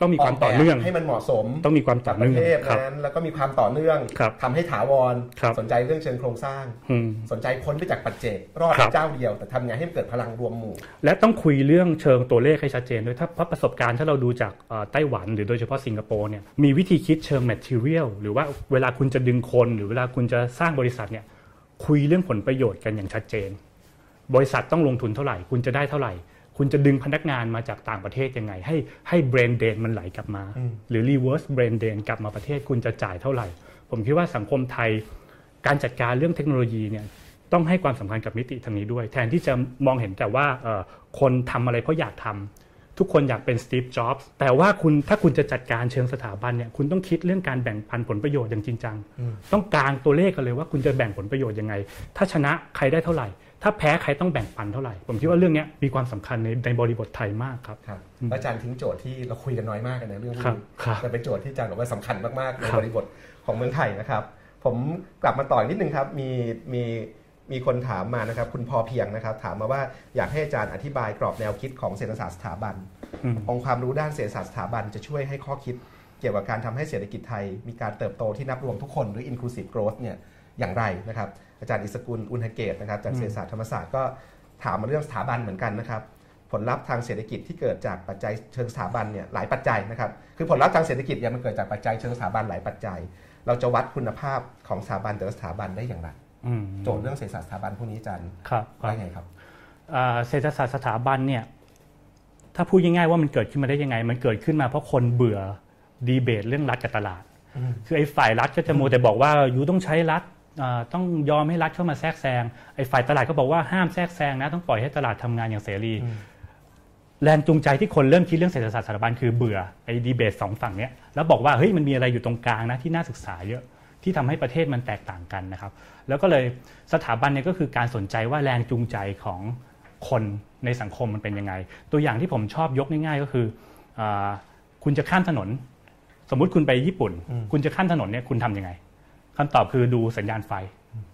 ต้องมีความต่อเนื่องกแบบให้มันเหมาะสมต้องมีความต่กัอบปเนื่ระองเทศครับนั้นแล้วก็มีความต่อเนื่องครับทำให้ถาวรครับสนใจเรื่องเชิงโครงสร้างอืมสนใจพ้นไปจากปัจเจกรอดครับเจ้าเดียว แต่ทำไงให้มันเกิดพลังรวมหมู่ และต้องคุยเรื่องเชิงตัวเลขให้ชัดเจนด้วยถ้าเพราะประสบการณ์ถ้าเราดูจากเอ่อไต้หวันหรือโดยเฉพาะสิงคโปร์เนี่ยมีวิธีคิดเชิง material หรือว่าเวลาคุณจะดึงคนหรือเวลาคุณจะสร้างบริษัทเนี่ยคุยเรื่องผลประโยชน์กันอย่างชัดเจน บริษัทต้องลงทุนเท่าไหร่ คุณจะได้เท่าไหร่ คุณจะดึงพนักงานมาจากต่างประเทศยังไง ให้ให้เบรนเดนมันไหลกลับมาอืมหรือ reverse brain drain กลับมาประเทศคุณจะจ่ายเท่าไหร่ ผมคิดว่าสังคมไทยการจัดการเรื่องเทคโนโลยีเนี่ยต้องให้ความสำคัญกับมิติทางนี้ด้วย แทนที่จะมองเห็นแต่ว่าเอ่อคนทำอะไรเพราะอยากทำทุกคนอยากเป็นสตีฟจ็อบส์แต่ว่าคุณถ้าคุณจะจัดการเชิงสถาบันเนี่ยคุณต้องคิดเรื่องการแบ่งปันผลประโยชน์อย่างจริงจังต้องกางตัวเลขกันเลยว่าคุณจะแบ่งผลประโยชน์ยังไง ถ้าชนะใครได้เท่าไหร่ ถ้าแพ้ใครต้องแบ่งปันเท่าไหร่ ผมคิดว่าเรื่องเนี้ยมีความสำคัญในในบริบทไทยมากครับครับแล้วอาจารย์ทิ้งโจทย์ที่เราคุยกันน้อยมากกันนะเรื่องพวกครับนี้ครับแต่เป็นโจทย์ที่อาจารย์บอกว่าสำคัญมากๆในครับบริบทของเมืองไทยนะครับ ผมกลับมาต่ออีกนิดนึงครับมีมีมีคนถามมานะครับ คุณพอเพียงนะครับ ถามมาว่าอยากให้อาจารย์อธิบายกรอบแนวคิดของเศรษฐศาสตร์สถาบันอืมองค์ความรู้ด้านเศรษฐศาสตร์สถาบันจะช่วยให้ข้อคิด เกี่ยวกับการทำให้เศรษฐกิจไทย มีการเติบโตที่นับรวมทุกคนหรือ inclusive growth เนี่ย อย่างไรนะครับ อาจารย์อิสกุลอุณหเกตนะครับจากเศรษฐศาสตร์ธรรมศาสตร์ก็ถามมาเรื่องสถาบันเหมือนกันนะครับ ผลลัพธ์ทางเศรษฐกิจที่เกิดจากปัจจัยเชิงสถาบันเนี่ยหลายปัจจัยนะครับ คือผลลัพธ์ทางเศรษฐกิจเนี่ยมันเกิดจากปัจจัยเชิงสถาบันหลายปัจจัย เราจะวัดคุณภาพของสถาบันแต่ละสถาบันได้อย่างไรอืมโจทย์เรื่องเศรษฐศาสตร์สถาบันพวกนี้อาจารย์ครับครับว่าไงครับอ่าเศรษฐศาสตร์สถาบันเนี่ยถ้าพูดง่ายๆว่ามันเกิดขึ้นมาได้ยังไง มันเกิดขึ้นมาเพราะคนเบื่อดีเบตเรื่องรัฐกับตลาดอืมคือไอ้ฝ่ายรัฐก็จะมัวแต่บอกว่ายูต้องใช้รัฐอ่า ต้องยอมให้รัฐเข้ามาแทรกแซงไอ้ฝ่ายตลาดก็บอกว่าห้ามแทรกแซงนะ ต้องปล่อยให้ตลาดทำงานอย่างเสรีอืมแรงจูงใจที่คนเริ่มคิดเรื่องเศรษฐศาสตร์สถาบันคือเบื่อไอ้ดีเบตสองฝั่งเนี้ยแล้วบอกว่าเฮ้ยมันมีอะไรอยู่ตรงกลางนะที่น่าศึกษาเยอะที่ทำให้ประเทศมันแตกต่างกันนะครับ แล้วก็เลยสถาบันเนี่ยก็คือการสนใจว่าแรงจูงใจของคนในสังคมมันเป็นยังไง ตัวอย่างที่ผมชอบยกง่าย ๆ ก็คืออาคุณจะข้ามถนน สมมุติคุณไปญี่ปุ่นอืมคุณจะข้ามถนนเนี่ยคุณทำยังไง คำตอบคือดูสัญญาณไฟ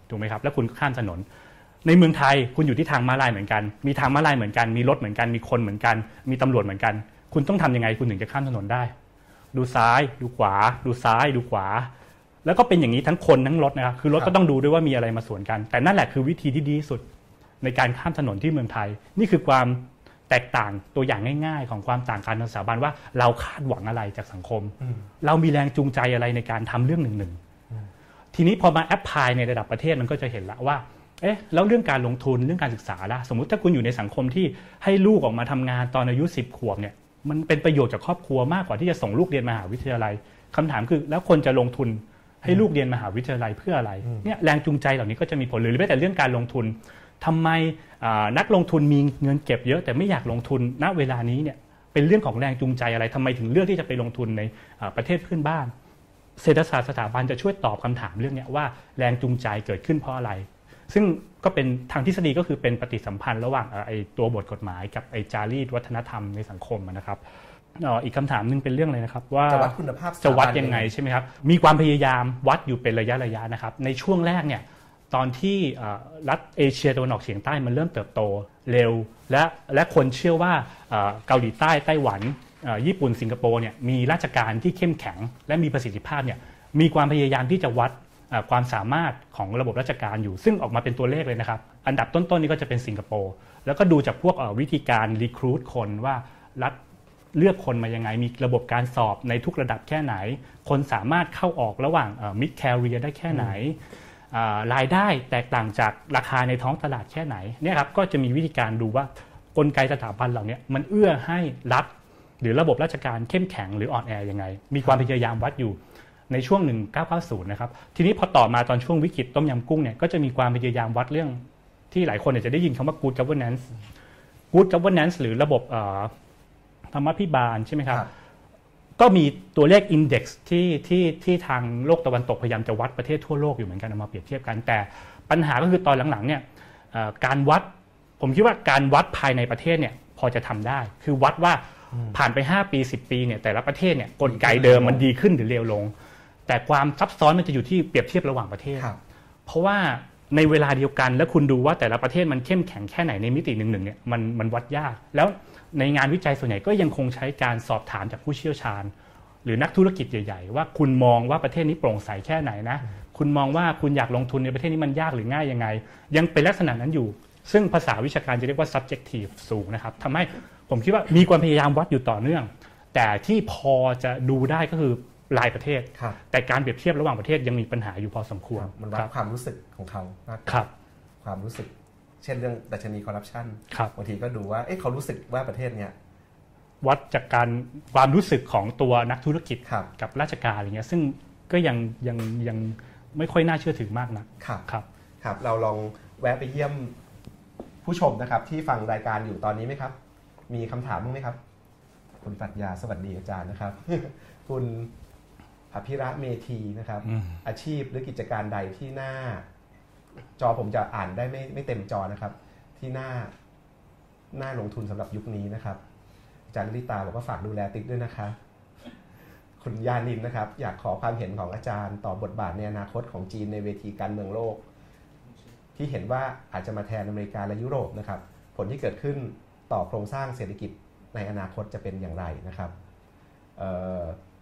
ถูกไหมครับ แล้วคุณข้ามถนน ในเมืองไทยคุณอยู่ที่ทางม้าลายเหมือนกัน มีทางม้าลายเหมือนกัน มีรถเหมือนกัน มีคนเหมือนกัน มีตำรวจเหมือนกัน คุณต้องทำยังไงคุณถึงจะข้ามถนนได้ ดูซ้าย ดูขวา ดูซ้าย ดูขวา แล้วก็เป็นอย่างนี้ทั้งคนทั้งรถนะครับ คือรถครับก็ต้องดูด้วยว่ามีอะไรมาสวนกัน แต่นั่นแหละคือวิธีที่ดีที่สุดในการข้ามถนนที่เมืองไทย นี่คือความแตกต่างตัวอย่างง่ายๆ ของความต่างกันทางสถาบันว่าเราคาดหวังอะไรจากสังคมอืมเรามีแรงจูงใจอะไรในการทำเรื่องหนึ่งหนึ่ง ทีนี้พอมาแอพพลายในระดับประเทศมันก็จะเห็นละว่าเอ๊ะแล้วเรื่องการลงทุนเรื่องการศึกษาล่ะสมมุติถ้าคุณอยู่ในสังคมที่ให้ลูกออกมาทำงานตอนอายุ 10 ขวบเนี่ยมันเป็นประโยชน์จากครอบครัวมากกว่าที่จะส่งลูกเรียนมหาวิทยาลัยคำถามคือแล้วคนจะลงทุนให้ลูกเรียนมหาวิทยาลัยเพื่ออะไรเนี่ยแรงจูงใจเหล่านี้ก็จะมีผลหรือแม้แต่เรื่องการลงทุนทำไมอ่านักลงทุนมีเงินเก็บเยอะ แต่ไม่อยากลงทุนณเวลานี้เนี่ยเป็นเรื่องของแรงจูงใจอะไรทำไมถึงเลือกที่จะไปลงทุนในอ่าประเทศเพื่อนบ้าน เศรษฐศาสตร์สถาบันจะช่วยตอบคำถามเรื่องเนี้ยว่าแรงจูงใจเกิดขึ้นเพราะอะไร ซึ่งก็เป็นทางทฤษฎีก็คือเป็นปฏิสัมพันธ์ระหว่างเอ่อไอ้ตัวบทกฎหมายกับไอ้จารีตวัฒนธรรมในสังคมอะนะครับเอ่ออีกคำถามหนึงเป็นเรื่องอะไรนะครับ ว่าจะวัดคุณภาพสถาบันจะวัดยังไงใช่ไหมครับมีความพยายามวัดอยู่เป็นระยะระยะนะครับ ในช่วงแรกเนี่ยตอนที่เอ่อรัฐเอเชียตะวันออกเฉียงใต้มันเริ่มเติบโตเร็ว และและคนเชื่อว่าเอ่อเกาหลีใต้ไต้หวันเอ่อ ญี่ปุ่นสิงคโปร์เนี่ยมีราชการที่เข้มแข็ง และมีประสิทธิภาพเนี่ยมีความพยายามที่จะวัดความสามารถของระบบราชการอยู่ ซึ่งออกมาเป็นตัวเลขเลยนะครับ อันดับต้นๆนี่ก็จะเป็นสิงคโปร์แล้วก็ดูจากพวกวิธีการรีครูดคนว่ารัฐเลือกคนมายังไง มีระบบการสอบในทุกระดับแค่ไหน คนสามารถเข้าออกระหว่างมิดแคเรียได้แค่ไหนรายได้แตกต่างจากราคาในท้องตลาดแค่ไหนเนี่ยครับก็จะมีวิธีการดูว่ากลไกสถาบันเหล่านี้มันเอื้อให้รัฐ หรือระบบราชการเข้มแข็งหรืออ่อนแอยังไง มีความพยายามวัดอยู่ในช่วง 1990 นะครับ ทีนี้พอต่อมาตอนช่วงวิกฤตต้มยำกุ้งเนี่ย ก็จะมีความพยายามวัดเรื่องที่หลายคนอาจจะได้ยินคำว่า good governance good governance หรือระบบธรรมพิบาลใช่ไหมครับ ก็มีตัวเลข index ที่ที่ที่ทางโลกตะวันตกพยายามจะวัดประเทศทั่วโลกอยู่เหมือนกันเอามาเปรียบเทียบกัน แต่ปัญหาก็คือตอนหลังๆเนี่ยการวัด ผมคิดว่าการวัดภายในประเทศเนี่ยพอจะทำได้ คือวัดว่า ผ่านไป 5 ปี 10 ปีเนี่ยแต่ละประเทศเนี่ยกลไกเดิมมันดีขึ้นหรือเลวลง แต่ความซับซ้อนมันจะอยู่ที่เปรียบเทียบระหว่างประเทศ เพราะว่าในเวลาเดียวกันแล้วคุณดูว่าแต่ละประเทศมันเข้มแข็งแค่ไหนในมิติหนึ่งๆเนี่ยมันมันวัดยาก แล้วในงานวิจัยส่วนใหญ่ก็ยังคงใช้การสอบถามจากผู้เชี่ยวชาญ หรือนักธุรกิจใหญ่ ๆ ว่าคุณมองว่าประเทศนี้โปร่งใสแค่ไหนนะคุณมองว่าคุณอยากลงทุนในประเทศนี้มันยากหรือง่ายยังไง ยังเป็นลักษณะนั้นอยู่ ซึ่งภาษาวิชาการจะเรียกว่า subjective สูงนะครับทำให้ ผมคิดว่ามีความพยายามวัดอยู่ต่อเนื่อง แต่ที่พอจะดูได้ก็คือรายประเทศแต่การเปรียบเทียบระหว่างประเทศยังมีปัญหาอยู่พอสมควรมันวัดความรู้สึกของเขามากครับ ความรู้สึก เช่นเรื่องดัชนีคอร์รัปชันครับ บางทีก็ดูว่าเอ๊ะเขารู้สึกว่าประเทศเนี้ย วัดจากการความรู้สึกของตัวนักธุรกิจกับราชการอะไรเงี้ยซึ่งก็ยังยังยังไม่ค่อยน่าเชื่อถือมากนะครับครับ ครับ เราลองแวะไปเยี่ยมผู้ชมนะครับ ที่ฟังรายการอยู่ตอนนี้ไหมครับ มีคำถามบ้างไหมครับ คุณปัตยาสวัสดีอาจารย์นะครับ คุณอภิระเมธีนะครับ อาชีพหรือกิจการใดที่หน้า จอผมจะอ่านได้ไม่ไม่เต็มจอนะครับ ที่หน้าหน้าลงทุนสำหรับยุคนี้นะครับอาจารย์ลิตาบอกว่าฝากดูแลติ๊กด้วยนะคะคุณยานินนะครับ อยากขอความเห็นของอาจารย์ ต่อบทบาทในอนาคตของจีนในเวทีการเมืองโลก ที่เห็นว่าอาจจะมาแทนอเมริกาและยุโรปนะครับ ผลที่เกิดขึ้น ต่อโครงสร้างเศรษฐกิจในอนาคตจะเป็นอย่างไรนะครับ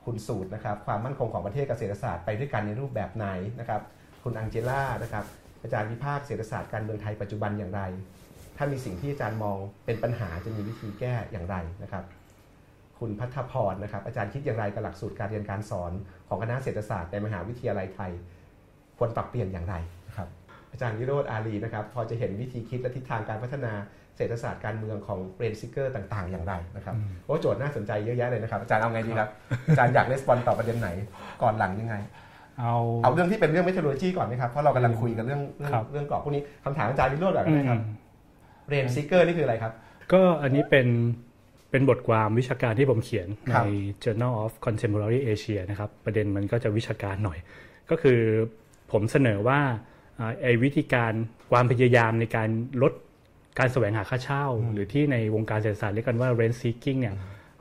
คุณสูตรนะครับความมั่นคงของประเทศกับเศรษฐศาสตร์ไปด้วยกันในรูปแบบไหนนะครับคุณอังเจล่านะครับอาจารย์วิภาคเศรษฐศาสตร์การเมืองไทยปัจจุบันอย่างไร ถ้ามีสิ่งที่อาจารย์มองเป็นปัญหาจะมีวิธีแก้อย่างไรนะครับ คุณพัฒพรนะครับอาจารย์คิดอย่างไรกับหลักสูตรการเรียนการสอนของคณะเศรษฐศาสตร์ในมหาวิทยาลัยไทย ควรปรับเปลี่ยนอย่างไรนะครับอาจารย์วิโรธอารีนะครับพอจะเห็นวิธีคิดและทิศทางการพัฒนา เศรษฐศาสตร์การเมืองของ reign-seeker ต่าง ๆ อย่างไรนะครับโอ้โจทย์น่าสนใจเยอะแยะเลยนะครับอาจารย์เอาไงดีครับอาจารย์อยาก respond ต่อประเด็นไหนก่อนหลังยังไง เอาเอาเรื่องที่เป็นเรื่อง methodology ก่อนไหมครับเพราะเรากำลังคุยกันเรื่องเรื่องเรื่องกรอบพวกนี้คำถามอาจารย์วิโรจน์แบบนี้ครับ reign-seeker นี่คืออะไรครับ ก็อันนี้เป็นเป็นบทความวิชาการที่ผมเขียนใน Journal of Contemporary Asia นะครับประเด็นมันก็จะวิชาการหน่อย ก็คือผมเสนอว่าไอ้วิธีการความพยายามในการลด การแสวงหาค่าเช่า หรือที่ในวงการเศรษฐศาสตร์เรียกกันว่า rent seeking เนี่ย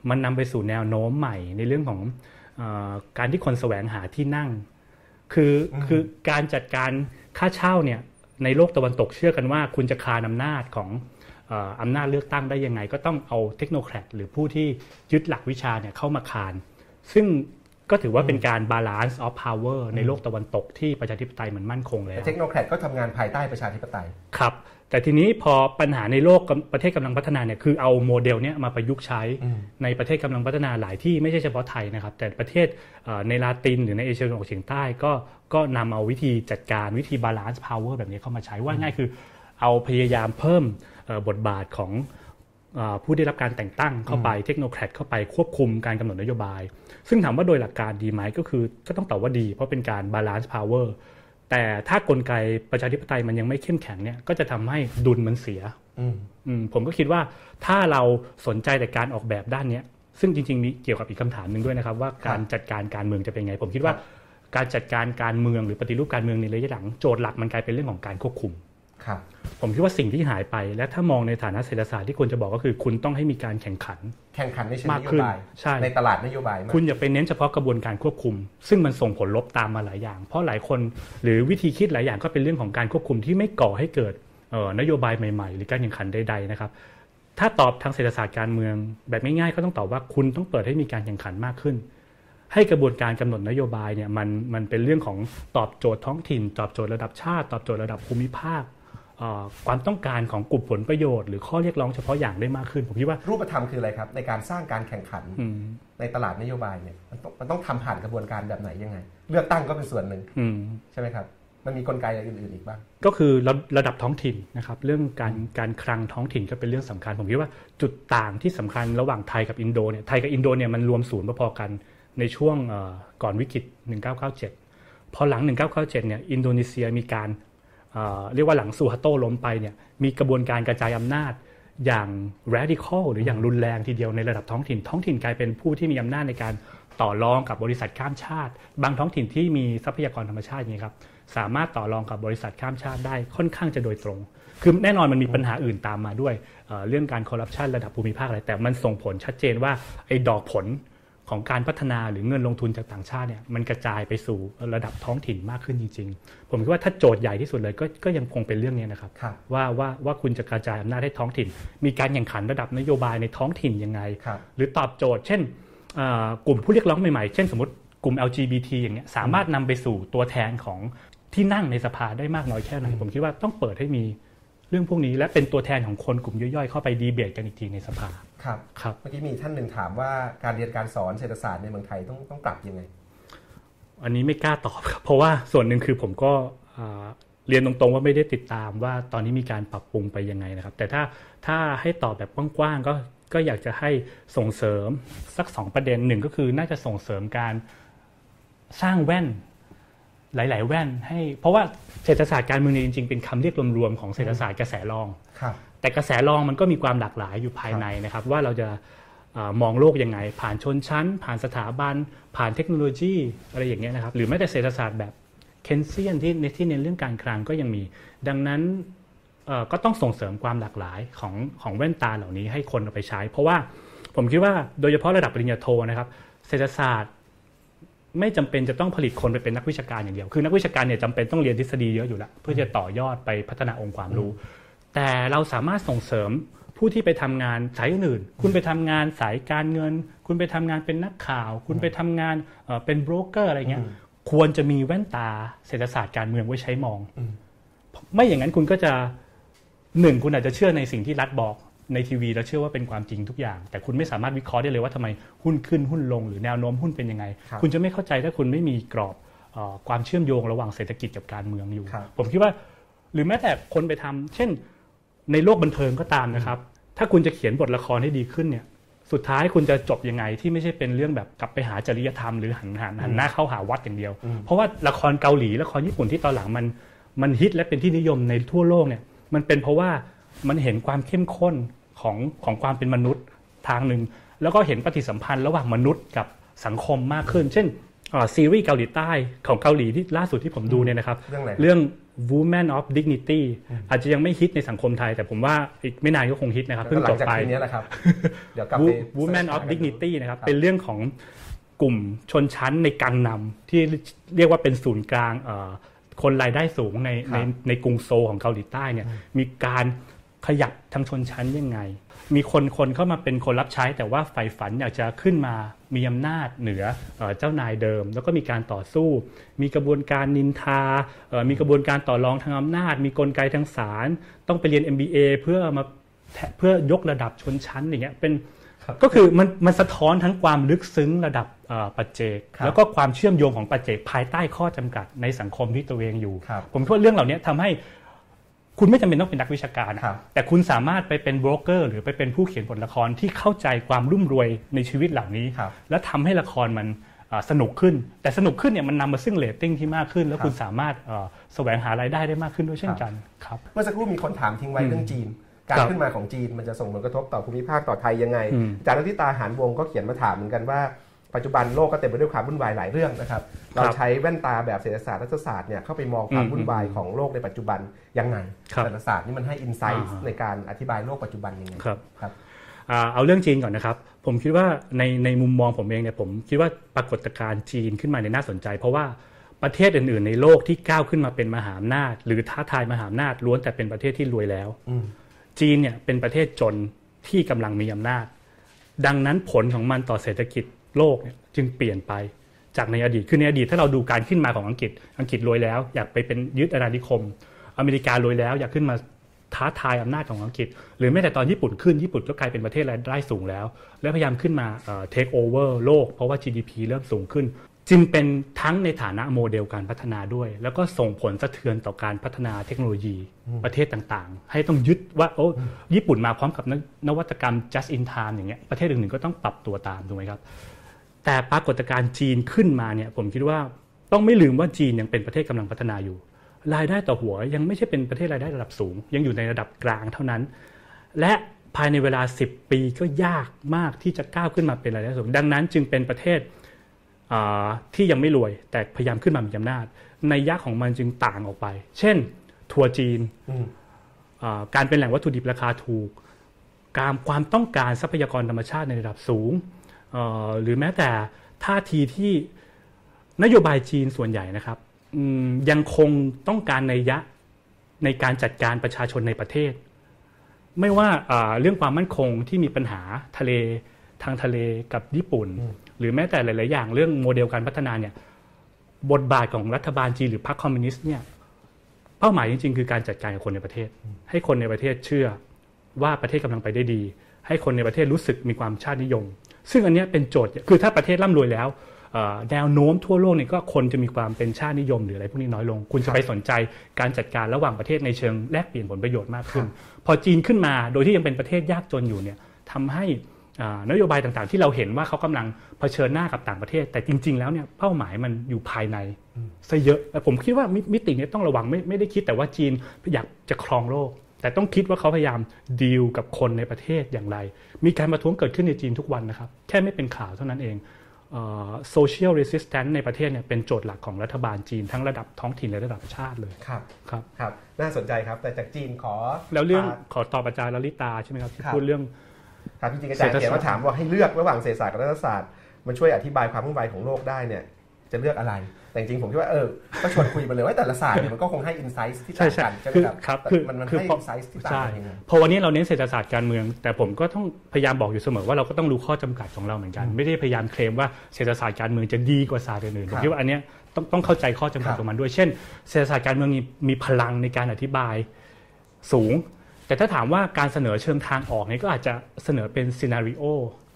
มันนำไปสู่แนวโน้มใหม่ในเรื่องของอการที่คนแสวงหาที่นั่ง คือคือการจัดการค่าเช่าเนี่ยในโลกตะวันตกเชื่อกันว่า คุณจะคานอำนาจของอำนาจเลือกตั้งได้ยังไง ก็ต้องเอา technocrat หรือผู้ที่ยึดหลักวิชาเนี่ยเข้ามาคานซึ่งก็ถือว่าเป็นการ balance of power ในโลกตะวันตกที่ประชาธิปไตยมันมั่นคงแล้ว technocrat ก็ทำงานภายใต้ประชาธิปไตยครับ แต่ทีนี้พอปัญหาในโลกประเทศกำลังพัฒนาเนี่ยคือเอาโมเดลเนี้ยมาประยุกต์ใช้ในประเทศกำลังพัฒนาหลายที่ไม่ใช่เฉพาะไทยนะครับ แต่ประเทศในลาตินหรือในเอเชียตะวันออกเฉียงใต้ก็ก็นำเอาวิธีจัดการวิธี balance power แบบนี้เข้ามาใช้ว่าง่ายคือ เอาพยายามเพิ่มบทบาทของผู้ได้รับการแต่งตั้งเข้าไป technocrat เข้าไปควบคุมการกำหนดนโยบาย ซึ่งถามว่าโดยหลักการดีไหมก็คือก็ต้องตอบว่าดี เพราะเป็นการ balance power แต่ถ้ากลไกประชาธิปไตยมันยังไม่เข้มแข็งเนี่ยก็จะทำให้ดุลมันเสียผมก็คิดว่าถ้าเราสนใจแต่การออกแบบด้านนี้ซึ่งจริงๆมีเกี่ยวกับอีกคำถามหนึ่งด้วยนะครับ ว่าการจัดการการเมืองจะเป็นไง ผมคิดว่าการจัดการการเมืองหรือปฏิรูปการเมืองในระยะหลังโจทย์หลักมันกลายเป็นเรื่องของการควบคุม ครับผมคิดว่าสิ่งที่หายไป และถ้ามองในฐานะเศรษฐศาสตร์ที่ควรจะบอกก็คือ คุณต้องให้มีการแข่งขัน แข่งขันในเชิงนโยบายใช่ในตลาดนโยบาย คุณอย่าไปเน้นเฉพาะกระบวนการควบคุม ซึ่งมันส่งผลลบตามมาหลายอย่าง เพราะหลายคนหรือวิธีคิดหลายอย่างก็เป็นเรื่องของการควบคุมที่ไม่ก่อให้เกิดนโยบายใหม่ๆ หรือการแข่งขันใดๆนะครับถ้าตอบทางเศรษฐศาสตร์การเมือง แบบง่ายๆก็ต้องตอบว่าคุณต้องเปิดให้มีการแข่งขันมากขึ้น ให้กระบวนการกำหนดนโยบายเนี่ยมันมันเป็นเรื่องของตอบโจทย์ท้องถิ่น ตอบโจทย์ระดับชาติ ตอบโจทย์ระดับภูมิภาค ความต้องการของกลุ่มผลประโยชน์ หรือข้อเรียกร้องเฉพาะอย่างได้มากขึ้น ผมคิดว่ารูปธรรมคืออะไรครับ ในการสร้างการแข่งขันในตลาดนโยบายเนี่ยมันต้องมันต้องทำผ่านกระบวนการแบบไหนยังไง เลือกตั้งก็เป็นส่วนหนึ่งใช่ไหมครับมันมีกลไกอื่นๆอีกบ้าง ก็คือระระดับท้องถิ่นนะครับเรื่องการการคลังท้องถิ่นก็เป็นเรื่องสำคัญ ผมคิดว่าจุดต่างที่สำคัญระหว่างไทยกับอินโดเนี่ยไทยกับอินโดเนี่ยมันรวมศูนย์พอๆกันในช่วงก่อนวิกฤต 1997 พอหลัง 1997 เนี่ยอินโดนีเซียมีการ เรียกว่าหลังซูฮัตโต้ล้มไปเนี่ยมีกระบวนการกระจายอำนาจอย่าง radical หรืออย่างรุนแรงทีเดียวในระดับท้องถิ่น ท้องถิ่นกลายเป็นผู้ที่มีอำนาจในการต่อรองกับบริษัทข้ามชาติ บางท้องถิ่นที่มีทรัพยากรธรรมชาติอย่างนี้ครับสามารถต่อรองกับบริษัทข้ามชาติได้ค่อนข้างจะโดยตรง คือแน่นอนมันมีปัญหาอื่นตามมาด้วยเรื่องการคอร์รัปชันระดับภูมิภาคอะไรแต่มันส่งผลชัดเจนว่าไอ้ดอกผล ของการพัฒนาหรือเงินลงทุนจากต่างชาติเนี่ยมันกระจายไปสู่ระดับท้องถิ่นมากขึ้นจริง ๆ ผมคิดว่าถ้าโจทย์ใหญ่ที่สุดเลยก็ก็ยังคงเป็นเรื่องนี้นะครับรบว่าว่าว่าคุณจะกระจายอำนาจให้ท้องถิ่น มีการแข่งขันระดับนโยบายในท้องถิ่นยังไง หรือตอบโจทย์ เช่นกลุ่มผู้เรียกร้องใหม่ๆ เช่นสมมติกลุ่ม LGBT อย่างเงี้ยสามารถนำไปสู่ตัวแทนของที่นั่งในสภาได้มากน้อยแค่ไหนผมคิดว่าต้องเปิดให้มี เรื่องพวกนี้และเป็นตัวแทนของคนกลุ่มย่อยๆ เข้าไปดีเบตกันอีกทีในสภาครับครับเมื่อกี้มีท่านหนึ่งถามว่าการเรียนการสอนเศรษฐศาสตร์ในเมืองไทยต้องต้องปรับยังไง อันนี้ไม่กล้าตอบครับเพราะว่าส่วนหนึ่งคือผมก็เรียนตรงๆว่าไม่ได้ติดตามว่าตอนนี้มีการปรับปรุงไปยังไงนะครับ แต่ถ้าถ้าให้ตอบแบบกว้างๆก็ก็อยากจะให้ส่งเสริมสักสองประเด็นหนึ่งก็คือน่าจะส่งเสริมการสร้างแว่น หลาย ๆ แว่นให้ เพราะว่าเศรษฐศาสตร์การเมืองจริง ๆ เป็นคำเรียกรวม ๆ ของเศรษฐศาสตร์กระแสรองแต่กระแสรองมันก็มีความหลากหลายอยู่ภายในนะครับ ว่าเราจะมองโลกยังไง ผ่านชนชั้น ผ่านสถาบัน ผ่านเทคโนโลยีอะไรอย่างเงี้ยนะครับ หรือแม้แต่เศรษฐศาสตร์แบบเคนเซียนที่ในที่เน้นเรื่องการคลังก็ยังมี ดังนั้นก็ต้องส่งเสริมความหลากหลายของของแว่นตาเหล่านี้ให้คนเอาไปใช้ เพราะว่าผมคิดว่าโดยเฉพาะระดับปริญญาโทนะครับเศรษฐศาสตร์ ไม่จำเป็นจะต้องผลิตคนไปเป็นนักวิชาการอย่างเดียว คือนักวิชาการเนี่ยจำเป็นต้องเรียนทฤษฎีเยอะอยู่แล้ว เพื่อจะต่อยอดไปพัฒนาองค์ความรู้ แต่เราสามารถส่งเสริมผู้ที่ไปทำงานสายอื่น คุณไปทำงานสายการเงิน คุณไปทำงานเป็นนักข่าว คุณไปทำงานเป็นโบรกเกอร์อะไรเงี้ย ควรจะมีแว่นตาเศรษฐศาสตร์การเมืองไว้ใช้มอง ไม่อย่างนั้นคุณก็จะหนึ่งคุณอาจจะเชื่อในสิ่งที่รัฐบอก ในทีวีเราเชื่อว่าเป็นความจริงทุกอย่าง แต่คุณไม่สามารถวิเคราะห์ได้เลยว่าทำไมหุ้นขึ้นหุ้นลงหรือแนวโน้มหุ้นเป็นยังไง คุณจะไม่เข้าใจถ้าคุณไม่มีกรอบความเชื่อมโยงระหว่างเศรษฐกิจกับการเมืองอยู่ ผมคิดว่าหรือแม้แต่คนไปทำเช่น ในโลกบันเทิงก็ตามนะครับ ถ้าคุณจะเขียนบทละครให้ดีขึ้นเนี่ยสุดท้ายคุณจะจบยังไงที่ไม่ใช่เป็นเรื่องแบบกลับไปหาจริยธรรมหรือหันหันหันหน้าเข้าหาวัดอย่างเดียว เพราะว่าละครเกาหลีละครญี่ปุ่นที่ตอนหลังมันมันฮิตและเป็นที่นิยมในทั่วโลกเนี่ยมันเป็นเพราะว่ามันเห็นความเข้มข้น ของของความเป็นมนุษย์ทางหนึ่ง แล้วก็เห็นปฏิสัมพันธ์ระหว่างมนุษย์กับสังคมมากขึ้น เช่นซีรีส์เกาหลีใต้ของเกาหลีที่ล่าสุดที่ผมดูเนี่ยนะครับ เรื่องอะไรเรื่อง Woman of Dignity อาจจะยังไม่ฮิตในสังคมไทย แต่ผมว่าอีกไม่นานก็คงฮิตนะครับเพิ่งจบไปนี้แหละครับเดี๋ยวกลับไป Woman of Dignity นะครับเป็นเรื่องของกลุ่มชนชั้นในกังนำที่เรียกว่าเป็นศูนย์กลางคนรายได้สูงในในในกรุงโซของเกาหลีใต้เนี่ยมีการ ขยับทางชนชั้นยังไง มีคนคนเข้ามาเป็นคนรับใช้ แต่ว่าใฝ่ฝันอยากจะขึ้นมามีอำนาจเหนือเจ้านายเดิม แล้วก็มีการต่อสู้ มีกระบวนการนินทา มีกระบวนการต่อรองทางอำนาจ มีกลไกทางศาลต้องไปเรียน MBA เพื่อมาเพื่อยกระดับชนชั้นอย่างเงี้ยเป็นก็คือมันมันสะท้อนทั้งความลึกซึ้งระดับปัจเจก แล้วก็ความเชื่อมโยงของปัจเจกภายใต้ข้อจำกัดในสังคมที่ตัวเองอยู่ ผมคิดว่าเรื่องเหล่านี้ทำให้ คุณไม่จำเป็นต้องเป็นนักวิชาการแต่คุณสามารถไปเป็นโบรกเกอร์ หรือไปเป็นผู้เขียนบทละครที่เข้าใจความรุ่มรวยในชีวิตเหล่านี้และทำให้ละครมันสนุกขึ้น แต่สนุกขึ้นเนี่ยมันนำมาซึ่งเรตติ้งที่มากขึ้น แล้วคุณสามารถแสวงหารายได้ได้มากขึ้นด้วยเช่นกันครับ เมื่อสักครู่มีคนถามทิ้งไว้เรื่องจีน การขึ้นมาของจีนมันจะส่งผลกระทบต่อภูมิภาคต่อไทยยังไงอาจารย์นิตาหานวงก็เขียนมาถามเหมือนกันว่า ปัจจุบันโลกก็เต็มไปด้วยความวุ่นวายหลายเรื่องนะครับ เราใช้แว่นตาแบบเศรษฐศาสตร์รัฐศาสตร์เนี่ยเข้าไปมองความวุ่นวายของโลกในปัจจุบันยังไงเศรษฐศาสตร์นี่มันให้อินไซต์ในการอธิบายโลกปัจจุบันยังไงครับครับเอาเรื่องจีนก่อนนะครับ ผมคิดว่าในในมุมมองผมเองเนี่ยผมคิดว่าปรากฏการณ์จีนขึ้นมาในน่าสนใจ เพราะว่าประเทศอื่น ๆ ในโลกที่ก้าวขึ้นมาเป็นมหาอำนาจ หรือท้าทายมหาอำนาจล้วนแต่เป็นประเทศที่รวยแล้วจีนเนี่ยเป็นประเทศจนที่กำลังมีอำนาจ ดังนั้นผลของมันต่อเศรษฐกิจ โลกเนี่ยจึงเปลี่ยนไปจากในอดีตคือในอดีตถ้าเราดูการขึ้นมาของอังกฤษ อังกฤษรวยแล้ว อยากไปเป็นยึดอาณานิคม อเมริการวยแล้ว อยากขึ้นมาท้าทายอำนาจของอังกฤษ หรือแม้แต่ตอนญี่ปุ่นขึ้นญี่ปุ่นก็กลายเป็นประเทศรายได้สูงแล้ว แล้วพยายามขึ้นมาเทคโอเวอร์โลก เพราะว่า GDP เริ่มสูงขึ้น จึงเป็นทั้งในฐานะโมเดลการพัฒนาด้วย แล้วก็ส่งผลสะเทือนต่อการพัฒนาเทคโนโลยีประเทศต่างๆ ให้ต้องยึดว่าโอ้ญี่ปุ่นมาพร้อมกับนวัตกรรม just in time อย่างเงี้ยประเทศอื่นๆก็ต้องปรับตัวตามถูกไหมครับ แต่ปรากฏการณ์จีนขึ้นมาเนี่ยผมคิดว่าต้องไม่ลืมว่าจีนยังเป็นประเทศกำลังพัฒนาอยู่ รายได้ต่อหัวยังไม่ใช่เป็นประเทศรายได้ระดับสูง ยังอยู่ในระดับกลางเท่านั้น และภายในเวลา 10 ปีก็ยากมากที่จะก้าวขึ้นมาเป็นรายได้สูง ดังนั้นจึงเป็นประเทศที่ยังไม่รวยแต่พยายามขึ้นมามีอำนาจ ในยักษ์ของมันจึงต่างออกไป เช่น ทัวร์จีนการเป็นแหล่งวัตถุดิบราคาถูก การความต้องการทรัพยากรธรรมชาติในระดับสูง หรือแม้แต่ท่าทีที่นโยบายจีนส่วนใหญ่นะครับยังคงต้องการในยะในการจัดการประชาชนในประเทศ ไม่ว่าเรื่องความมั่นคงที่มีปัญหาทะเลทางทะเลกับญี่ปุ่น หรือแม้แต่หลาย ๆ อย่างเรื่องโมเดลการพัฒนาเนี่ยบทบาทของรัฐบาลจีนหรือพรรคคอมมิวนิสต์เนี่ยเป้าหมายจริง ๆ คือการจัดการกับคนในประเทศ ให้คนในประเทศเชื่อว่าประเทศกำลังไปได้ดี ให้คนในประเทศรู้สึกมีความชาตินิยม ซึ่งอันนี้เป็นโจทย์คือถ้าประเทศร่ำรวยแล้วแนวโน้มทั่วโลกเนี่ยก็คนจะมีความเป็นชาตินิยมหรืออะไรพวกนี้น้อยลง คุณจะไปสนใจการจัดการระหว่างประเทศในเชิงแลกเปลี่ยนผลประโยชน์มากขึ้น พอจีนขึ้นมาโดยที่ยังเป็นประเทศยากจนอยู่เนี่ยทำให้นโยบายต่างๆ ที่เราเห็นว่าเขากำลังเผชิญหน้ากับต่างประเทศ แต่จริง ๆ แล้วเนี่ยเป้าหมายมันอยู่ภายในซะเยอะแต่ผมคิดว่ามิตินี้ต้องระวังไม่ไม่ได้คิดแต่ว่าจีนอยากจะครองโลก แต่ต้องคิดว่าเขาพยายามดีลกับคนในประเทศอย่างไร มีการประท้วงเกิดขึ้นในจีนทุกวันนะครับ แค่ไม่เป็นข่าวเท่านั้นเอง social resistance ในประเทศเนี่ยเป็นโจทย์หลักของรัฐบาลจีนทั้งระดับท้องถิ่นและระดับชาติเลยครับครับครับ น่าสนใจครับ แต่จากจีนขอ แล้วเรื่องขอตอบอาจารย์ลลิตาใช่ไหมครับที่พูดเรื่องครับจริงๆอาจารย์เขียนมาถามว่าให้เลือกระหว่างเศรษฐศาสตร์กับรัฐศาสตร์มันช่วยอธิบายความวุ่นวายของโลกได้เนี่ย จะเลือกอะไร แต่จริงผมคิดว่าเออก็ชวนคุยไปเลยว่าแต่ละศาสตร์เนี่ยมันก็คงให้ insight ที่ต่างกันใช่ไหมครับคือมันมันให้ insight ที่ต่างกันยังไงพอวันนี้เราเน้นเศรษฐศาสตร์การเมือง แต่ผมก็ต้องพยายามบอกอยู่เสมอว่าเราก็ต้องรู้ข้อจำกัดของเราเหมือนกัน ไม่ได้พยายามเคลมว่าเศรษฐศาสตร์การเมืองจะดีกว่าศาสตร์อื่นๆผมคิดว่าอันนี้ต้องต้องเข้าใจข้อจำกัดของมันด้วยเช่นเศรษฐศาสตร์การเมืองมีมีพลังในการอธิบายสูง แต่ถ้าถามว่าการเสนอเชิงทางออกนี่ก็อาจจะเสนอเป็นซีนารีโอ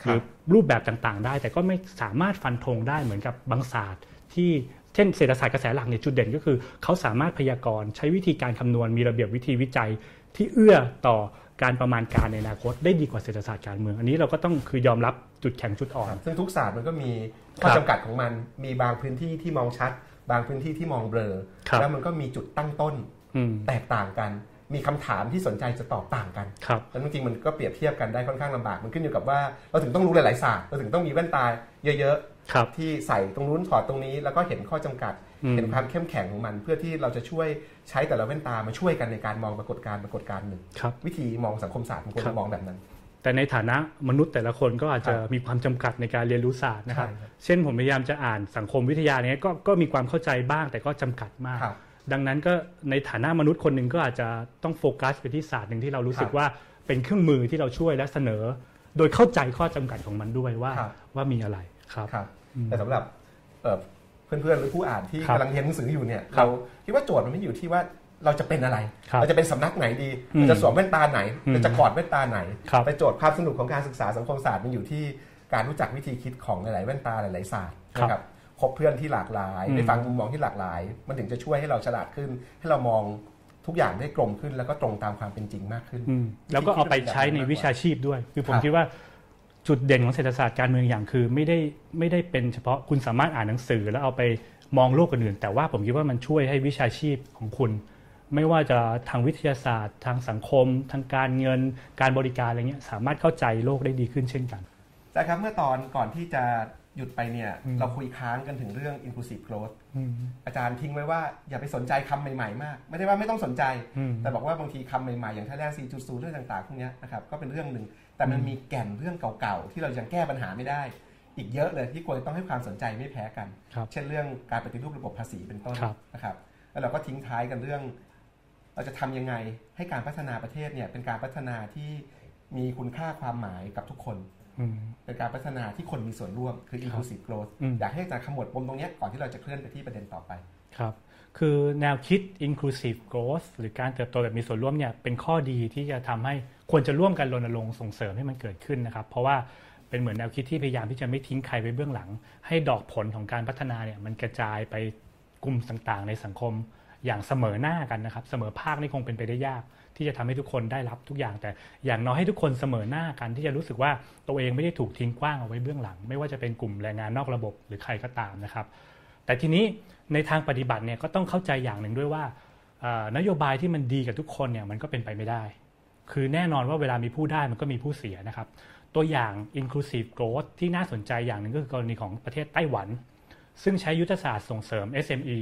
หรือรูปแบบต่างๆ ได้ แต่ก็ไม่สามารถฟันธงได้เหมือนกับบางศาสตร์ที่เช่นเศรษฐศาสตร์กระแสหลักเนี่ยจุดเด่นก็คือ เขาสามารถพยากรณ์ใช้วิธีการคำนวณมีระเบียบวิธีวิจัยที่เอื้อต่อการประมาณการในอนาคตได้ดีกว่าเศรษฐศาสตร์การเมือง อันนี้เราก็ต้องคือยอมรับจุดแข็งจุดอ่อน ซึ่งทุกศาสตร์มันก็มีข้อจำกัดของมัน มีบางพื้นที่ที่มองชัด บางพื้นที่ที่มองเบลอแล้วมันก็มีจุดตั้งต้นแตกต่างกัน มีคำถามที่สนใจจะตอบต่างกันแล้วจริงๆมันก็เปรียบเทียบกันได้ค่อนข้างลำบาก มันขึ้นอยู่กับว่าเราถึงต้องรู้หลายๆศาสตร์เราถึงต้องมีแว่นตาเยอะๆที่ใส่ตรงนู้นถอดตรงนี้ แล้วก็เห็นข้อจำกัด เห็นความเข้มแข็งของมัน เพื่อที่เราจะช่วยใช้แต่ละแว่นตามาช่วยกันในการมองปรากฏการณ์ปรากฏการณ์หนึ่งวิธีมองสังคมศาสตร์มันควรมองแบบนั้น แต่ในฐานะมนุษย์แต่ละคนก็อาจจะมีความจำกัดในการเรียนรู้ศาสตร์นะครับ เช่นผมพยายามจะอ่านสังคมวิทยาเนี้ยก็ก็มีความเข้าใจบ้างแต่ก็จำกัดมาก ดังนั้นก็ในฐานะมนุษย์คนหนึ่งก็อาจจะต้องโฟกัสไปที่ศาสตร์หนึ่งที่เรารู้สึกว่าเป็นเครื่องมือที่เราช่วยและเสนอ โดยเข้าใจข้อจำกัดของมันด้วยว่าว่ามีอะไรครับแต่สำหรับเพื่อนๆหรือผู้อ่านที่กำลังเรียนหนังสืออยู่เนี่ยเราคิดว่าโจทย์มันไม่อยู่ที่ว่าเราจะเป็นอะไร เราจะเป็นสำนักไหนดีเราจะสวมแว่นตาไหนเราจะกอดแว่นตาไหนแต่โจทย์ความสนุกของการศึกษาสังคมศาสตร์มันอยู่ที่การรู้จักวิธีคิดของหลายๆแว่นตาหลายๆศาสตร์นะครับค บเพื่อนที่หลากหลาย ได้ฟังมุมมองที่หลากหลาย มันถึงจะช่วยให้เราฉลาดขึ้น ให้เรามองทุกอย่างได้กลมขึ้น แล้วก็ตรงตามความเป็นจริงมากขึ้น แล้วก็เอาไปใช้ในวิชาชีพด้วย คือผมคิดว่าจุดเด่นของเศรษฐศาสตร์การเมืองอย่างคือไม่ได้ไม่ได้เป็นเฉพาะคุณสามารถอ่านหนังสือ แล้วเอาไปมองโลกอื่น แต่ว่าผมคิดว่ามันช่วยให้วิชาชีพของคุณ ไม่ว่าจะทางวิทยาศาสตร์ ทางสังคม ทางการเงิน การบริการอะไรเงี้ยสามารถเข้าใจโลกได้ดีขึ้นเช่นกันแต่ครับเมื่อตอนก่อนที่จะ หยุดไปเนี่ย เราคุยค้างกันถึงเรื่อง inclusive growth อาจารย์ทิ้งไว้ว่าอย่าไปสนใจคำใหม่ๆ มาก ไม่ได้ว่าไม่ต้องสนใจ แต่บอกว่าบางทีคำใหม่ๆ อย่างท่าแรก4.0เรื่องต่างๆ พวกนี้นะครับก็เป็นเรื่องหนึ่ง แต่มันมีแก่นเรื่องเก่าๆ ที่เรายังแก้ปัญหาไม่ได้ อีกเยอะเลยที่ควรต้องให้ความสนใจไม่แพ้กัน เช่นเรื่องการปฏิรูประบบภาษีเป็นต้นนะครับ แล้วเราก็ทิ้งท้ายกันเรื่อง เราจะทำยังไงให้การพัฒนาประเทศเนี่ยเป็นการพัฒนาที่มีคุณค่าความหมายกับทุกคน เป็นการพัฒนาที่คนมีส่วนร่วมคือ inclusive growth อยากให้อาจารย์ขมวดปมตรงนี้ก่อนที่เราจะเคลื่อนไปที่ประเด็นต่อไปครับคือแนวคิด inclusive growth หรือการเติบโตแบบมีส่วนร่วมเนี่ยเป็นข้อดีที่จะทำให้ควรจะร่วมกันรณรงค์ส่งเสริมให้มันเกิดขึ้นนะครับ เพราะว่าเป็นเหมือนแนวคิดที่พยายามที่จะไม่ทิ้งใครไว้เบื้องหลัง ให้ดอกผลของการพัฒนาเนี่ยมันกระจายไปกลุ่มต่างๆ ในสังคมอย่างเสมอหน้ากันนะครับ เสมอภาคนี่คงเป็นไปได้ยาก ที่จะทำให้ทุกคนได้รับทุกอย่างแต่อย่างน้อยให้ทุกคนเสมอหน้ากันที่จะรู้สึกว่าตัวเองไม่ได้ถูกทิ้งกว้างเอาไว้เบื้องหลัง ไม่ว่าจะเป็นกลุ่มแรงงานนอกระบบหรือใครก็ตามนะครับ แต่ทีนี้ในทางปฏิบัติเนี่ยก็ต้องเข้าใจอย่างหนึ่งด้วยว่านโยบายที่มันดีกับทุกคนเนี่ยมันก็เป็นไปไม่ได้ คือแน่นอนว่าเวลามีผู้ได้มันก็มีผู้เสียนะครับ ตัวอย่าง inclusive growth ที่น่าสนใจอย่างหนึ่งก็คือกรณีของประเทศไต้หวัน ซึ่งใช้ยุทธศาสตร์ส่งเสริม SME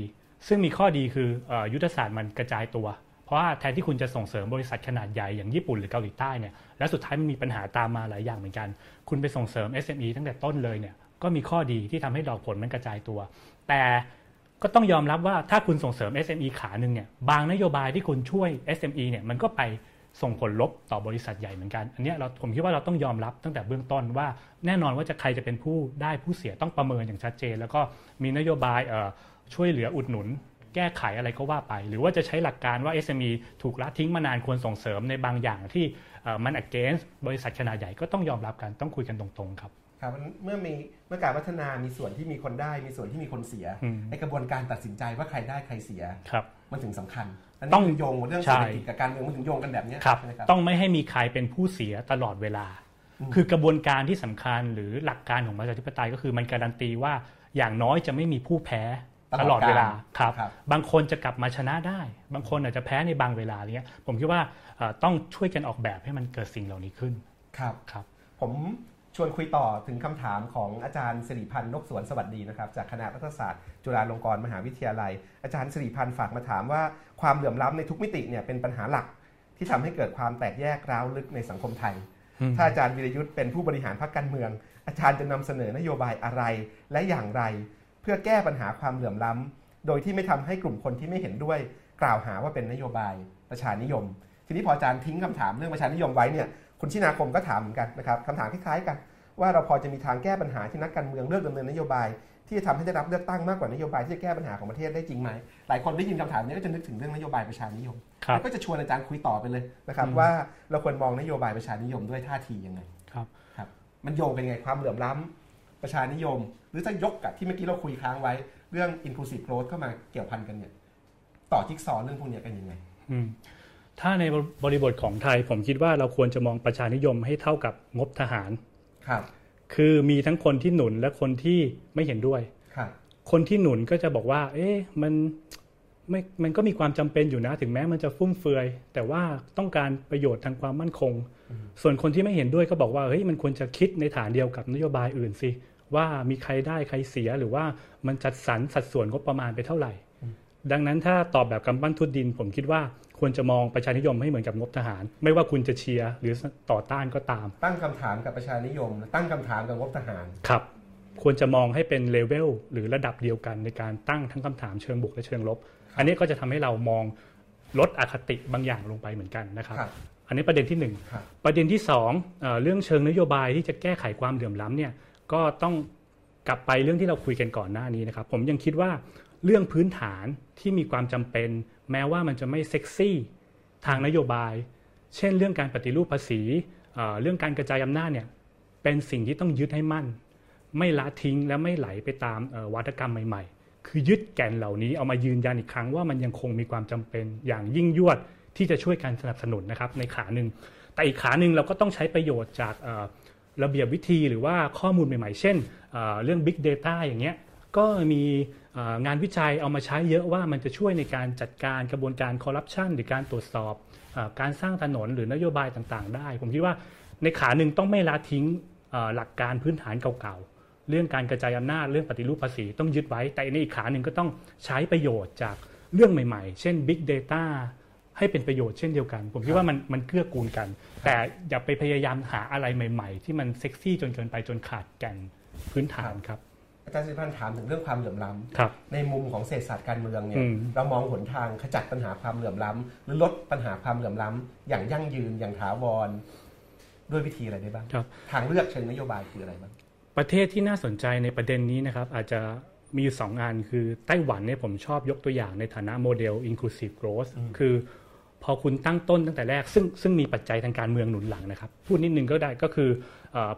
ซึ่งมีข้อดีคืออยุทธศาสตร์มันกระจายตัว ราะว่าแทนที่คุณจะส่งเสริมบริษัทขนาดใหญ่อย่างญี่ปุ่นหรือเกาหลีใต้เนี่ยและสุดท้ายมันมีปัญหาตามมาหลายอย่างเหมือนกัน คุณไปส่งเสริม SME ตั้งแต่ต้นเลยเนี่ยก็มีข้อดีที่ทำให้ดอกผลมันกระจายตัว แต่ก็ต้องยอมรับว่าถ้าคุณส่งเสริม SME ขาหนึ่งเนี่ยบางนโยบายที่คุณช่วย SME เนี่ยมันก็ไปส่งผลลบต่อบริษัทใหญ่เหมือนกัน อันนี้เราผมคิดว่าเราต้องยอมรับตั้งแต่เบื้องต้นว่าแน่นอนว่าจะใครจะเป็นผู้ได้ผู้เสียต้องประเมินอย่างชัดเจน แล้วก็มีนโยบายช่วยเหลืออุดหนุน แก้ไขอะไรก็ว่าไป หรือว่าจะใช้หลักการว่า SME ถูกละทิ้งมานานควรส่งเสริมในบางอย่างที่มัน against บริษัทขนาดใหญ่ก็ต้องยอมรับกันต้องคุยกันตรงๆครับครับเมื่อมีเมื่อการพัฒนามีส่วนที่มีคนได้ มีส่วนที่มีคนเสียในกระบวนการตัดสินใจว่าใครได้ใครเสียครับมันถึงสำคัญต้องโยงเรื่องเศรษฐกิจกับการเมืองมันถึงโยงกันแบบนี้ครับต้องไม่ให้มีใครเป็นผู้เสียตลอดเวลา คือกระบวนการที่สำคัญหรือหลักการของประชาธิปไตยก็คือมันการันตีว่าอย่างน้อยจะไม่มีผู้แพ้ ตลอดเวลาครับบางคนจะกลับมาชนะได้ บางคนอาจจะแพ้ในบางเวลาเนี้ยผมคิดว่าต้องช่วยกันออกแบบให้มันเกิดสิ่งเหล่านี้ขึ้นครับครับ ผมชวนคุยต่อถึงคำถามของอาจารย์สิริพันธ์นกสวนสวัสดีนะครับจากคณะรัฐศาสตร์จุฬาลงกรณ์มหาวิทยาลัย อาจารย์สิริพันธ์ฝากมาถามว่าความเหลื่อมล้ำในทุกมิติเนี่ยเป็นปัญหาหลักที่ทำให้เกิดความแตกแยกร้าวลึกในสังคมไทย ถ้าอาจารย์วิรยุทธ์เป็นผู้บริหารพรรคการเมือง อาจารย์จะนำเสนอนโยบายอะไรและอย่างไร เพื่อแก้ปัญหาความเหลื่อมล้ำโดยที่ไม่ทำให้กลุ่มคนที่ไม่เห็นด้วย กล่าวหาว่าเป็นนโยบายประชานิยม ทีนี้พออาจารย์ทิ้งคำถามเรื่องประชานิยมไว้เนี่ยคุณชินาคมก็ถามเหมือนกันนะครับคำถามคล้ายๆกัน ว่าเราพอจะมีทางแก้ปัญหาที่นักการเมืองเลือกดำเนินนโยบาย ที่จะทำให้ได้รับเลือกตั้งมากกว่านโยบายที่จะแก้ปัญหาของประเทศได้จริงไหมหลายคนได้ยินคำถามนี้ก็จะนึกถึงเรื่องนโยบายประชานิยมแล้วก็จะชวนอาจารย์คุยต่อไปเลยนะครับว่าเราควรมองนโยบายประชานิยมด้วยท่าทียังไงครับครับมันโยงกันยังไงความเหลื่อมล้ำ ประชานิยม หรือจะยกกับที่เมื่อกี้เราคุยค้างไว้ เรื่อง inclusive growth เข้ามาเกี่ยวพันกันเนี่ย ต่อจิ๊กซอเรื่องพวกนี้กันยังไงถ้าในบริบทของไทยผมคิดว่าเราควรจะมองประชานิยมให้เท่ากับงบทหารครับ คือมีทั้งคนที่หนุนและคนที่ไม่เห็นด้วยคนที่หนุนก็จะบอกว่า เอ๊ะมันไม่มันก็มีความจำเป็นอยู่นะถึงแม้มันจะฟุ่มเฟือย แต่ว่าต้องการประโยชน์ทางความมั่นคง ส่วนคนที่ไม่เห็นด้วยก็บอกว่าเฮ้ยมันควรจะคิดในฐานเดียวกับนโยบายอื่นสิ ว่ามีใครได้ใครเสียหรือว่ามันจัดสรรสัดส่วนงบประมาณไปเท่าไหร่ ดังนั้นถ้าตอบแบบกำปั้นทุดดิน ผมคิดว่าควรจะมองประชานิยมให้เหมือนกับงบทหาร ไม่ว่าคุณจะเชียร์หรือต่อต้านก็ตาม ตั้งคำถามกับประชานิยม ตั้งคำถามกับงบทหารครับควรจะมองให้เป็นเลเวลหรือระดับเดียวกันในการตั้งทั้งคำถามเชิงบวกและเชิงลบ อันนี้ก็จะทำให้เรามองลดอคติบางอย่างลงไปเหมือนกันนะครับ อันนี้ประเด็นที่ 1 ประเด็นที่2เรื่องเชิงนโยบายที่จะแก้ไขความเหลื่อมล้ำเนี่ย ก็ต้องกลับไปเรื่องที่เราคุยกันก่อนหน้านี้นะครับ ผมยังคิดว่าเรื่องพื้นฐานที่มีความจำเป็น แม้ว่ามันจะไม่เซ็กซี่ทางนโยบาย เช่นเรื่องการปฏิรูปภาษีเรื่องการกระจายอำนาจเนี่ยเป็นสิ่งที่ต้องยึดให้มั่น ไม่ละทิ้งและไม่ไหลไปตามวัฒกรรมใหม่ ๆ คือยึดแก่นเหล่านี้เอามายืนยันอีกครั้งว่ามันยังคงมีความจำเป็นอย่างยิ่งยวดที่จะช่วยการสนับสนุนนะครับในขาหนึ่งแต่อีกขาหนึ่งเราก็ต้องใช้ประโยชน์จาก ระเบียบวิธีหรือว่าข้อมูลใหม่ๆ เช่นเรื่อง Big Data อย่างเงี้ยก็มีงานวิจัยเอามาใช้เยอะว่ามันจะช่วยในการจัดการกระบวนการคอร์รัปชันหรือการตรวจสอบอการสร้างถนนหรือนโยบายต่างๆ ได้ ผมคิดว่าในขาหนึ่งต้องไม่ละทิ้งหลักการพื้นฐานเก่าๆ เรื่องการกระจายอำนาจเรื่องปฏิรูปภาษีต้องยึดไว้ แต่ในอีกขาหนึ่งก็ต้องใช้ประโยชน์จากเรื่องใหม่ๆ เช่น Big Data ให้เป็นประโยชน์เช่นเดียวกัน ผมคิดว่ามันมันเกื้อกูลกัน แต่อย่าไปพยายามหาอะไรใหม่ ๆ ที่มันเซ็กซี่จนเกินไปจนขาดแก่นพื้นฐานครับอาจารย์สิพันธ์ถามถึงเรื่องความเหลื่อมล้ำในมุมของเศรษฐศาสตร์การเมืองเนี่ยเรามองหนทางขจัดปัญหาความเหลื่อมล้ำหรือลดปัญหาความเหลื่อมล้ำอย่างยั่งยืนอย่างถาวรด้วยวิธีอะไรได้บ้างทางเลือกเชิงนโยบายคืออะไรบ้างประเทศที่น่าสนใจในประเด็นนี้นะครับ อาจจะมีสองงานคือไต้หวันเนี่ยผมชอบยกตัวอย่างในฐานะโมเดล inclusive growth คือ พอคุณตั้งต้นตั้งแต่แรก ซึ่งซึ่งมีปัจจัยทางการเมืองหนุนหลังนะครับ พูดนิดนึงก็ได้ก็คือ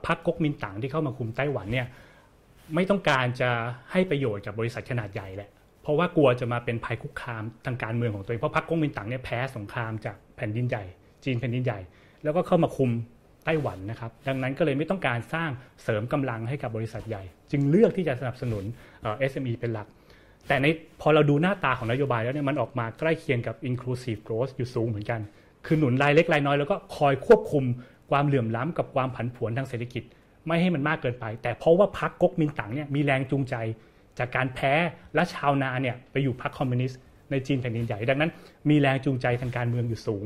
พรรคก๊กมินตั๋งที่เข้ามาคุมไต้หวันเนี่ยไม่ต้องการจะให้ประโยชน์กับบริษัทขนาดใหญ่แหละเพราะว่ากลัวจะมาเป็นภัยคุกคามทางการเมืองของตัวเองเพราะพรรคก๊กมินตั๋งเนี่ยแพ้สงครามจากแผ่นดินใหญ่ จีนแผ่นดินใหญ่ แล้วก็เข้ามาคุมไต้หวันนะครับ ดังนั้นก็เลยไม่ต้องการสร้างเสริมกำลังให้กับบริษัทใหญ่ จึงเลือกที่จะสนับสนุน SME เป็นหลัก แต่ในพอเราดูหน้าตาของนโยบายแล้วเนี่ยมันออกมาใกล้เคียงกับ inclusive growth อยู่สูงเหมือนกัน คือหนุนรายเล็กรายน้อยแล้วก็คอยควบคุมความเหลื่อมล้ำกับความผันผวนทางเศรษฐกิจ ไม่ให้มันมากเกินไป แต่เพราะว่าพรรคก๊กมินตั๋งเนี่ยมีแรงจูงใจ จากการแพ้และชาวนาเนี่ยไปอยู่พรรคคอมมิวนิสต์ในจีนแผ่นดินใหญ่ดังนั้น มีแรงจูงใจทางการเมืองอยู่สูง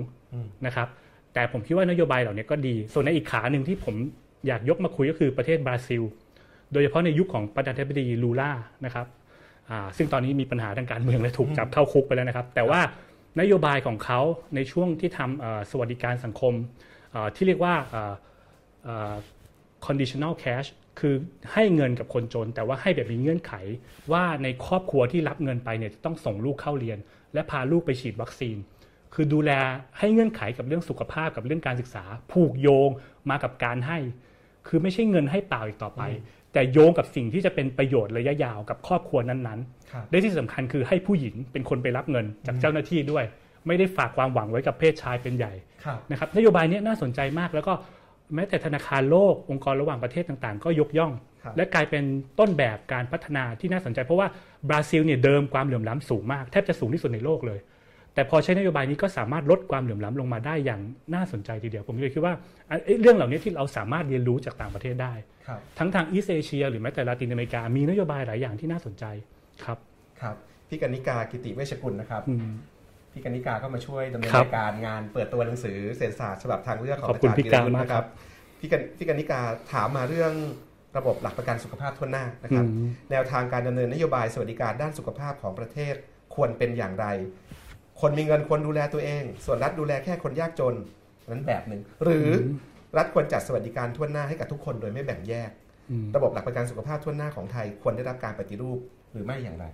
นะครับแต่ผมคิดว่านโยบายเหล่านี้ก็ดี ส่วนในอีกขาหนึ่งที่ผมอยากยกมาคุยก็คือประเทศบราซิล โดยเฉพาะในยุคของประธานาธิบดีลูล่านะครับ ซึ่งตอนนี้มีปัญหาทางการเมืองและถูกจับเข้าคุกไปแล้วนะครับ แต่ว่านโยบายของเขาในช่วงที่ทำสวัสดิการสังคมที่เรียกว่า conditional cash คือให้เงินกับคนจน แต่ว่าให้แบบมีเงื่อนไขว่าในครอบครัวที่รับเงินไปเนี่ยจะต้องส่งลูกเข้าเรียน และพาลูกไปฉีดวัคซีน คือดูแลให้เงื่อนไขกับเรื่องสุขภาพกับเรื่องการศึกษา ผูกโยงมากับการให้ คือไม่ใช่เงินให้เปล่าอีกต่อไป แต่โยงกับสิ่งที่จะเป็นประโยชน์ระยะยาวกับครอบครัวนั้นๆได้ที่สำคัญคือให้ผู้หญิงเป็นคนไปรับเงินจากเจ้าหน้าที่ด้วย ไม่ได้ฝากความหวังไว้กับเพศชายเป็นใหญ่นะครับนโยบายนี้น่าสนใจมากแล้วก็แม้แต่ธนาคารโลกองค์กรระหว่างประเทศต่างๆ ก็ยกย่อง และกลายเป็นต้นแบบการพัฒนาที่น่าสนใจ เพราะว่าบราซิลเนี่ยเดิมความเหลื่อมล้ำสูงมากแทบจะสูงที่สุดในโลกเลย แต่พอใช้นโยบายนี้ก็สามารถลดความเหลื่อมล้ำลงมาได้อย่างน่าสนใจทีเดียว ผมเลยคิดว่าเรื่องเหล่านี้ที่เราสามารถเรียนรู้จากต่างประเทศได้ ทั้งทางอีสเอเชีย หรือแม้แต่ลาตินอเมริกา มีนโยบายหลายอย่างที่น่าสนใจครับครับพี่กนิกากิติเวชกุลนะครับพี่กนิกาก็มาช่วยดำเนินรายการงานเปิดตัวหนังสือเศรษฐศาสตร์ฉบับทางเลือกของอาจารย์กิติกุลนะครับพี่กันพี่กันนิกาถามมาเรื่องระบบหลักประกันสุขภาพทั่วหน้านะครับ แนวทางการดำเนินนโยบายสวัสดิการด้านสุขภาพของประเทศควรเป็นอย่างไร คนมีเงินควรดูแลตัวเอง ส่วนรัฐดูแลแค่คนยากจนนั้นแบบหนึ่งหรือรัฐควรจัดสวัสดิการทั่วหน้าให้กับทุกคนโดยไม่แบ่งแยก ระบบหลักประกันสุขภาพทั่วหน้าของไทยควรได้รับการปฏิรูปหรือไม่อย่างไร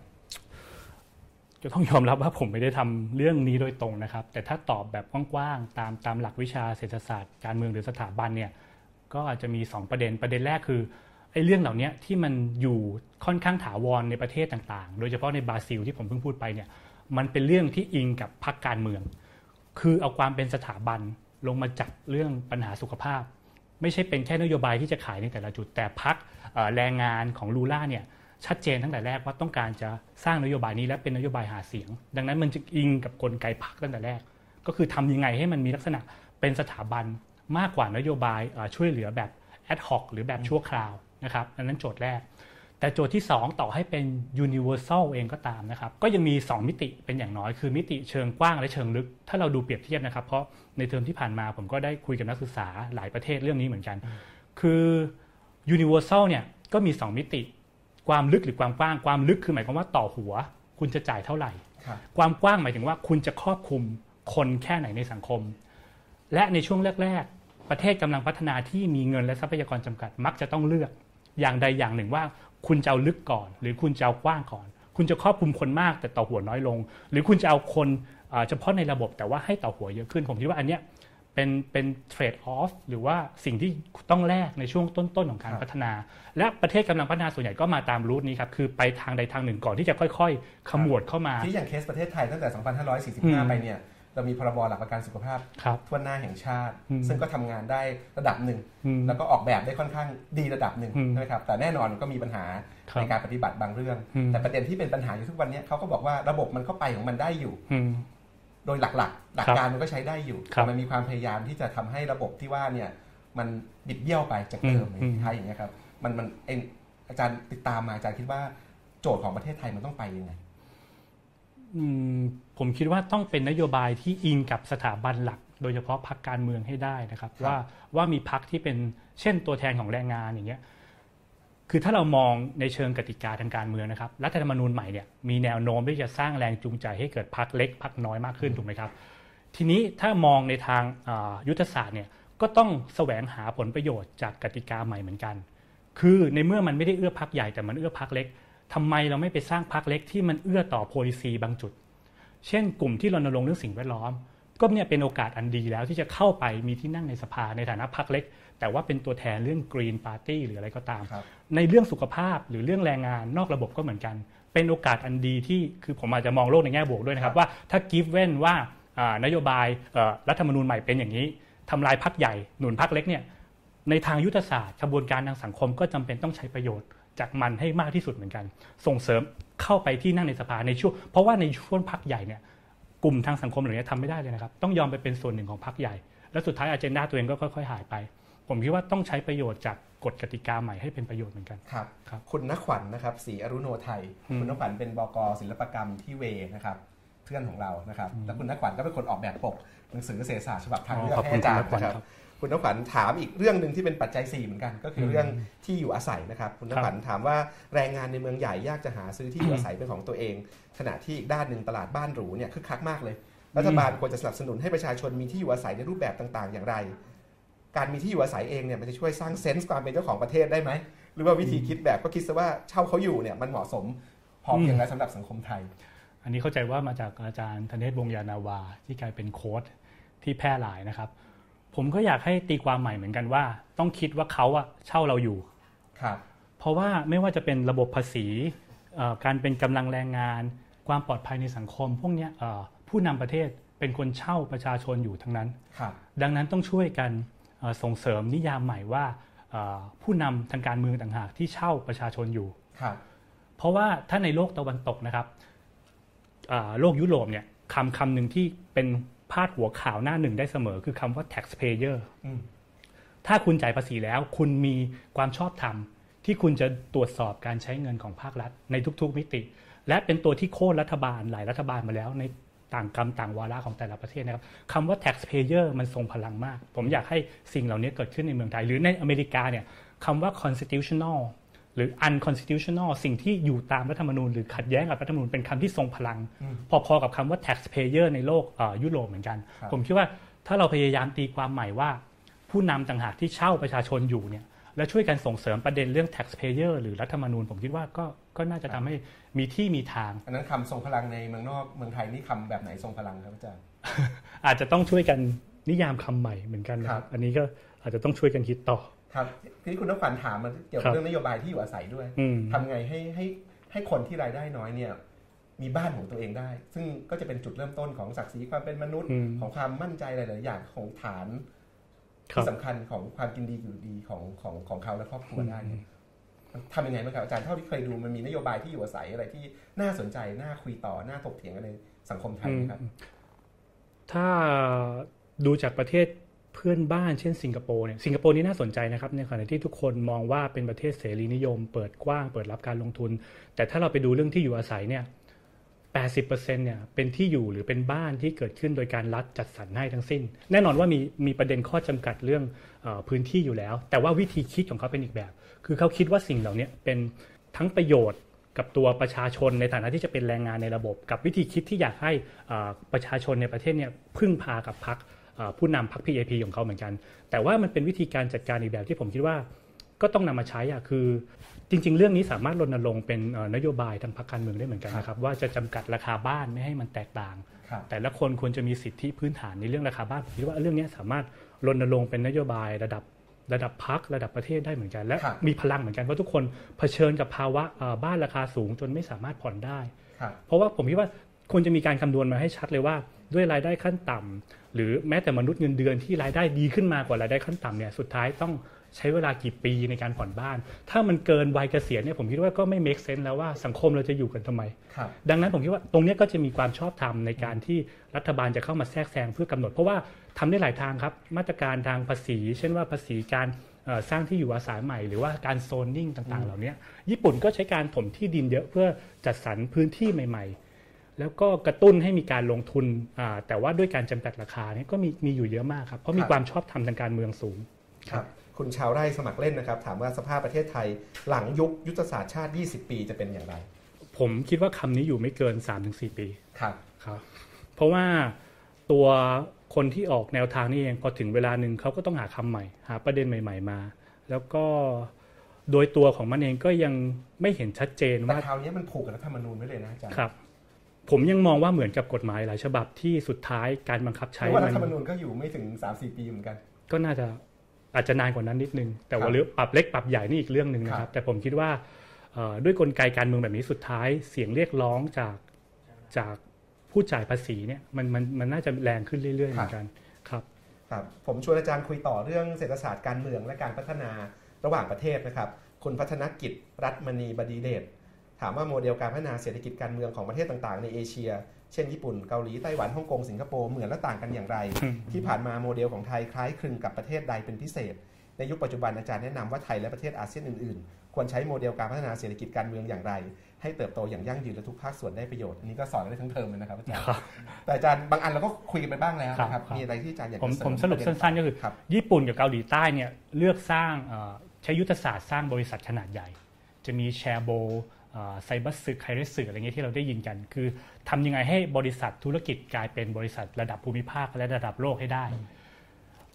จะต้องยอมรับว่าผมไม่ได้ทำเรื่องนี้โดยตรงนะครับ แต่ถ้าตอบแบบกว้างๆตามตามหลักวิชาเศรษฐศาสตร์การเมืองหรือสถาบันเนี่ยก็อาจจะมี 2 ประเด็นประเด็นแรกคือไอ้เรื่องเหล่านี้ที่มันอยู่ค่อนข้างถาวรในประเทศต่างๆ โดยเฉพาะในบราซิลที่ผมเพิ่งพูดไปเนี่ย มันเป็นเรื่องที่อิงกับพรรคการเมือง คือเอาความเป็นสถาบันลงมาจับเรื่องปัญหาสุขภาพ ไม่ใช่เป็นแค่นโยบายที่จะขายในแต่ละจุด แต่พรรคแรงงานของลูล่าเนี่ยชัดเจนตั้งแต่แรกว่าต้องการจะสร้างนโยบายนี้และเป็นนโยบายหาเสียง ดังนั้นมันจะอิงกับกลไกพรรคตั้งแต่แรก ก็คือทำยังไงให้มันมีลักษณะเป็นสถาบันมากกว่านโยบายช่วยเหลือแบบแอดฮอกหรือแบบชั่วคราวนะครับอันนั้นโจทย์แรก แต่โจทย์ที่ 2 ต่อให้เป็น universal เองก็ตามนะครับ ก็ยังมี 2 มิติเป็นอย่างน้อย คือมิติเชิงกว้างและเชิงลึก ถ้าเราดูเปรียบเทียบนะครับ เพราะในเทอมที่ผ่านมาผมก็ได้คุยกับนักศึกษาหลายประเทศเรื่องนี้เหมือนกัน คือ universal เนี่ยก็มี 2 มิติ ความลึกหรือความกว้าง ความลึกคือหมายความว่าต่อหัว คุณจะจ่ายเท่าไหร่ ความกว้างหมายถึงว่าคุณจะครอบคลุมคนแค่ไหนในสังคม และในช่วงแรกประเทศกำลังพัฒนาที่มีเงินและทรัพยากรจำกัด มักจะต้องเลือกอย่างใดอย่างหนึ่งว่า คุณจะเอาลึกก่อน หรือคุณจะเอากว้างก่อน คุณจะครอบคลุมคนมากแต่ต่อหัวน้อยลง หรือคุณจะเอาคนเฉพาะในระบบแต่ว่าให้ต่อหัวเยอะขึ้น ผมคิดว่าอันเนี้ยเป็นเป็นเทรดออฟหรือว่าสิ่งที่ต้องแลกในช่วงต้น ๆ ของการพัฒนา และประเทศกำลังพัฒนาส่วนใหญ่ก็มาตามรูทนี้ครับ คือไปทางใดทางหนึ่งก่อนที่จะค่อย ๆ ขมวดเข้ามา ที่อย่างเคสประเทศไทยตั้งแต่ 2545 ไปเนี่ย เรามีพรบหลักประกันสุขภาพทั่วหน้าแห่งชาติ ซึ่งก็ทำงานได้ระดับหนึ่ง แล้วก็ออกแบบได้ค่อนข้างดีระดับหนึ่งนะครับแต่แน่นอนก็มีปัญหาในการปฏิบัติบางเรื่อง แต่ประเด็นที่เป็นปัญหาอยู่ทุกวันนี้เขาก็บอกว่าระบบมันก็ไปของมันได้อยู่ โดยหลักๆหลักการมันก็ใช้ได้อยู่มันมีความพยายามที่จะทำให้ระบบที่ว่าเนี่ยมันบิดเบี้ยวไปจากเดิมไทยอย่างเงี้ยครับมันมันเองอาจารย์ติดตามมาอาจารย์คิดว่าโจทย์ของประเทศไทยมันต้องไปยังไง ผมคิดว่าต้องเป็นนโยบายที่อิงกับสถาบันหลัก โดยเฉพาะพรรคการเมืองให้ได้นะครับ ว่าว่ามีพรรคที่เป็นเช่นตัวแทนของแรงงานอย่างเงี้ยคือถ้าเรามองในเชิงกติกาทางการเมืองนะครับรัฐธรรมนูญใหม่เนี่ยมีแนวโน้มที่จะสร้างแรงจูงใจให้เกิดพรรคเล็กพรรคน้อยมากขึ้นถูกไหมครับ ทีนี้ถ้ามองในทางยุทธศาสตร์เนี่ยก็ต้องแสวงหาผลประโยชน์จากกติกาใหม่เหมือนกัน คือในเมื่อมันไม่ได้เอื้อพรรคใหญ่แต่มันเอื้อพรรคเล็กทำไมเราไม่ไปสร้างพรรคเล็กที่มันเอื้อต่อโพลิซีบางจุด เช่นกลุ่มที่รณรงค์เรื่องสิ่งแวดล้อม ก็เนี่ยเป็นโอกาสอันดีแล้วที่จะเข้าไปมีที่นั่งในสภาในฐานะพรรคเล็ก แต่ว่าเป็นตัวแทนเรื่องกรีนปาร์ตี้หรืออะไรก็ตาม ในเรื่องสุขภาพหรือเรื่องแรงงานนอกระบบก็เหมือนกัน เป็นโอกาสอันดีที่คือผมอาจจะมองโลกในแง่บวกด้วยนะครับว่าถ้ากิฟเว้นว่านโยบายรัฐธรรมนูญใหม่เป็นอย่างนี้ทำลายพรรคใหญ่หนุนพรรคเล็กเนี่ยในทางยุทธศาสตร์กระบวนการทางสังคมก็จำเป็นต้องใช้ประโยชน์จากมันให้มากที่สุดเหมือนกัน ส่งเสริม เข้าไปที่นั่งในสภาในช่วง เพราะว่าในช่วงพักใหญ่เนี่ยกลุ่มทางสังคมเหล่านี้ทำไม่ได้เลยนะครับ ต้องยอมไปเป็นส่วนหนึ่งของพักใหญ่ แล้วสุดท้ายอ g e n d a ตัวเองก็ค่อย ๆ หายไป ผมคิดว่าต้องใช้ประโยชน์จากกฎกติกาใหม่ให้เป็นประโยชน์เหมือนกัน ครับ ครับ คุณนักขวัญนะครับศรีอรุโนไทย อืมคุณนักขวัญเป็นบกศิลปกรรมที่เวนะครับ เพื่อนของเรานะครับ แล้วคุณนักขวัญก็เป็นคนออกแบบปก หนังสือเกษตรศาสตร์ฉบับทางเลือกขอบให้คุณอาจารคุณนัย์กขวัญนะครับ ครับ คุณนักขวัญถามอีกเรื่องหนึ่งที่เป็นปัจจัย 4 เหมือนกัน ก็คืออมเรื่องที่อยู่อาศัยนะครับ คุณนักขวัญถามว่าแรงงานในเมืองใหญ่ยากจะหาซื้อที่อยู่อาศัยเป็นของตัวเอง ขณะที่อีกด้านหนึ่งตลาดบ้านหรูเนี่ยคึกคักมากเลยรัฐบาลควรจะสนับสนุนให้ประชาชนมีที่อยู่อาศัยในรูปแบบต่าง ๆ อย่างไร การมีที่อยู่อาศัยเองเนี่ยมันจะช่วยสร้างเซนส์ความเป็นเจ้าของประเทศได้ไหมหรือว่าวิธีคิดแบบก็คิดซะว่าเช่าเขาอยู่เนี่ยมันเหมาะสมพอเพียงแล้วสำหรับสังคมไทย อันนี้เข้าใจว่ามาจากอาจารย์ธเนศวงศ์ยานาวาที่กลายเป็นโค้ดที่แพร่หลายนะครับ ผมก็อยากให้ตีความใหม่เหมือนกันว่า ต้องคิดว่าเขาอะเช่าเราอยู่ ครับ เพราะว่าไม่ว่าจะเป็นระบบภาษีเอ่อการเป็นกำลังแรงงาน ความปลอดภัยในสังคม พวกเนี้ยเอ่อผู้นำประเทศเป็นคนเช่าประชาชนอยู่ทั้งนั้น ครับ ดังนั้นต้องช่วยกันเอ่อส่งเสริมนิยามใหม่ว่าเอ่อผู้นำทางการเมืองต่างหากที่เช่าประชาชนอยู่ ครับ เพราะว่าถ้าในโลกตะวันตกนะครับอ่าโลกยุโรปเนี่ยคำคำหนึ่งที่เป็น พาดหัวข่าวหน้าหนึ่งได้เสมอ คือคำว่า taxpayer อืมถ้าคุณจ่ายภาษีแล้ว คุณมีความชอบธรรมที่คุณจะตรวจสอบการใช้เงินของภาครัฐในทุกๆมิติ และเป็นตัวที่โค่นรัฐบาลหลายรัฐบาลมาแล้วในต่างกรรมต่างวาระของแต่ละประเทศนะครับคำว่า taxpayer มันทรงพลังมาก ผมอยากให้สิ่งเหล่านี้เกิดขึ้นในเมืองไทย หรือในอเมริกาเนี่ยคำว่า constitutional หรือ unconstitutional สิ่งที่อยู่ตามรัฐธรรมนูญหรือขัดแย้งกับรัฐธรรมนูญเป็นคำที่ทรงพลังอืมพอๆกับคำว่า taxpayer ในโลกเอ่อยุโรปเหมือนกันครับผมคิดว่าถ้าเราพยายามตีความใหม่ว่า ผู้นำต่างหากที่เช่าประชาชนอยู่เนี่ยและช่วยกันส่งเสริมประเด็นเรื่อง taxpayer หรือรัฐธรรมนูญ ผมคิดว่าก็ก็น่าจะทำให้มีที่มีทาง อันนั้นคำทรงพลังในเมืองนอกเมืองไทยนี่คำแบบไหนทรงพลังครับอาจารย์อาจจะต้องช่วยกันนิยามคำใหม่เหมือนกันนะคครัรับบอันนี้ก็อาจจะต้องช่วยกันคิดต่อครับ ที่คุณนักขวัญถามมันเกี่ยวครักับบเรื่องนโยบายที่อยู่อาศัยด้วยอืมทำไงให้ให้ให้คนที่รายได้น้อยเนี่ย มีบ้านของตัวเองได้ ซึ่งก็จะเป็นจุดเริ่มต้นของศักดิ์ศรีความเป็นมนุษย์อืมของความมั่นใจหลาย ๆ อย่างของฐานครับที่สำคัญของความกินดีอยู่ดีของของของเขาและครอบครัวได้เนี่ยทำยังไงบ้างครับอาจารย์เท่าที่เคยดูมันมีนโยบายที่อยู่อาศัยอะไรที่น่าสนใจน่าคุยต่อน่าถกเถียงกันในสังคมไทยไหมครับ ถ้าดูจากประเทศ เพื่อนบ้านเช่นสิงคโปร์เนี่ยสิงคโปร์นี่น่าสนใจนะครับในขณะที่ทุกคนมองว่าเป็นประเทศเสรีนิยม เปิดกว้างเปิดรับการลงทุน แต่ถ้าเราไปดูเรื่องที่อยู่อาศัยเนี่ย80%เนี่ยเป็นที่อยู่หรือเป็นบ้านที่เกิดขึ้นโดยการรัฐจัดสรรให้ทั้งสิ้น แน่นอนว่ามีมีประเด็นข้อจำกัดเรื่องอพื้นที่อยู่แล้ว แต่ว่าวิธีคิดของเขาเป็นอีกแบบ คือเขาคิดว่าสิ่งเหล่านี้เป็นทั้งประโยชน์กับตัวประชาชนในฐานะที่จะเป็นแรงงานในระบบ กับวิธีคิดที่อยากให้ประชาชนในประเทศเนี่ยพึ่งพากับพรรค ผู้นำพรรค PAP ของเขาเหมือนกัน แต่ว่ามันเป็นวิธีการจัดการอีกแบบที่ผมคิดว่าก็ต้องนำมาใช้อะคือ จริง ๆ เรื่องนี้สามารถรณรงค์เป็นเอ่อนโยบายทางพรรคการเมืองได้เหมือนกันนะครับว่าจะจำกัดราคาบ้านไม่ให้มันแตกต่างครับแต่ละคนควรจะมีสิทธิพื้นฐานในเรื่องราคาบ้านผมคิดว่าเรื่องนี้สามารถรณรงค์เป็นนโยบายระดับระดับพักระดับประเทศได้เหมือนกัน และครับมีพลังเหมือนกันเพราะทุกคนเผชิญกับภาวะเอ่อบ้านราคาสูงจนไม่สามารถผ่อนได้ครับเพราะว่าผมคิดว่าควรจะมีการคำนวณมาให้ชัดเลยว่า ด้วยรายได้ขั้นต่ำ หรือแม้แต่มนุษย์เงินเดือนที่รายได้ดีขึ้นมากว่ารายได้ขั้นต่ำเนี่ยสุดท้ายต้องใช้เวลากี่ปีในการผ่อนบ้าน ถ้ามันเกินวัยเกษียณเนี่ยผมคิดว่าก็ไม่ make sense แล้วว่าสังคมเราจะอยู่กันทำไมครับดังนั้นผมคิดว่าตรงเนี้ยก็จะมีความชอบธรรมในการที่รัฐบาลจะเข้ามาแทรกแซงเพื่อกำหนด เพราะว่าทำได้หลายทางครับ มาตรการทางภาษี เช่นว่าภาษีการเอ่อสร้างที่อยู่อาศัยใหม่หรือว่าการโซนนิ่งต่างๆ เหล่านี้ญี่ปุ่นก็ใช้การถมที่ดินเยอะเพื่อจัดสรรพื้นที่ใหม่ ๆ แล้วก็กระตุ้นให้มีการลงทุนอ่าแต่ว่าด้วยการจำกัดราคาเนี่ยก็มีมีอยู่เยอะมากครับ เพราะมีครับความชอบธรรมทางการเมืองสูงครับคุณชาวไร่สมัครเล่นนะครับ ถามว่าสภาพประเทศไทยหลังยุคยุทธศาสตร์ชาติ 20 ปีจะเป็นอย่างไร ผมคิดว่าคำนี้อยู่ไม่เกิน 3-4 ปีครับครับ เพราะว่าตัวคนที่ออกแนวทางนี้เองพอถึงเวลาหนึ่งเขาก็ต้องหาคำใหม่ หาประเด็นใหม่ ๆ มา แล้วก็โดยตัวของมันเองก็ยังไม่เห็นชัดเจนแต่ว่าคราวนี้มันผูกกับรัฐธรรมนูญไว้เลยนะอาจารย์ครับ ผมยังมองว่าเหมือนกับกฎหมายหลายฉบับที่สุดท้ายการบังคับเพใช้ราะว่ารัมัฐนธรรมนูญก็อยู่ไม่ถึง 3-4 ปีเหมือนกัน ก็น่าจะอาจจะนานกว่านั้นนิดนึง แต่ครัว่าบหรือปรับเล็กปรับใหญ่นี่อีกเรื่องหนึ่งนะคครัรับบแต่ผมคิดว่าเอ่อด้วยกลไกการเมืองแบบนี้สุดท้ายเสียงเรียกร้องจากจากผู้จ่ายภาษีเนี่ยมันมันมันน่าจะแรงขึ้นเรื่อยๆเหมือนกันครับครับผมชวนอาจารย์คุยต่อเรื่องเศรษฐศาสตร์การเมืองและการพัฒนาระหว่างประเทศนะครับ คุณพัฒนกิจรัฐมณีบดีเดช ถามว่าโมเดลการพัฒนาเศรษฐกิจการเมืองของประเทศต่างๆ ในเอเชีย เช่นญี่ปุ่นเกาหลีไต้หวันฮ่องกงสิงคโปร์เหมือนและต่างกันอย่างไร ที่ผ่านมาโมเดลของไทยคล้ายคลึงกับประเทศใดเป็นพิเศษ ในยุคปัจจุบันอาจารย์แนะนำว่าไทยและประเทศอาเซียนอื่นๆ ควรใช้โมเดลการพัฒนาเศรษฐกิจการเมืองอย่างไร ให้เติบโตอย่างยั่งยืนและทุกภาคส่วนได้ประโยชน์อันนี้ก็สอนได้ทั้งเทอมเลยนะครับอาจารย์ครับแต่อาจารย์บางอันเราก็คุยกันไปบ้างแล้วนะคครัรับบครับมีอะไรที่อาจารย์อยากผมจะเสริผมสรุปสั้นๆก็คือครับญี่ปุ่นกับเกาหลีใต้เนี่ยเลือกสร้างเอ่อใช้ยุทธศาสตร์สร้างบริษัทขนาดใหญ่ จะมีแชร์โบ ไซบัสสึไคเรสึอะไรเงี้ยที่เราได้ยินกัน คือทำยังไงให้บริษัทธุรกิจกลายเป็นบริษัทระดับภูมิภาคและระดับโลกให้ได้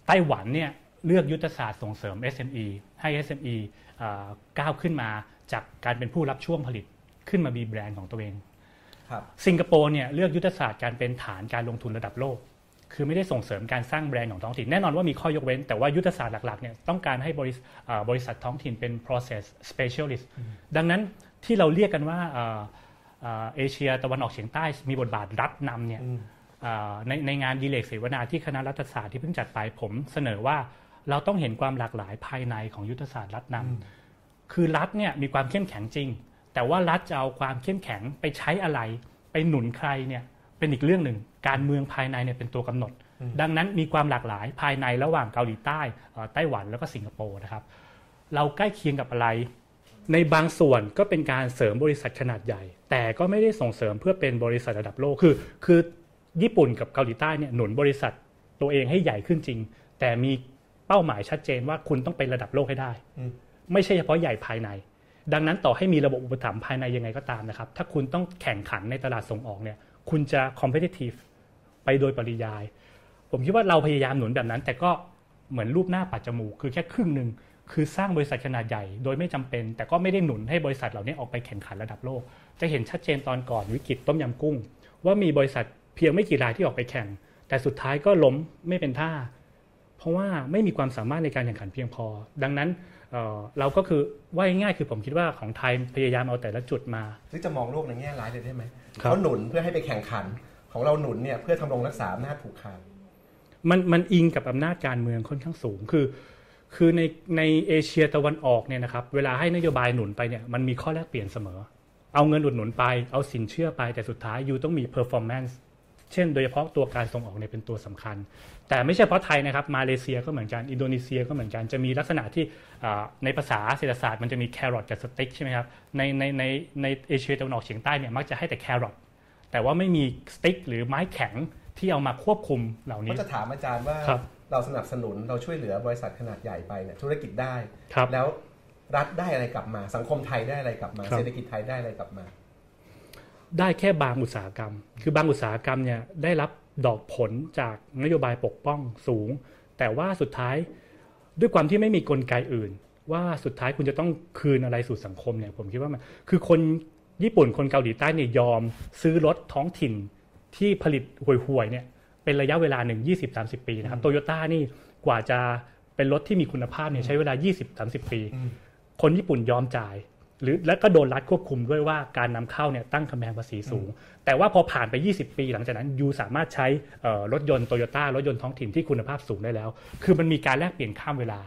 ไต้หวันเนี่ยเลือกยุทธศาสตร์ส่งเสริม SME ให้ SME เอ่อก้าวขึ้นมาจากการเป็นผู้รับช่วงผลิตขึ้นมามีแบรนด์ของตัวเองครับสิงคโปร์เนี่ยเลือกยุทธศาสตร์การเป็นฐานการลงทุนระดับโลก คือไม่ได้ส่งเสริมการสร้างแบรนด์ของท้องถิ่นแน่นอนว่ามีข้อยกเว้น แต่ว่ายุทธศาสตร์หลักๆเนี่ยต้องการให้บริษอ่าบริษัทท้องถิ่นเป็น process specialist ดังนั้น ที่เราเรียกกันว่าอ่าอ่าเอเชียตะวันออกเฉียงใต้มีบทบาทรัฐนำเนี่ยอืมอ่าในในงานดีเลกเสวนาที่คณะรัฐศาสตร์ที่เพิ่งจัดไปผมเสนอว่าเราต้องเห็นความหลากหลายภายในของยุทธศาสตร์รัฐนำคือรัฐเนี่ยมีความเข้มแข็งจริง แต่ว่ารัฐจะเอาความเข้มแข็งไปใช้อะไร ไปหนุนใครเนี่ยเป็นอีกเรื่องหนึ่ง การเมืองภายในเนี่ยเป็นตัวกำหนด ดังนั้นมีความหลากหลายภายในระหว่างเกาหลีใต้เอ่อไต้หวันแล้วก็สิงคโปร์นะครับ เราใกล้เคียงกับอะไร ในบางส่วนก็เป็นการเสริมบริษัทขนาดใหญ่ แต่ก็ไม่ได้ส่งเสริมเพื่อเป็นบริษัทระดับโลกคือ คือญี่ปุ่นกับเกาหลีใต้เนี่ยหนุนบริษัทตัวเองให้ใหญ่ขึ้นจริง แต่มีเป้าหมายชัดเจนว่าคุณต้องเป็นระดับโลกให้ได้อืมไม่ใช่เฉพาะใหญ่ภายใน ดังนั้นต่อให้มีระบบอุปถัมภ์ภายในยังไงก็ตามนะครับถ้าคุณต้องแข่งขันในตลาดส่งออกเนี่ยคุณจะ competitive ไปโดยปริยาย ผมคิดว่าเราพยายามหนุนแบบนั้น แต่ก็เหมือนรูปหน้าปัดจมูกคือแค่ครึ่งหนึ่ง คือสร้างบริษัทขนาดใหญ่โดยไม่จำเป็น แต่ก็ไม่ได้หนุนให้บริษัทเหล่านี้ออกไปแข่งขันระดับโลก จะเห็นชัดเจนตอนก่อนวิกฤตต้มยำกุ้ง ว่ามีบริษัทเพียงไม่กี่รายที่ออกไปแข่ง แต่สุดท้ายก็ล้มไม่เป็นท่า เพราะว่าไม่มีความสามารถในการแข่งขันเพียงพอ ดังนั้นเอ่อเราก็คือว่าง่ายๆคือผมคิดว่าของไทยพยายามเอาแต่ละจุดมาหรือจะมองโลกในแง่ร้ายเลยได้ไหมครับเขาหนุนเพื่อให้ไปแข่งขัน ของเราหนุนเนี่ยเพื่อทำรงรักษาอำนาจผูกขาดมันมันอิงกับอำนาจการเมืองค่อนข้างสูงคือ คือในในเอเชียตะวันออกเนี่ยนะครับเวลาให้นโยบายหนุนไปเนี่ยมันมีข้อแลกเปลี่ยนเสมอ เอาเงินอุดหนุนไปเอาสินเชื่อไปแต่สุดท้าย you ต้องมี performance เช่นโดยเฉพาะตัวการส่งออกเนี่ยเป็นตัวสำคัญ แต่ไม่ใช่เพราะไทยนะครับมาเลเซียก็เหมือนกันอินโดนีเซียก็เหมือนกันจะมีลักษณะที่อ่าในภาษาเศรษฐศาสตร์มันจะมี carrot กับ stick ใช่ไหมครับในในในในเอเชียตะวันออกเฉียงใต้เนี่ยมักจะให้แต่ carrot แต่ว่าไม่มี stick หรือไม้แข็งที่เอามาควบคุมเหล่านี้ก็จะถามอาจารย์ว่าครับ เราสนับสนุนเราช่วยเหลือบริษัทขนาดใหญ่ไปเนี่ยธุรกิจได้ครับแล้วรัฐได้อะไรกลับมา สังคมไทยได้อะไรกลับมาครับเศรษฐกิจไทยได้อะไรกลับมา ได้แค่บางอุตสาหกรรม คือบางอุตสาหกรรมเนี่ยได้รับดอกผลจากนโยบายปกป้องสูง แต่ว่าสุดท้ายด้วยความที่ไม่มีกลไกอื่น ว่าสุดท้ายคุณจะต้องคืนอะไรสู่สังคมเนี่ยผมคิดว่ามันคือคนญี่ปุ่นคนเกาหลีใต้เนี่ยยอมซื้อรถท้องถิ่นที่ผลิตห่วยๆเนี่ย เป็นระยะเวลาหนึ่ง20-30 ปีนะครับโตโยต้านี่กว่าจะเป็นรถที่มีคุณภาพเนี่ยใช้เวลา 20-30 ปีอืมคนญี่ปุ่นยอมจ่าย หรือและก็โดนรัฐควบคุมด้วยว่าการนำเข้าเนี่ยตั้งกำแพงภาษีสูง แต่ว่าพอผ่านไป 20 ปี หลังจากนั้นยูสามารถใช้เอ่อรถยนต์โตโยต้ารถยนต์ท้องถิ่นที่คุณภาพสูงได้แล้ว คือมันมีการแลกเปลี่ยนข้ามเวลา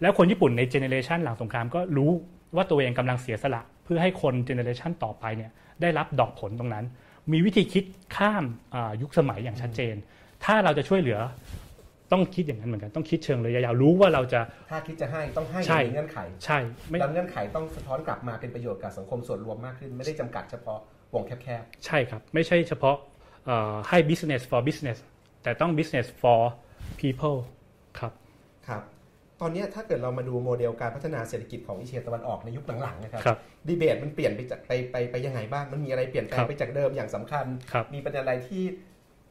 แล้วคนญี่ปุ่นในเจเนเรชันหลังสงครามก็รู้ว่าตัวเองกำลังเสียสละ เพื่อให้คนเจเนเรชันต่อไปเนี่ยได้รับดอกผลตรงนั้น มีวิธีคิดข้ามอ่ายุคสมัยอย่างชัดเจน ถ้าเราจะช่วยเหลือ ต้องคิดอย่างนั้นเหมือนกันต้องคิดเชิงระยะยาวรู้ว่าเราจะ ถ้าคิดจะให้ต้องให้ใช่ในเงื่อนไขใช่ไม่แล้วเงื่อนไขต้องสะท้อนกลับมาเป็นประโยชน์กับสังคมส่วนรวมมากขึ้น ไม่ได้จำกัดเฉพาะวงแคบใช่ครับ ไม่ใช่เฉพาะเอ่อให้ business for business แต่ต้อง business for people ครับ ๆครับ ตอนเนี้ยถ้าเกิดเรามาดูโมเดลการพัฒนาเศรษฐกิจของเอเชียตะวันออกในยุคหลังๆนะครับครับดีเบตมันเปลี่ยนไปจากไปไปไปยังไงบ้างมันมีอะไรเปลี่ยนแปลครังบไปจากเดิมอย่างสำคัญ ครับมีประเด็นอะไรที่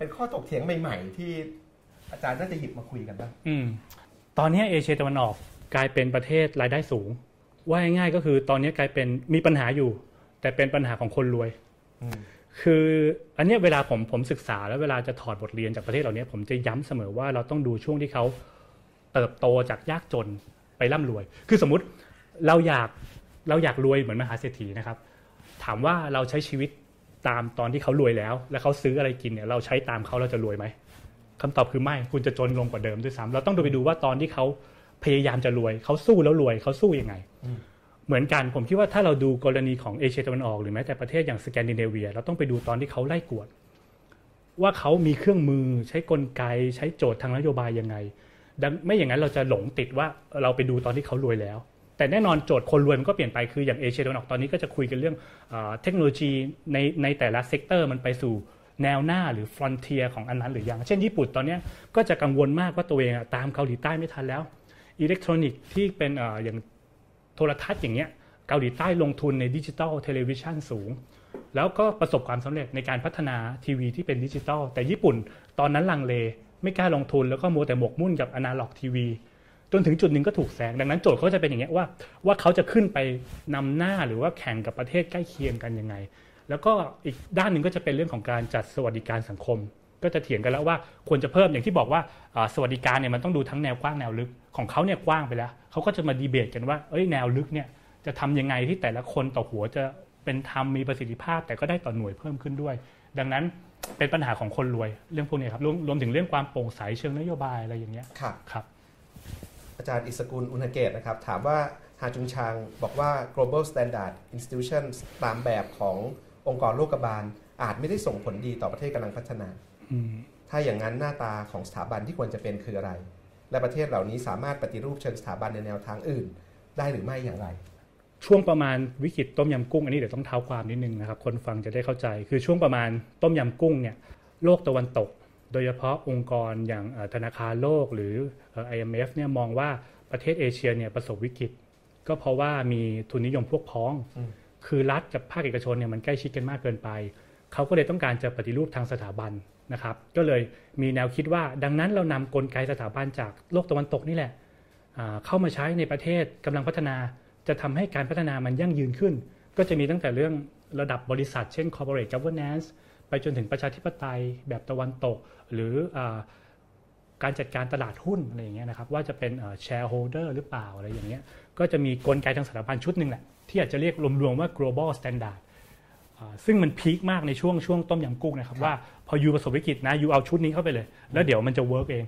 เป็นข้อถกเถียงใหม่ ๆ ที่อาจารย์น่าจะหยิบมาคุยกันบ้างอืมตอนนี้เอเชียตะวันออกกลายเป็นประเทศรายได้สูง ว่าง่ายๆก็คือตอนนี้กลายเป็นมีปัญหาอยู่ แต่เป็นปัญหาของคนรวยอืมคืออันเนี้ยเวลาผมผมศึกษาแล้วเวลาจะถอดบทเรียนจากประเทศเหล่านี้ผมจะย้ำเสมอว่าเราต้องดูช่วงที่เขาเติบโตจากยากจนไปร่ำรวย คือสมมุติเราอยากเราอยากรวยเหมือนมหาเศรษฐีนะครับ ถามว่าเราใช้ชีวิต ตามตอนที่เขารวยแล้ว แล้วเขาซื้ออะไรกินเนี่ยเราใช้ตามเขาเราจะรวยไหมคำตอบคือไม่คุณจะจนลงกว่าเดิมด้วยซ้ำเราต้องดูไปดูว่าตอนที่เขาพยายามจะรวยเขาสู้แล้วรวยเขาสู้ยังไง เหมือนกันผมคิดว่าถ้าเราดูกรณีของเอเชียตะวันออกหรือแม้แต่ประเทศอย่างสแกนดิเนเวีย เราต้องไปดูตอนที่เขาไล่กวด ว่าเขามีเครื่องมือใช้กลไก ใช้โจทย์ทางนโยบายยังไงดังไม่อย่างนั้นเราจะหลงติดว่าเราไปดูตอนที่เขารวยแล้ว แต่แน่นอนโจทย์คนรวยมันก็เปลี่ยนไปคืออย่างเอเชียตะวันออกตอนนี้ก็จะคุยกันเรื่องเทคโนโลยีในในแต่ละ sector มันไปสู่แนวหน้าหรือ frontier ของอันนั้นหรือยัง เช่นญี่ปุ่นตอนนี้ก็จะกังวลมากว่าตัวเองตามเกาหลีใต้ไม่ทันแล้ว อิเล็กทรอนิกส์ที่เป็นอย่างโทรทัศน์อย่างเงี้ยเกาหลีใต้ลงทุนใน digital television สูง แล้วก็ประสบความสำเร็จในการพัฒนาทีวีที่เป็นดิจิตอลแต่ญี่ปุ่นตอนนั้นลังเลไม่กล้าลงทุนแล้วก็มัวแต่หมกมุ่นกับอนาล็อกทีวี จนถึงจุดหนึ่งก็ถูกแซงดังนั้นโจทย์เขาจะเป็นอย่างเงี้ยว่าว่าเขาจะขึ้นไปนำหน้าหรือว่าแข่งกับประเทศใกล้เคียงกันยังไง แล้วก็อีกด้านหนึ่งก็จะเป็นเรื่องของการจัดสวัสดิการสังคม ก็จะเถียงกันแล้วว่าควรจะเพิ่มอย่างที่บอกว่าสวัสดิการเนี่ยมันต้องดูทั้งแนวกว้างแนวลึกของเขาเนี่ยกว้างไปแล้วเขาก็จะมาดีเบตกันว่าเอ้ยแนวลึกเนี่ยจะทำยังไงที่แต่ละคนต่อหัวจะเป็นธรรมมีประสิทธิภาพ แต่ก็ได้ต่อหน่วยเพิ่มขึ้นด้วย ดังนั้นเป็นปัญหาของคนรวยเรื่องพวกนี้ครับรวมรวมถึงเรื่องความโปร่งใสเชิงนโยบายอะไรอย่างเงี้ยครับครับ อาจารย์อิสกุลอุณเกตนะครับ ถามว่าฮาจุงชางบอกว่า global standard institutions ตามแบบขององค์กรโลกบาล อาจไม่ได้ส่งผลดีต่อประเทศกำลังพัฒนา ถ้าอย่างนั้นหน้าตาของสถาบันที่ควรจะเป็นคืออะไร และประเทศเหล่านี้สามารถปฏิรูปเชิงสถาบันในแนวทางอื่น ได้หรือไม่อย่างไร ช่วงประมาณวิกฤตต้มยำกุ้งอันนี้เดี๋ยวต้องเท้าความนิดนึงนะครับ คนฟังจะได้เข้าใจ คือช่วงประมาณต้มยำกุ้งเนี่ย โลกตะวันตก โดยเฉพาะองค์กรอย่างธนาคารโลกหรือ IMF เนี่ยมองว่าประเทศเอเชียเนี่ยประสบวิกฤต ก็เพราะว่ามีทุนนิยมพวกพ้อง คือรัฐกับภาคเอกชนเนี่ยมันใกล้ชิดกันมากเกินไป เขาก็เลยต้องการจะปฏิรูปทางสถาบันนะครับ ก็เลยมีแนวคิดว่าดังนั้นเรานำกลไกสถาบันจากโลกตะวันตกนี่แหละเข้ามาใช้ในประเทศกำลังพัฒนา จะทำให้การพัฒนามันยั่งยืนขึ้น ก็จะมีตั้งแต่เรื่องระดับบริษัท เช่น corporate governance ไปจนถึงประชาธิปไตยแบบตะวันตก หรืออการจัดการตลาดหุ้นอะไรอย่างเงี้ยนะครับว่าจะเป็น shareholder หรือเปล่าอะไรอย่างเงี้ยก็จะมีกลไกทางสถาบันชุดหนึ่งแหละ ที่อาจจะเรียกรวมๆว่า global standard ซึ่งมัน peak มากในช่วงช่วงต้มยำกุ้งนะครับ ว่าพอ you ประสบวิกฤตนะ you เอาชุดนี้เข้าไปเลย แล้วเดี๋ยวมันจะ work เอง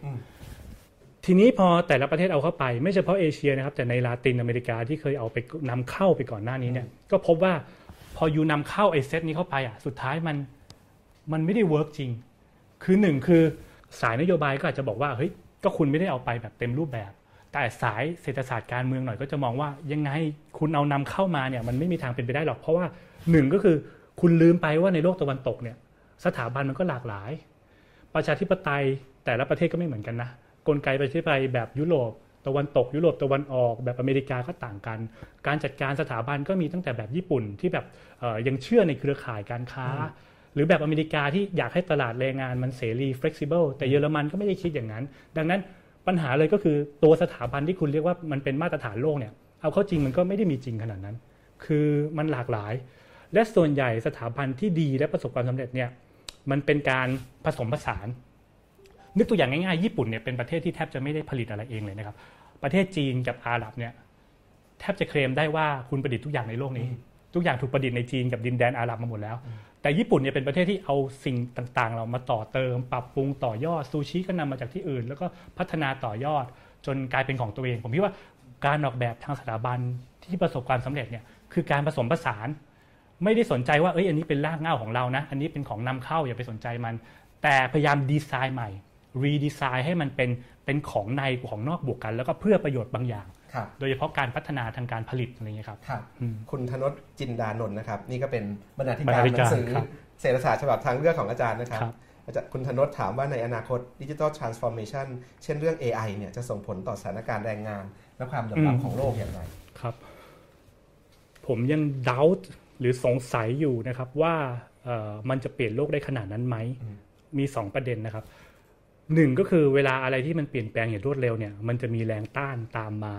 ทีนี้พอแต่ละประเทศเอาเข้าไป ไม่เฉพาะเอเชียนะครับ แต่ในลาตินอเมริกาที่เคยเอาไปนำเข้าไปก่อนหน้านี้เนี่ยก็พบว่าพอ you นำเข้าไอเซตนี้เข้าไปอะสุดท้ายมัน มันไม่ได้ work จริง คือหนึ่งคือสายนโยบายก็อาจจะบอกว่าเฮ้ยก็คุณไม่ได้เอาไปแบบเต็มรูปแบบ แต่สายเศรษฐศาสตร์การเมืองหน่อยก็จะมองว่ายังไงคุณเอานำเข้ามาเนี่ยมันไม่มีทางเป็นไปได้หรอก เพราะว่าหนึ่งก็คือคุณลืมไปว่าในโลกตะวันตกเนี่ยสถาบันมันก็หลากหลาย ประชาธิปไตยแต่ละประเทศก็ไม่เหมือนกันนะกลไกประชาธิปไตยแบบยุโรปตะวันตก ยุโรปตะวันออกแบบอเมริกาก็ต่างกัน การจัดการสถาบันก็มีตั้งแต่แบบญี่ปุ่นที่แบบยังเชื่อในเครือข่ายการค้า หรือแบบอเมริกาที่อยากให้ตลาดแรงงานมันเสรี flexible แต่เยอรมันก็ไม่ได้คิดอย่างนั้น ดังนั้นปัญหาเลยก็คือตัวสถาบันที่คุณเรียกว่ามันเป็นมาตรฐานโลกเนี่ยเอาเข้าจริงมันก็ไม่ได้มีจริงขนาดนั้น คือมันหลากหลาย และส่วนใหญ่สถาบันที่ดีและประสบความสำเร็จเนี่ยมันเป็นการผสมผสาน นึกตัวอย่างง่ายๆญี่ปุ่นเนี่ยเป็นประเทศที่แทบจะไม่ได้ผลิตอะไรเองเลยนะครับ ประเทศจีนกับอาหรับเนี่ยแทบจะเคลมได้ว่าคุณประดิษฐ์ทุกอย่างในโลกนี้ ทุกอย่างถูกประดิษฐ์ในจีนกับดินแดนอาหรับมาหมดแล้ว แต่ญี่ปุ่นเนี่ยเป็นประเทศที่เอาสิ่งต่างๆ เรามาต่อเติม ปรับปรุงต่อยอดซูชิก็นำมาจากที่อื่น แล้วก็พัฒนาต่อยอดจนกลายเป็นของตัวเอง ผมคิดว่าการออกแบบทางสถาบันที่ประสบความสำเร็จเนี่ยคือการผสมผสาน ไม่ได้สนใจว่าเอ้ยอันนี้เป็นรากเหง้าของเรานะอันนี้เป็นของนำเข้าอย่าไปสนใจมัน แต่พยายามดีไซน์ใหม่รีดีไซน์ให้มันเป็นเป็นของในของนอกบวกกัน แล้วก็เพื่อประโยชน์บางอย่าง โดยเฉพาะการพัฒนาทางการผลิตอะไรเงี้ยครับครับคุณธนศจินดานนท์นะครับ นี่ก็เป็นบรรณาธิการหนังสือเศรษฐศาสตร์ฉบับทางเลือกของอาจารย์นะครับอาจารย์คุณธนศถามว่าในอนาคตดิจิทัลทรานส์ฟอร์เมชันเช่นเรื่อง AI เนี่ยจะส่งผลต่อสถานการณ์แรงงาน และความเหลื่อมล้ำของโลกอย่างไรครับ ผมยังดาต์หรือสงสัยอยู่นะครับว่ามันจะเปลี่ยนโลกได้ขนาดนั้นไหม มีสองประเด็นนะครับหนึ่งก็คือเวลาอะไรที่มันเปลี่ยนแปลงอย่างรวดเร็วเนี่ยมันจะมีแรงต้านตามมา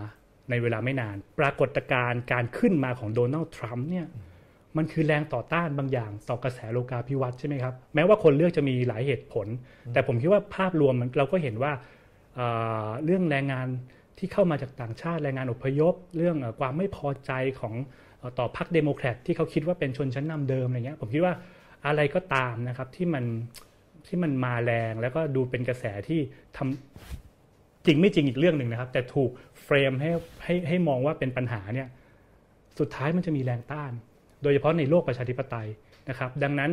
ในเวลาไม่นาน ปรากฏการณ์การขึ้นมาของโดนัลด์ทรัมป์เนี่ยมันคือแรงต่อต้านบางอย่างต่อกระแสโลกาภิวัตน์ใช่ไหมครับแม้ว่าคนเลือกจะมีหลายเหตุผล แต่ผมคิดว่าภาพรวมเราก็เห็นว่าเรื่องแรงงานที่เข้ามาจากต่างชาติแรงงานอพยพ เรื่องความไม่พอใจของต่อพรรคเดโมแครตที่เขาคิดว่าเป็นชนชั้นนำเดิมอะไรเงี้ยผมคิดว่าอะไรก็ตามนะครับที่มันที่มันมาแรงแล้วก็ดูเป็นกระแสที่ทำ จริงไม่จริงอีกเรื่องหนึ่งนะครับ แต่ถูกเฟรมให้ให้ให้มองว่าเป็นปัญหาเนี่ยสุดท้ายมันจะมีแรงต้าน โดยเฉพาะในโลกประชาธิปไตยนะครับ ดังนั้น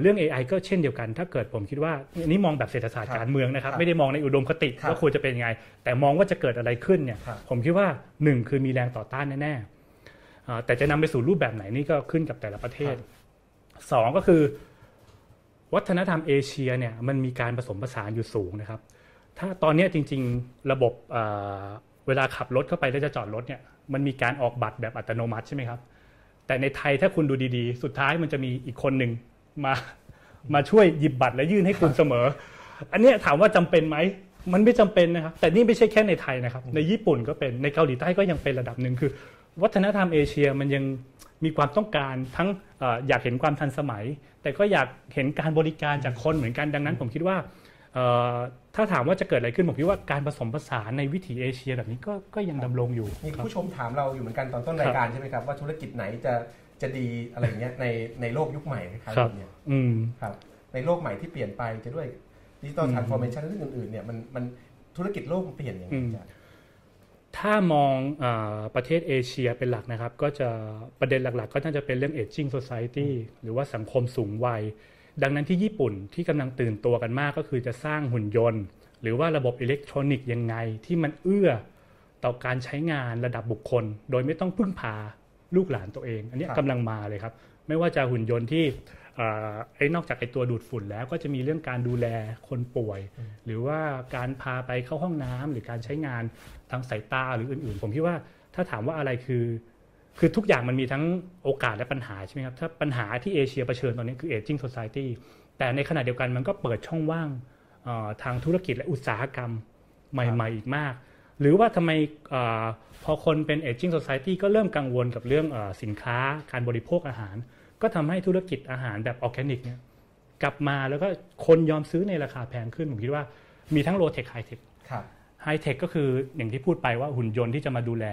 เรื่อง AI ก็เช่นเดียวกัน ถ้าเกิดผมคิดว่าอันนี้มองแบบเศรษฐศาสตร์การเมืองนะครับ ไม่ได้มองในอุดมคติว่าควรจะเป็นยังไง แต่มองว่าจะเกิดอะไรขึ้นเนี่ยผมคิดว่าหนึ่งคือมีแรงต่อต้านแน่ๆแต่จะนำไปสู่รูปแบบไหนนี่ก็ขึ้นกับแต่ละประเทศสองก็คือ วัฒนธรรมเอเชียเนี่ยมันมีการผสมผสานอยู่สูงนะครับ ถ้าตอนนี้จริง ๆ ระบบเวลาขับรถเข้าไปแล้วจะจอดรถเนี่ยมันมีการออกบัตรแบบอัตโนมัติใช่ไหมครับ แต่ในไทยถ้าคุณดูดีๆ สุดท้ายมันจะมีอีกคนหนึ่งมามาช่วยหยิบบัตรและยื่นให้คุณเสมอ อันนี้ถามว่าจำเป็นไหมมันไม่จำเป็นนะครับ แต่นี่ไม่ใช่แค่ในไทยนะครับ ในญี่ปุ่นก็เป็นในเกาหลีใต้ก็ยังเป็นระดับหนึ่งคือ วัฒนธรรมเอเชียมันยังมีความต้องการทั้งอยากเห็นความทันสมัย แต่ก็อยากเห็นการบริการจากคนเหมือนกันดังนั้น ผมคิดว่า ถ้าถามว่าจะเกิดอะไรขึ้นผมคิดว่าการผสมผสานในวิถีเอเชียแบบนี้ก็ก็ยังดำรงอยู่มีผู้ชมถามเราอยู่เหมือนกันตอนต้นรายการใช่ไหมครับว่าธุรกิจไหนจะจะดีอะไรเงี้ยในในโลกยุคใหม่คล้ายๆแบบนี้ครับในโลกใหม่ที่เปลี่ยนไปจะด้วย digital transformation เรื่องอื่นๆเนี่ยมันมันธุรกิจโลกเปลี่ยนอย่างไรถ้ามองอประเทศเอเชียเป็นหลักนะครับ ก็จะประเด็นหลักๆ ก็น่าจะเป็นเรื่อง aging society หรือว่าสังคมสูงวัย ดังนั้นที่ญี่ปุ่นที่กำลังตื่นตัวกันมากก็คือจะสร้างหุ่นยนต์ หรือว่าระบบอิเล็กทรอนิกส์ยังไงที่มันเอื้อต่อการใช้งานระดับบุคคล โดยไม่ต้องพึ่งพาลูกหลานตัวเอง อันนี้กำลังมาเลยครับ ไม่ว่าจะหุ่นยนต์ที่ไอ้นอกจากไอ้ตัวดูดฝุ่นแล้วก็จะมีเรื่องการดูแลคนป่วย หรือว่าการพาไปเข้าห้องน้ำหรือการใช้งานทางสายตาหรืออื่นๆ ผมคิดว่าถ้าถามว่าอะไรคือ คือทุกอย่างมันมีทั้งโอกาสและปัญหาใช่ไหมครับถ้าปัญหาที่เอเชียเผชิญตอนนี้คือ aging society แต่ในขณะเดียวกันมันก็เปิดช่องว่างทางธุรกิจและอุตสาหกรรมใหม่ๆอีกมาก หรือว่าทำไมอพอคนเป็น aging society ก็เริ่มกังวลกับเรื่องอสินค้าการบริโภคอาหาร ก็ทำให้ธุรกิจอาหารแบบออร์แกนิกเนี่ยกลับมาแล้วก็คนยอมซื้อในราคาแพงขึ้น ผมคิดว่ามีทั้ง low-tech high-tech high-tech ก็คืออย่างที่พูดไปว่าหุ่นยนต์ที่จะมาดูแล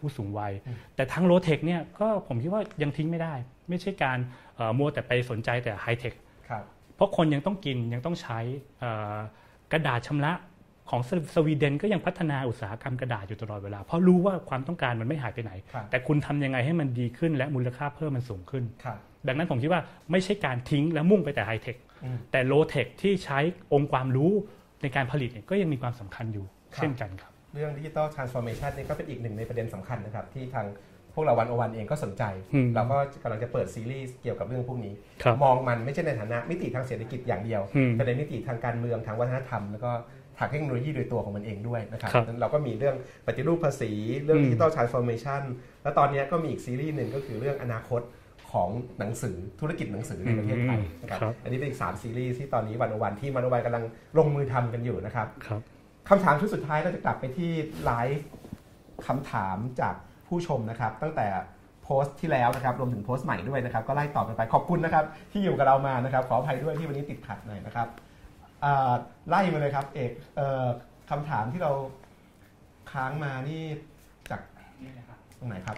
ผู้สูงวัย แต่ทั้ง low-tech เนี่ยก็ผมคิดว่ายังทิ้งไม่ได้ ไม่ใช่การมัวแต่ไปสนใจแต่ high-tech เพราะคนยังต้องกินยังต้องใช้กระดาษชำระของสวีเดนก็ยังพัฒนาอุตสาหกรรมกระดาษอยู่ตลอดเวลา เพราะรู้ว่าความต้องการมันไม่หายไปไหน แต่คุณทำยังไงให้มันดีขึ้นและมูลค่าเพิ่มมันสูงขึ้น ดังนั้นผมคิดว่าไม่ใช่การทิ้งและมุ่งไปแต่ high-tech แต่ low-tech ที่ใช้องค์ความรู้ในการผลิตก็ยังมีความสำคัญอยู่ เช่นกันครับ เรื่อง digital transformation นี่ก็เป็นอีกหนึ่งในประเด็นสำคัญนะครับ ที่ทางพวกเราวันโอวันเองก็สนใจ เราก็กำลังจะเปิดซีรีส์เกี่ยวกับเรื่องพวกนี้ มองมันไม่ใช่ในฐานะมิติทางเศรษฐกิจอย่างเดียว แต่ในมิติทางการเมืองทางวัฒนธรรม แล้วก็ทางเทคโนโลยีโดยตัวของมันเองด้วยนะครับเราก็มีเรื่องปฏิรูปภาษี เรื่อง digital transformation แล้วตอนนี้ก็มีอีกซีรีส์หนึ่งก็คือเรื่องอนาคตของหนังสือธุรกิจหนังสือในประเทศไทยนะครับ อันนี้เป็นอีกสามซีรีส์ที่ตอนนี้วันโอวันที่วันโอวันกำลังลงมือทำกันอยู่นะครับ คำถามชุดสุดท้ายก็จะกลับไปที่ไลฟ์คำถามจากผู้ชมนะครับ ตั้งแต่โพสต์ที่แล้วนะครับรวมถึงโพสต์ใหม่ด้วยนะครับ ก็ไล่ตอบกันไปขอบคุณนะครับ ที่อยู่กับเรามานะครับ ขออภัยด้วยที่วันนี้ติดขัดหน่อยนะครับไล่มาเลยครับ เอกคำถามที่เราค้างมานี่จากตรงไหนครับ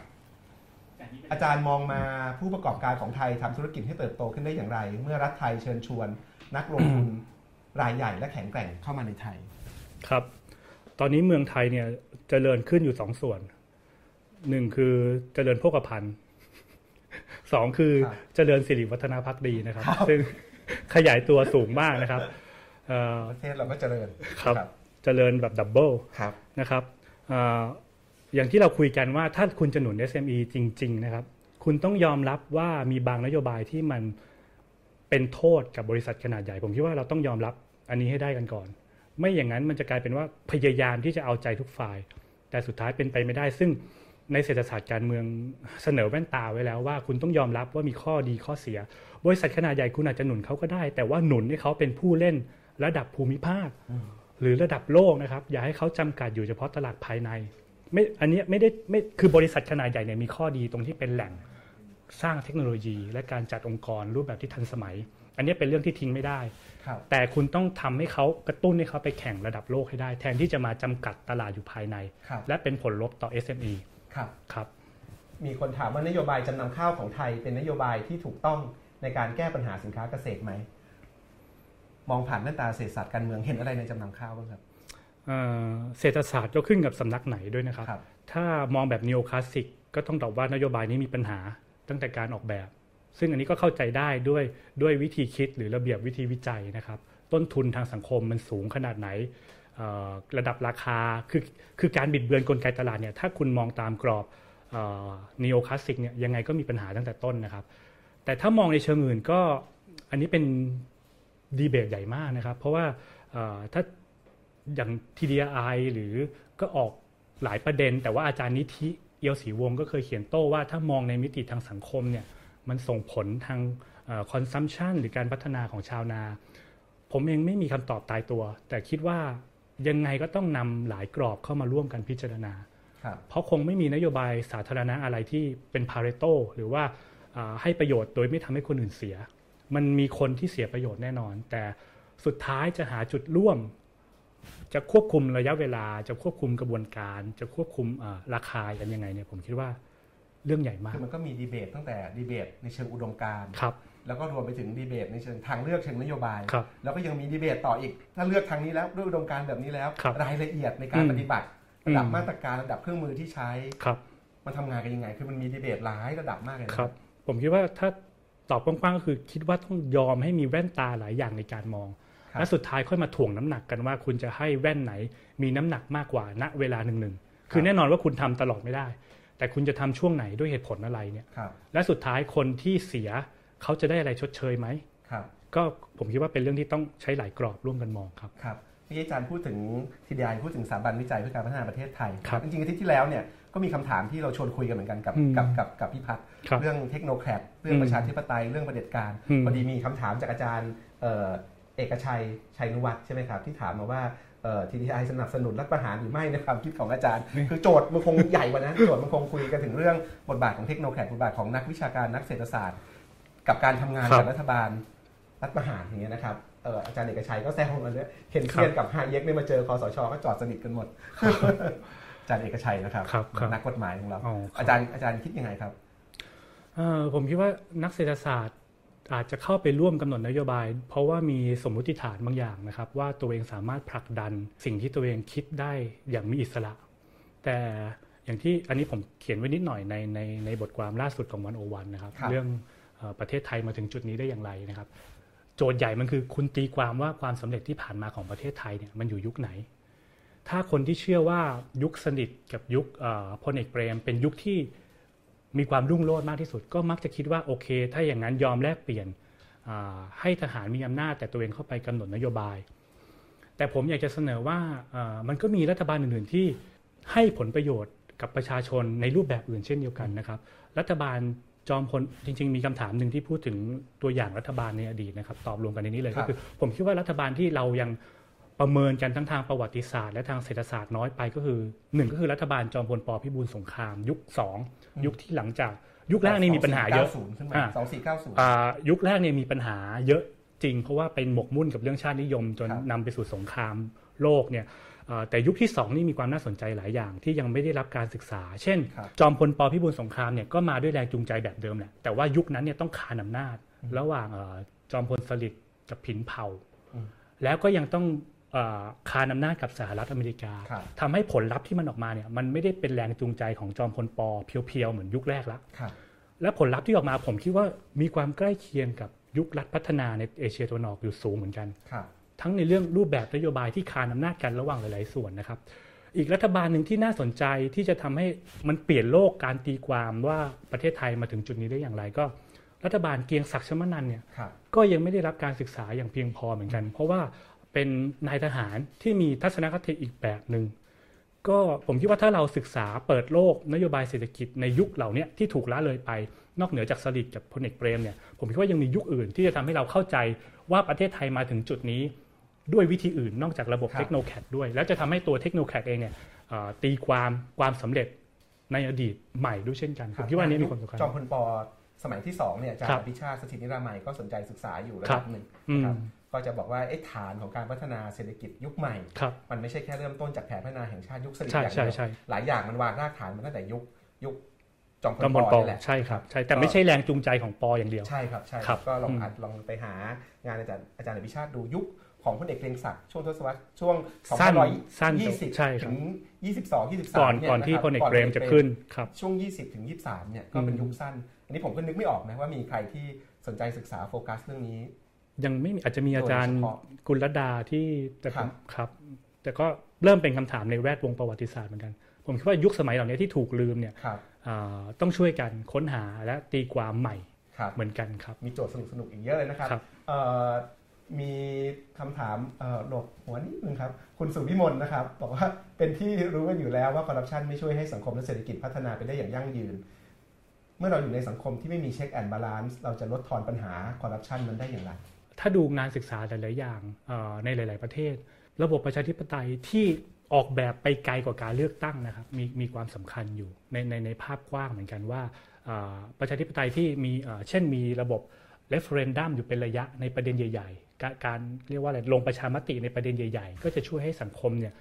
อาจารย์มองมาผู้ประกอบการของไทยทำธุรกิจให้เติบโตขึ้นได้อย่างไร เมื่อรัฐไทยเชิญชวน นักลงทุนรายใหญ่และแข็งแกร่งเข้ามาในไทย ครับ ตอนนี้เมืองไทยเนี่ยจเจริญขึ้นอยู่สองส่วนหนึ่งคือเจริญโภคภัณฑ์สองคือเจริญสิริวัฒนพักดีนะครับ ซึ่งขยายตัวสูงมากนะครับประเทศเราก็เจริญครับ เจริญแบบดับเบิลนะครับอย่างที่เราคุยกันว่าถ้าคุณจะหนุน SME จริง ๆ นะครับ คุณต้องยอมรับว่ามีบางนโยบายที่มันเป็นโทษกับบริษัทขนาดใหญ่ ผมคิดว่าเราต้องยอมรับอันนี้ให้ได้กันก่อน ไม่อย่างนั้นมันจะกลายเป็นว่าพยายามที่จะเอาใจทุกฝ่าย แต่สุดท้ายเป็นไปไม่ได้ ซึ่งในเศรษฐศาสตร์การเมืองเสนอแว่นตาไว้แล้วว่า คุณต้องยอมรับว่ามีข้อดีข้อเสีย บริษัทขนาดใหญ่คุณอาจจะหนุนเขาก็ได้ แต่ว่าหนุนให้เขาเป็นผู้เล่นระดับภูมิภาค หรือระดับโลกนะครับ อย่าให้เขาจำกัดอยู่เฉพาะตลาดภายในไม่อันนี้ไม่ได้ไม่คือบริษัทขนาดใหญ่เนี่ยมีข้อดีตรงที่เป็นแหล่งสร้างเทคโนโลยี และการจัดองค์กรรูปแบบที่ทันสมัย อันนี้เป็นเรื่องที่ทิ้งไม่ได้ แต่คุณต้องทำให้เขากระตุ้นให้เขาไปแข่งระดับโลกให้ได้ แทนที่จะมาจำกัดตลาดอยู่ภายใน และเป็นผลลบต่อ SME ครับครับ มีคนถามว่านโยบายจำนำข้าวของไทย เป็นนโยบายที่ถูกต้องในการแก้ปัญหาสินค้าเกษตรไหม มองผ่านหน้าตาเศรษฐศาสตร์การเมืองเห็นอะไรในจำนำข้าวบ้างครับเศรษฐศาสตร์ก็ขึ้นกับสำนักไหนด้วยนะครับรบถ้ามองแบบนิโอคลาสสิกก็ต้องตอบว่านโยบายนี้มีปัญหาตั้งแต่การออกแบบ ซึ่งอันนี้ก็เข้าใจได้ด้วยด้วยวิธีคิดหรือระเบียบวิธีวิจัยนะครับ ต้นทุนทางสังคมมันสูงขนาดไหนระดับราคาคือคือการบิดเบือนกลไกตลาดเนี่ยถ้าคุณมองตามกรอบนีโอคลาสสิกเนี่ยยังไงก็มีปัญหาตั้งแต่ต้นนะครับ แต่ถ้ามองในเชิงอื่นก็อันนี้เป็นดีเบตใหญ่มากนะครับ เพราะว่าถ้าอย่าง TDRI หรือก็ออกหลายประเด็น แต่ว่าอาจารย์นิธิเอียวศรีวงก็เคยเขียนโต้ว่าถ้ามองในมิติทางสังคมเนี่ย มันส่งผลทาง consumption หรือการพัฒนาของชาวนา ผมเองไม่มีคำตอบตายตัว แต่คิดว่ายังไงก็ต้องนำหลายกรอบเข้ามาร่วมกันพิจารณา เพราะคงไม่มีนโยบายสาธารณะอะไรที่เป็นพาเรโตหรือว่าให้ประโยชน์โดยไม่ทำให้คนอื่นเสีย มันมีคนที่เสียประโยชน์แน่นอน แต่สุดท้ายจะหาจุดร่วม จะควบคุมระยะเวลา จะควบคุมกระบวนการ จะควบคุมราคากันยังไงเนี่ยผมคิดว่า เรื่องใหญ่มากคือมันก็มีดีเบตตั้งแต่ดีเบตในเชิงอุดมการณ์ครับแล้วก็รวมไปถึงดีเบตในเชิงทางเลือกเชิงนโยบายครับแล้วก็ยังมีดีเบตต่ออีก ถ้าเลือกทางนี้แล้วด้วยอุดมการณ์แบบนี้แล้ว รายละเอียดในการปฏิบัติ ระดับมาตรการระดับเครื่องมือที่ใช้ครับมันทำงานกันยังไง คือมันมีดีเบตหลายระดับมากเลยครับ ผมคิดว่าถ้าตอบกว้างๆก็คือคิดว่าต้องยอมให้มีแว่นตาหลายอย่างในการมอง และสุดท้ายค่อยมาถ่วงน้ำหนักกันว่าคุณจะให้แว่นไหน มีน้ำหนักมากกว่าณเวลาหนึ่งๆคือแน่นอนว่าคุณทำตลอดไม่ได้ แต่คุณจะทำช่วงไหนด้วยเหตุผลอะไรเนี่ยและสุดท้ายคนที่เสียเขาจะได้อะไรชดเชยไหมครับก็ผมคิดว่าเป็นเรื่องที่ต้องใช้หลายกรอบร่วมกันมองครับครับพี่อาจารย์พูดถึงทีดีไอพูดถึงสถาบันวิจัยเพื่อการพัฒนาประเทศไทยจริงๆอาทิตย์ที่แล้วเนี่ยก็มีคำถามที่เราชวนคุยกันเหมือนกันกับกับกับกับพี่พัฒน์เรื่องเทคโนแครดเรื่องประชาธิปไตยเรื่องประเด็จการพอดีมีคำถามจากอาจารย์เอกชัยชัยนุวัฒน์ใช่ไหมครับที่ถามมาว่า TDRI สนับสนุนรัฐประหารหรือไม่ในความคิดของอาจารย์ คือโจทย์มันคงใหญ่กว่านั้นโจทย์มันคงคุยกันถึงเรื่องบทบาทของ technocrat บทบาทของนักวิชาการนักเศรษฐศาสตร์ กับการทำงานกับรัฐบาลรัฐประหารอย่างเงี้ยนะครับอาจารย์เอกชัยก็แซงมาเนี่ย Keynesian กับฮาเย็กเนี่ยมาเจอคสช.ก็จอดสนิทกันหมดอาจารย์เอกชัยนะครับนักกฎหมายของเราอาจารย์อาจารย์คิดยังไงครับผมคิดว่านักเศรษฐศาสตร์ อาจจะเข้าไปร่วมกำหนดนโยบาย เพราะว่ามีสมมุติฐานบางอย่างนะครับ ว่าตัวเองสามารถผลักดันสิ่งที่ตัวเองคิดได้อย่างมีอิสระ แต่อย่างที่อันนี้ผมเขียนไว้นิดหน่อยในในในบทความล่าสุดของวันโอวันนะครับ เรื่องประเทศไทยมาถึงจุดนี้ได้อย่างไรนะครับ โจทย์ใหญ่มันคือคุณตีความว่าความสำเร็จที่ผ่านมาของประเทศไทยเนี่ยมันอยู่ยุคไหน ถ้าคนที่เชื่อว่ายุคสนิทกับยุคพลเอกเปรม เป็นยุคที่ มีความรุ่งโรจน์มากที่สุด ก็มักจะคิดว่าโอเค ถ้าอย่างนั้นยอมแลกเปลี่ยนให้ทหารมีอำนาจแต่ตัวเองเข้าไปกำหนดนโยบาย แต่ผมอยากจะเสนอว่ามันก็มีรัฐบาลอื่นๆที่ให้ผลประโยชน์กับประชาชนในรูปแบบอื่นเช่นเดียวกันนะครับ รัฐบาลจอมพลจริง ๆ มีคำถามหนึ่งที่พูดถึงตัวอย่างรัฐบาลในอดีตนะครับ ตอบรวมกันในนี้เลยก็คือ ผมคิดว่ารัฐบาลที่เรายัง ประเมินกันทั้งทางประวัติศาสตร์และทางเศรษฐศาสตร์น้อยไปก็คือหนึ่งก็คือรัฐบาลจอมพลปพิบูลสงคราม ยุคสองยุคที่หลังจาก ยุคแรกนี่มีปัญหาเยอะสองสี่เก้าศูนย์ยุคแรกเนี่ยมีปัญหาเยอะจริง เพราะว่าเป็นหมกมุ่นกับเรื่องชาตินิยม จนนำไปสู่สงครามโลกเนี่ยแต่ยุคที่ 2 นี่มีความน่าสนใจหลายอย่างที่ยังไม่ได้รับการศึกษา เช่น จอมพลปพิบูลสงครามเนี่ยก็มาด้วยแรงจูงใจแบบเดิมแหละแต่ว่ายุคนั้นเนี่ยต้องคานอานาจ ระหว่างจอมพลสฤษดิ์กับผินเผ่า แล้วก็ยังต้อง คานอานาจกับสหรัฐอเมริกาทำให้ผลลัพธ์ที่มันออกมาเนี่ยมันไม่ได้เป็นแรงจูงใจของจอมพลปเพียวๆเหมือนยุคแรกแล้วและผลลัพธ์ที่ออกมาผมคิดว่ามีความใกล้เคียงกับยุครัฐพัฒนาในเอเชียตะวันออกอยู่สูงเหมือนกันทั้งในเรื่องรูปแบบนโยบายที่คานอำนาจกันระหว่างหลาย ๆ ส่วนนะครับ อีกรัฐบาลหนึ่งที่น่าสนใจที่จะทำให้มันเปลี่ยนโลกการตีความว่าประเทศไทยมาถึงจุดนี้ได้อย่างไรก็ รัฐบาลเกียงศักดิ์ชมนันเนี่ยก็ยังไม่ได้รับการศึกษาอย่างเพียงพอเหมือนกัน เพราะว่า เป็นนายทหารที่มีทัศนคติอีกแบบหนึ่งก็ผมคิดว่าถ้าเราศึกษาเปิดโลกนโยบายเศรษฐกิจในยุคเหล่านี้ที่ถูกละเลยไป นอกเหนือจากสฤษดิ์กับพลเอกเปรมเนี่ยผมคิดว่ายังมียุคอื่นที่จะทำให้เราเข้าใจว่าประเทศไทยมาถึงจุดนี้ ด้วยวิธีอื่นนอกจากระบบ technocrat ด้วย แล้วจะทำให้ตัว technocrat เองเนี่ยตีความความสำเร็จในอดีตใหม่ด้วยเช่นกันผมคิดว่านี้มีความสำคัญจอมพลปอสมัยที่2เนี่ยอาจารย์อภิชาตสถิตนิรามัยก็สนใจศึกษาอยู่ระดับหนึ่งครับ ก็จะบอกว่าไอ้ฐานของการพัฒนาเศรษฐกิจยุคใหม่ มันไม่ใช่แค่เริ่มต้นจากแผนพัฒนาแห่งชาติยุคสลิดอย่างเดียวหลายอย่างมันวางรากฐานมาตั้งแต่ยุคยุคจอมพลปอนี่แหละใช่ครับใช่แต่ไม่ใช่แรงจูงใจของปออย่างเดียวใช่ครับใช่ก็ลองอัดลองไปหางานอาจารย์อาจารย์อภิชาติดูยุคของพลเอกเกรียงศักดิ์ช่วงทศวรรษช่วงสั้นสั้น20ใช่คถึรับง22 23ก่อนเยก่อนที่ะครับพลเอกก่เปรมจะขึ้นครับช่วง 20 ถึง 23 เนี่ยก็เป็นยุคสั้น อันนี้ผมก็นึกไม่ออกนะว่ามีใครที่สนใจศึกษาโฟกัสเรื่องนี้ ยังไม่มีอาจจะมีอาจารย์โดยเฉพาะกุลดาที่แต่ผมครับครับ แต่ก็เริ่มเป็นคำถามในแวดวงประวัติศาสตร์เหมือนกัน ผมคิดว่ายุคสมัยเหล่านี้ที่ถูกลืมเนี่ยครับอ่าต้องช่วยกันค้นหาและตีความใหม่ครับเหมือนกันครับ มีโจทย์สนุกๆอีกเยอะเลยนะครับครับเอ่อมีคำถามเอ่อหลบหัวนิดนึงครับ คุณสุวิมลนะครับ บอกว่าเป็นที่รู้กันอยู่แล้วว่าคอร์รัปชันไม่ช่วยให้สังคมและเศรษฐกิจพัฒนาไปได้อย่างยั่งยืน เมื่อเราอยู่ในสังคมที่ไม่มี check and balance เราจะลดทอนปัญหาคอร์รัปชันมันได้อย่างไร ถ้าดูงานศึกษาหลาย ๆ อย่างในหลาย ๆ ประเทศ ระบบประชาธิปไตยที่ออกแบบไปไกลกว่าการเลือกตั้งนะครับมีมีความสำคัญอยู่ในในในภาพกว้างเหมือนกันว่าประชาธิปไตยที่มีเช่นมีระบบ referendum อยู่เป็นระยะในประเด็นใหญ่ๆการการเรียกว่าอะไรลงประชามติในประเด็นใหญ่ ๆ ก็จะช่วยให้สังคมเนี่ย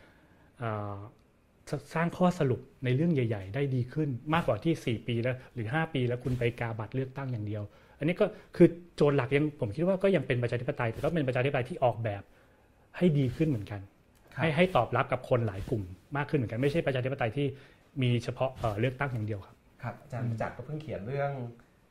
สสร้างข้อสรุปในเรื่องใหญ่ ๆ ได้ดีขึ้นมากกว่าที่ 4 ปีแล้วหรือ 5 ปีแล้วคุณไปกาบัตรเลือกตั้งอย่างเดียว อันนี้ก็คือโจทย์หลักยังผมคิดว่าก็ยังเป็นประชาธิปไตย แต่ก็เป็นประชาธิปไตยที่ออกแบบให้ดีขึ้นเหมือนกันครับให้ให้ตอบรับกับคนหลายกลุ่มมากขึ้นเหมือนกันไม่ใช่ประชาธิปไตยที่มีเฉพาะเอ่อเลือกตั้งอย่างเดียวครับครับอาจารย์ประจักษ์ก็เพิ่งเขียนเรื่อง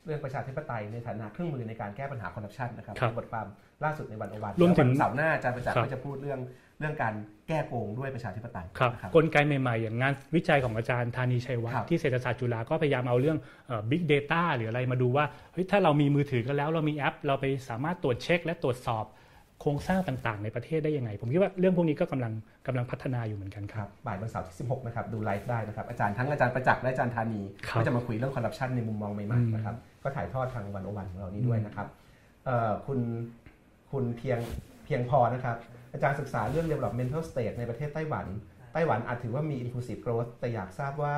เรื่องประชาธิปไตยในฐานะเครื่องมือในการแก้ปัญหาคอร์รัปชันนะครับครับในบทความล่าสุดในวันโอวันรวมถึงแล้นเสาร์หน้าอาจารย์ประจักษ์ครับก็จะพูดเรื่อง เรื่องการแก้โกงด้วยประชาธิปไตยครับนะครับกลไกใหม่ๆ อย่างงานวิจัยของอาจารย์ธานีชัยวัฒน์ครับที่เศรษฐศาสตร์จุฬาก็พยายามเอาเรื่องเอ่อ big data หรืออะไรมาดูว่าเฮ้ยถ้าเรามีมือถือกันแล้วเรามีแอป เราไปสามารถตรวจเช็ค และตรวจสอบโครงสร้างต่างๆ ในประเทศได้ยังไง ผมคิดว่าเรื่องพวกนี้ก็กำลังกำลังพัฒนาอยู่เหมือนกันคครับรับบ่ายวันเสาร์ที่ 16 นะครับ ดูไลฟ์ได้นะครับ อาจารย์ทั้งอาจารย์ประจักษ์และอาจารย์ธานีครับก็จะมาคุยเรื่องคอร์รัปชันในมุมมองใหอืม่มๆนะครับก็ถ่ายทอดทางวันโอวันของเรานี้ด้วยนะครับเอ่อคุณคุณเพียงเพียงพอนะครับอาจารย์ศึกษาเรื่อง developmental state ในประเทศไต้หวัน ไต้หวันอาจถือว่ามี inclusive growth แต่อยากทราบว่า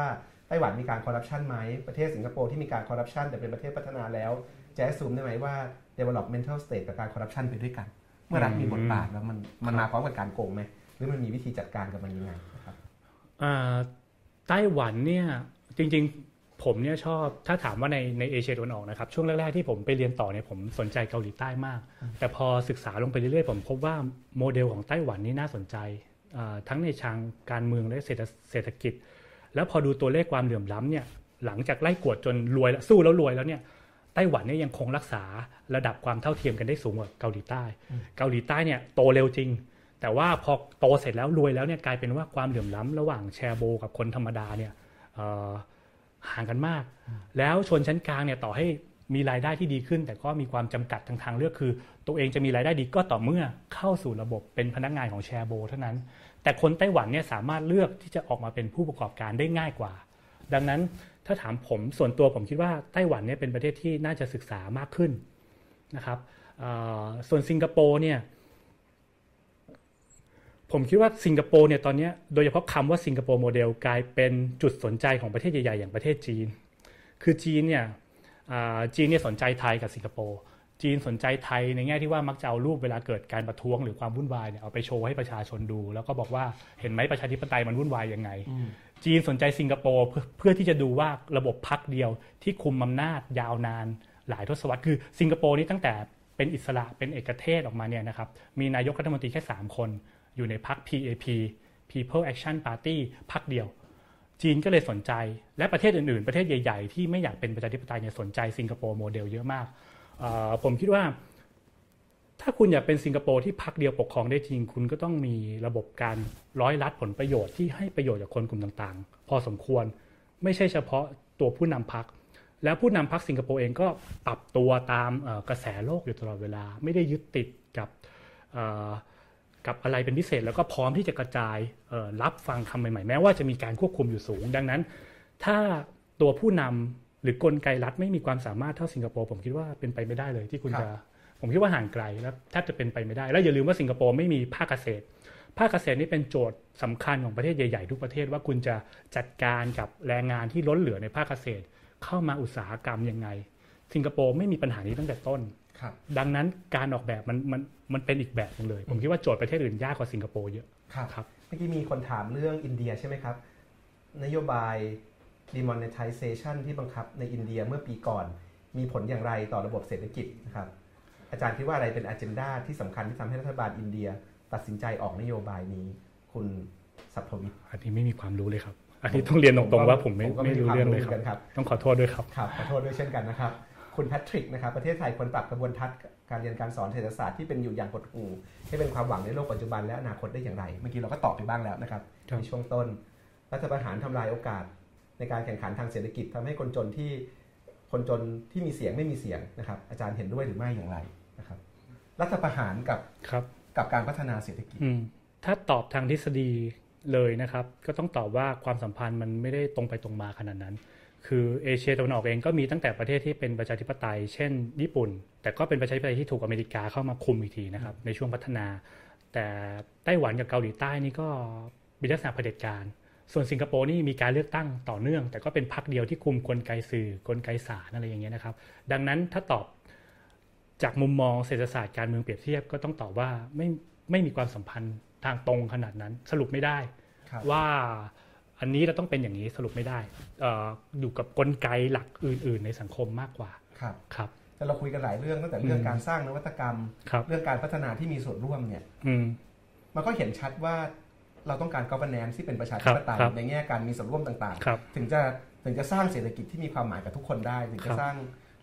ไต้หวันมีการคอร์รัปชันไหม ประเทศสิงคโปร์ที่มีการคอร์รัปชันแต่เป็นประเทศพัฒนาแล้ว จะซูมได้ไหมว่า developmental state กับการคอร์รัปชันไปด้วยกัน เมื่อรัฐมีบทบาทแล้วมันมันมาพร้อมกับการโกงไหมหรือมันมีวิธีจัดการกับมันยังไงนะครับอ่าไต้หวันเนี่ยจริงๆ ผมเนี่ยชอบถ้าถามว่าในในเอเชียตะวันออกนะครับ ช่วงแรก ๆ ที่ผมไปเรียนต่อเนี่ยผมสนใจเกาหลีใต้มาก แต่พอศึกษาลงไปเรื่อยๆ ผมพบว่าโมเดลของไต้หวันนี่น่าสนใจ ทั้งในทางการเมืองและเศรษฐเศรษฐกิจ แล้วพอดูตัวเลขความเหลื่อมล้ำเนี่ยหลังจากไล่กวดจนรวยแล้วสู้แล้วรวยแล้วเนี่ยไต้หวันเนี่ยยังคงรักษาระดับความเท่าเทียมกันได้สูงกว่าเกาหลีใต้ เกาหลีใต้เนี่ยโตเร็วจริง แต่ว่าพอโตเสร็จแล้วรวยแล้วเนี่ยกลายเป็นว่าความเหลื่อมล้ำระหว่างแชร์โบ กับคนธรรมดาเนี่ย ห่างกันมาก แล้วชนชั้นกลางเนี่ยต่อให้มีรายได้ที่ดีขึ้น แต่ก็มีความจำกัดทางทางเลือกคือ ตัวเองจะมีรายได้ดีก็ต่อเมื่อเข้าสู่ระบบเป็นพนักงานของแชร์โบเท่านั้น แต่คนไต้หวันเนี่ยสามารถเลือกที่จะออกมาเป็นผู้ประกอบการได้ง่ายกว่า ดังนั้นถ้าถามผมส่วนตัวผมคิดว่าไต้หวันเนี่ยเป็นประเทศที่น่าจะศึกษามากขึ้นนะครับเอ่อส่วนสิงคโปร์เนี่ย ผมคิดว่าสิงคโปร์เนี่ยตอนนี้โดยเฉพาะคำว่าสิงคโปร์โมเดลกลายเป็นจุดสนใจของประเทศใหญ่ๆอย่างประเทศจีน คือจีนเนี่ยจีนเนี่ยสนใจไทยกับสิงคโปร์จีนสนใจไทยในแง่ที่ว่ามักจะเอารูปเวลาเกิดการประท้วงหรือความวุ่นวายเนี่ยเอาไปโชว์ให้ประชาชนดู แล้วก็บอกว่าเห็นไหมประชาธิปไตยมันวุ่นวายยังไง จีนสนใจสิงคโปร์เพื่อเพื่อที่จะดูว่าระบบพักเดียวที่คุมอำนาจยาวนานหลายทศวรรษคือสิงคโปร์นี่ตั้งแต่เป็นอิสระเป็นเอกเทศออกมาเนี่ยนะครับมีนายกรัฐมนตรีแค่ 3 คน อยู่ในพัก PAP People Action Party พักเดียว จีนก็เลยสนใจ และประเทศอื่น ๆ ประเทศใหญ่ ๆ ที่ไม่อยากเป็นประชาธิปไตยเนี่ยสนใจสิงคโปร์โมเดลเยอะมาก ผมคิดว่า ถ้าคุณอยากเป็นสิงคโปร์ที่พักเดียวปกครองได้จริง คุณก็ต้องมีระบบการร้อยลัดผลประโยชน์ที่ให้ประโยชน์กับคนกลุ่มต่าง ๆ พอสมควร ไม่ใช่เฉพาะตัวผู้นำพักแล้วผู้นำพักสิงคโปร์เองก็ปรับตัวตามกระแสโลกอยู่ตลอดเวลา ไม่ได้ยึดติดกับ กับอะไรเป็นพิเศษ แล้วก็พร้อมที่จะกระจายเอ่อรับฟังคำใหม่ๆ แม้ว่าจะมีการควบคุมอยู่สูง ดังนั้น ถ้าตัวผู้นำหรือกลไกรัฐไม่มีความสามารถเท่าสิงคโปร์ผมคิดว่าเป็นไปไม่ได้เลยที่คุณครับจะผมคิดว่าห่างไกลแล้วแทบจะเป็นไปไม่ได้ แล้วอย่าลืมว่าสิงคโปร์ไม่มีภาคเกษตร ภาคเกษตรนี่เป็นโจทย์สำคัญของประเทศใหญ่ๆทุกประเทศว่าคุณจะจัดการกับแรงงานที่ล้นเหลือในภาคเกษตร เข้ามาอุตสาหกรรมยังไง สิงคโปร์ไม่มีปัญหานี้ตั้งแต่ต้นครับ ดังนั้นการออกแบบมันมันมันเป็นอีกแบบหนึงเลย ผมคิดว่าโจทย์ประเทศอื่นยากกว่าสิงคโปร์เยอะครับครับเมื่อกี้มีคนถามเรื่องอินเดียใช่ไหมครับ นโยบาย demonetization ที่บังคับในอินเดียเมื่อปีก่อน มีผลอย่างไรต่อระบบเศรษฐกิจนะครับ อาจารย์คิดว่าอะไรเป็นอ g e n d a ที่สำคัญที่ทำให้รัฐบาลอินเดีย ตัดสินใจออกนโยบายนี้ คุณสัพพวิทย์อันนี้ไม่มีความรู้เลยครับอันนี้ต้องเรียนตรงๆว่าผมไม่ก็ไม่รู้ควาเรื่องเลยคหมืนรับกันครับ ต้องขอโทษด้วยครับ ครับ ขอโทษด้วยเช่นกันนะครับ คุณแพทริกนะครับประเทศไทยควรปรับกระบวนทัศน์การเรียนการสอนเศรษฐศาสตร์ที่เป็นอยู่อย่างกดหูให้เป็นความหวังในโลกปัจจุบันและอนาคตได้อย่างไร เมื่อกี้เราก็ตอบไปบ้างแล้วนะครับครับในช่วงต้น รัฐประหารทำลายโอกาส ในการแข่งขันทางเศรษฐกิจทำให้คนจนที่คนจนที่มีเสียงไม่มีเสียงนะครับ อาจารย์เห็นด้วยหรือไม่อย่างไรนะครับ รัฐประหารกับครับกับการพัฒนาเศรษฐกิจอืมถ้าตอบทางทฤษฎีเลยนะครับ ก็ต้องตอบว่าความสัมพันธ์มันไม่ได้ตรงไปตรงมาขนาดนั้น คือเอเชียตะวันออกเองก็มีตั้งแต่ประเทศที่เป็นประชาธิปไตย เช่น ญี่ปุ่น แต่ก็เป็นประชาธิปไตยที่ถูกอเมริกาเข้ามาคุมอีกทีนะครับในช่วงพัฒนา แต่ไต้หวันกับเกาหลีใต้นี่ก็มีลักษณะเผด็จการ ส่วนสิงคโปร์นี่มีการเลือกตั้งต่อเนื่อง แต่ก็เป็นพรรคเดียวที่คุมกลไกสื่อกลไกศาลอะไรอย่างเงี้ยนะครับ ดังนั้นถ้าตอบจากมุมมองเศรษฐศาสตร์การเมืองเปรียบเทียบก็ต้องตอบว่าไม่ไม่มีความสัมพันธ์ทางตรงขนาดนั้นสรุปไม่ได้ครับว่า อันนี้เราต้องเป็นอย่างนี้สรุปไม่ได้เอ่ออยู่กับกลไกหลักอื่น ๆ ในสังคมมากกว่าครับครับแต่เราคุยกันหลายเรื่องตั้งแต่เรื่องอืมการสร้างนวัตกรรมครับเรื่องการพัฒนาที่มีส่วนร่วมเนี่ยอืมมันก็เห็นชัดว่าเราต้องการ governance ที่เป็นประชาธิปไตยครับในแง่การมีส่วนร่วมต่างครับๆถึงจะถึงจะสร้างเศรษฐกิจที่มีความหมายกับทุกคนได้ ถึงคจะรับสร้าง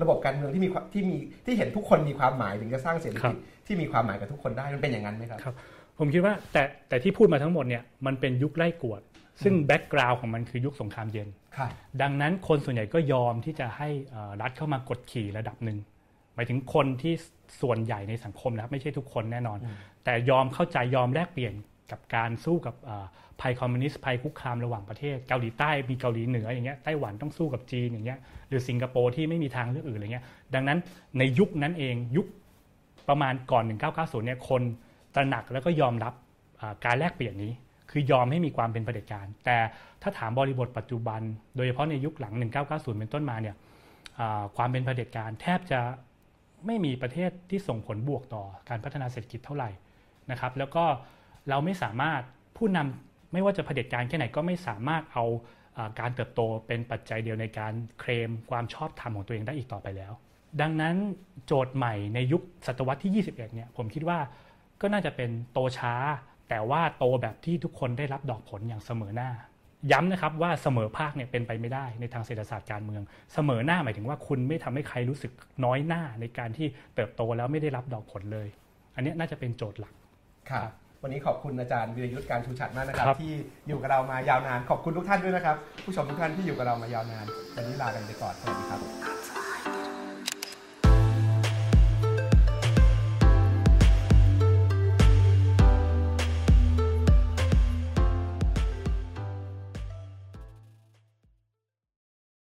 ระบบการเมืองที่มีความที่มีที่เห็นทุกคนมีความหมาย ถึงจะสร้างเศรษฐกิจที่มีความหมายกับทุกคนได้มันเป็นอย่างนั้นไหมครับครับผมคิดว่าแต่แต่ที่พูดมาทั้งหมดเนี่ยมันเป็นยุคไล่กวด ซึ่งแบ็กกราวน์ของมันคือยุคสงครามเย็นค่ะดังนั้นคนส่วนใหญ่ก็ยอมที่จะให้เอ่อรัฐเข้ามากดขี่ระดับหนึ่งหมายถึงคนที่ส่วนใหญ่ในสังคมนะครับไม่ใช่ทุกคนแน่นอนอืมแต่ยอมเข้าใจยอมแลกเปลี่ยนกับการสู้กับเอ่อภัยคอมมิวนิสต์ภัยคุกคามระหว่างประเทศ เกาหลีใต้มีเกาหลีเหนืออย่างเงี้ยไต้หวันต้องสู้กับจีนอย่างเงี้ยหรือสิงคโปร์ที่ไม่มีทางเลือกอื่นอะไรเงี้ยดังนั้นในยุคนั้นเองยุคประมาณก่อน 1990เนี่ยคนตระหนักแล้วก็ยอมรับอ่าการแลกเปลี่ยนนี้ คือยอมให้มีความเป็นเผด็จการ แต่ถ้าถามบริบทปัจจุบัน โดยเฉพาะในยุคหลัง 1990 เป็นต้นมาเนี่ยความเป็นเผด็จการแทบจะไม่มีประเทศที่ส่งผลบวกต่อการพัฒนาเศรษฐกิจเท่าไหร่นะครับ แล้วก็เราไม่สามารถผู้นำไม่ว่าจะเผด็จการแค่ไหนก็ไม่สามารถเอาอ่าการเติบโตเป็นปัจจัยเดียวในการเคลมความชอบธรรมของตัวเองได้อีกต่อไปแล้ว ดังนั้นโจทย์ใหม่ในยุคศตวรรษที่ 21 เนี่ยผมคิดว่าก็น่าจะเป็นโตช้า แต่ว่าโตแบบที่ทุกคนได้รับดอกผลอย่างเสมอหน้า ย้ำนะครับว่าเสมอภาคเนี่ยเป็นไปไม่ได้ในทางเศรษฐศาสตร์การเมือง เสมอหน้าหมายถึงว่าคุณไม่ทำให้ใครรู้สึกน้อยหน้าในการที่เติบโตแล้วไม่ได้รับดอกผลเลย อันเนี้ยน่าจะเป็นโจทย์หลักครับวันนี้ขอบคุณอาจารย์วิรยุทธ์การชูชัดมากนะครับครับ ที่อยู่กับเรามายาวนาน ขอบคุณทุกท่านด้วยนะครับ ผู้ชมทุกท่านที่อยู่กับเรามายาวนานวันนี้ลากันไปก่อนสวัสดีครับ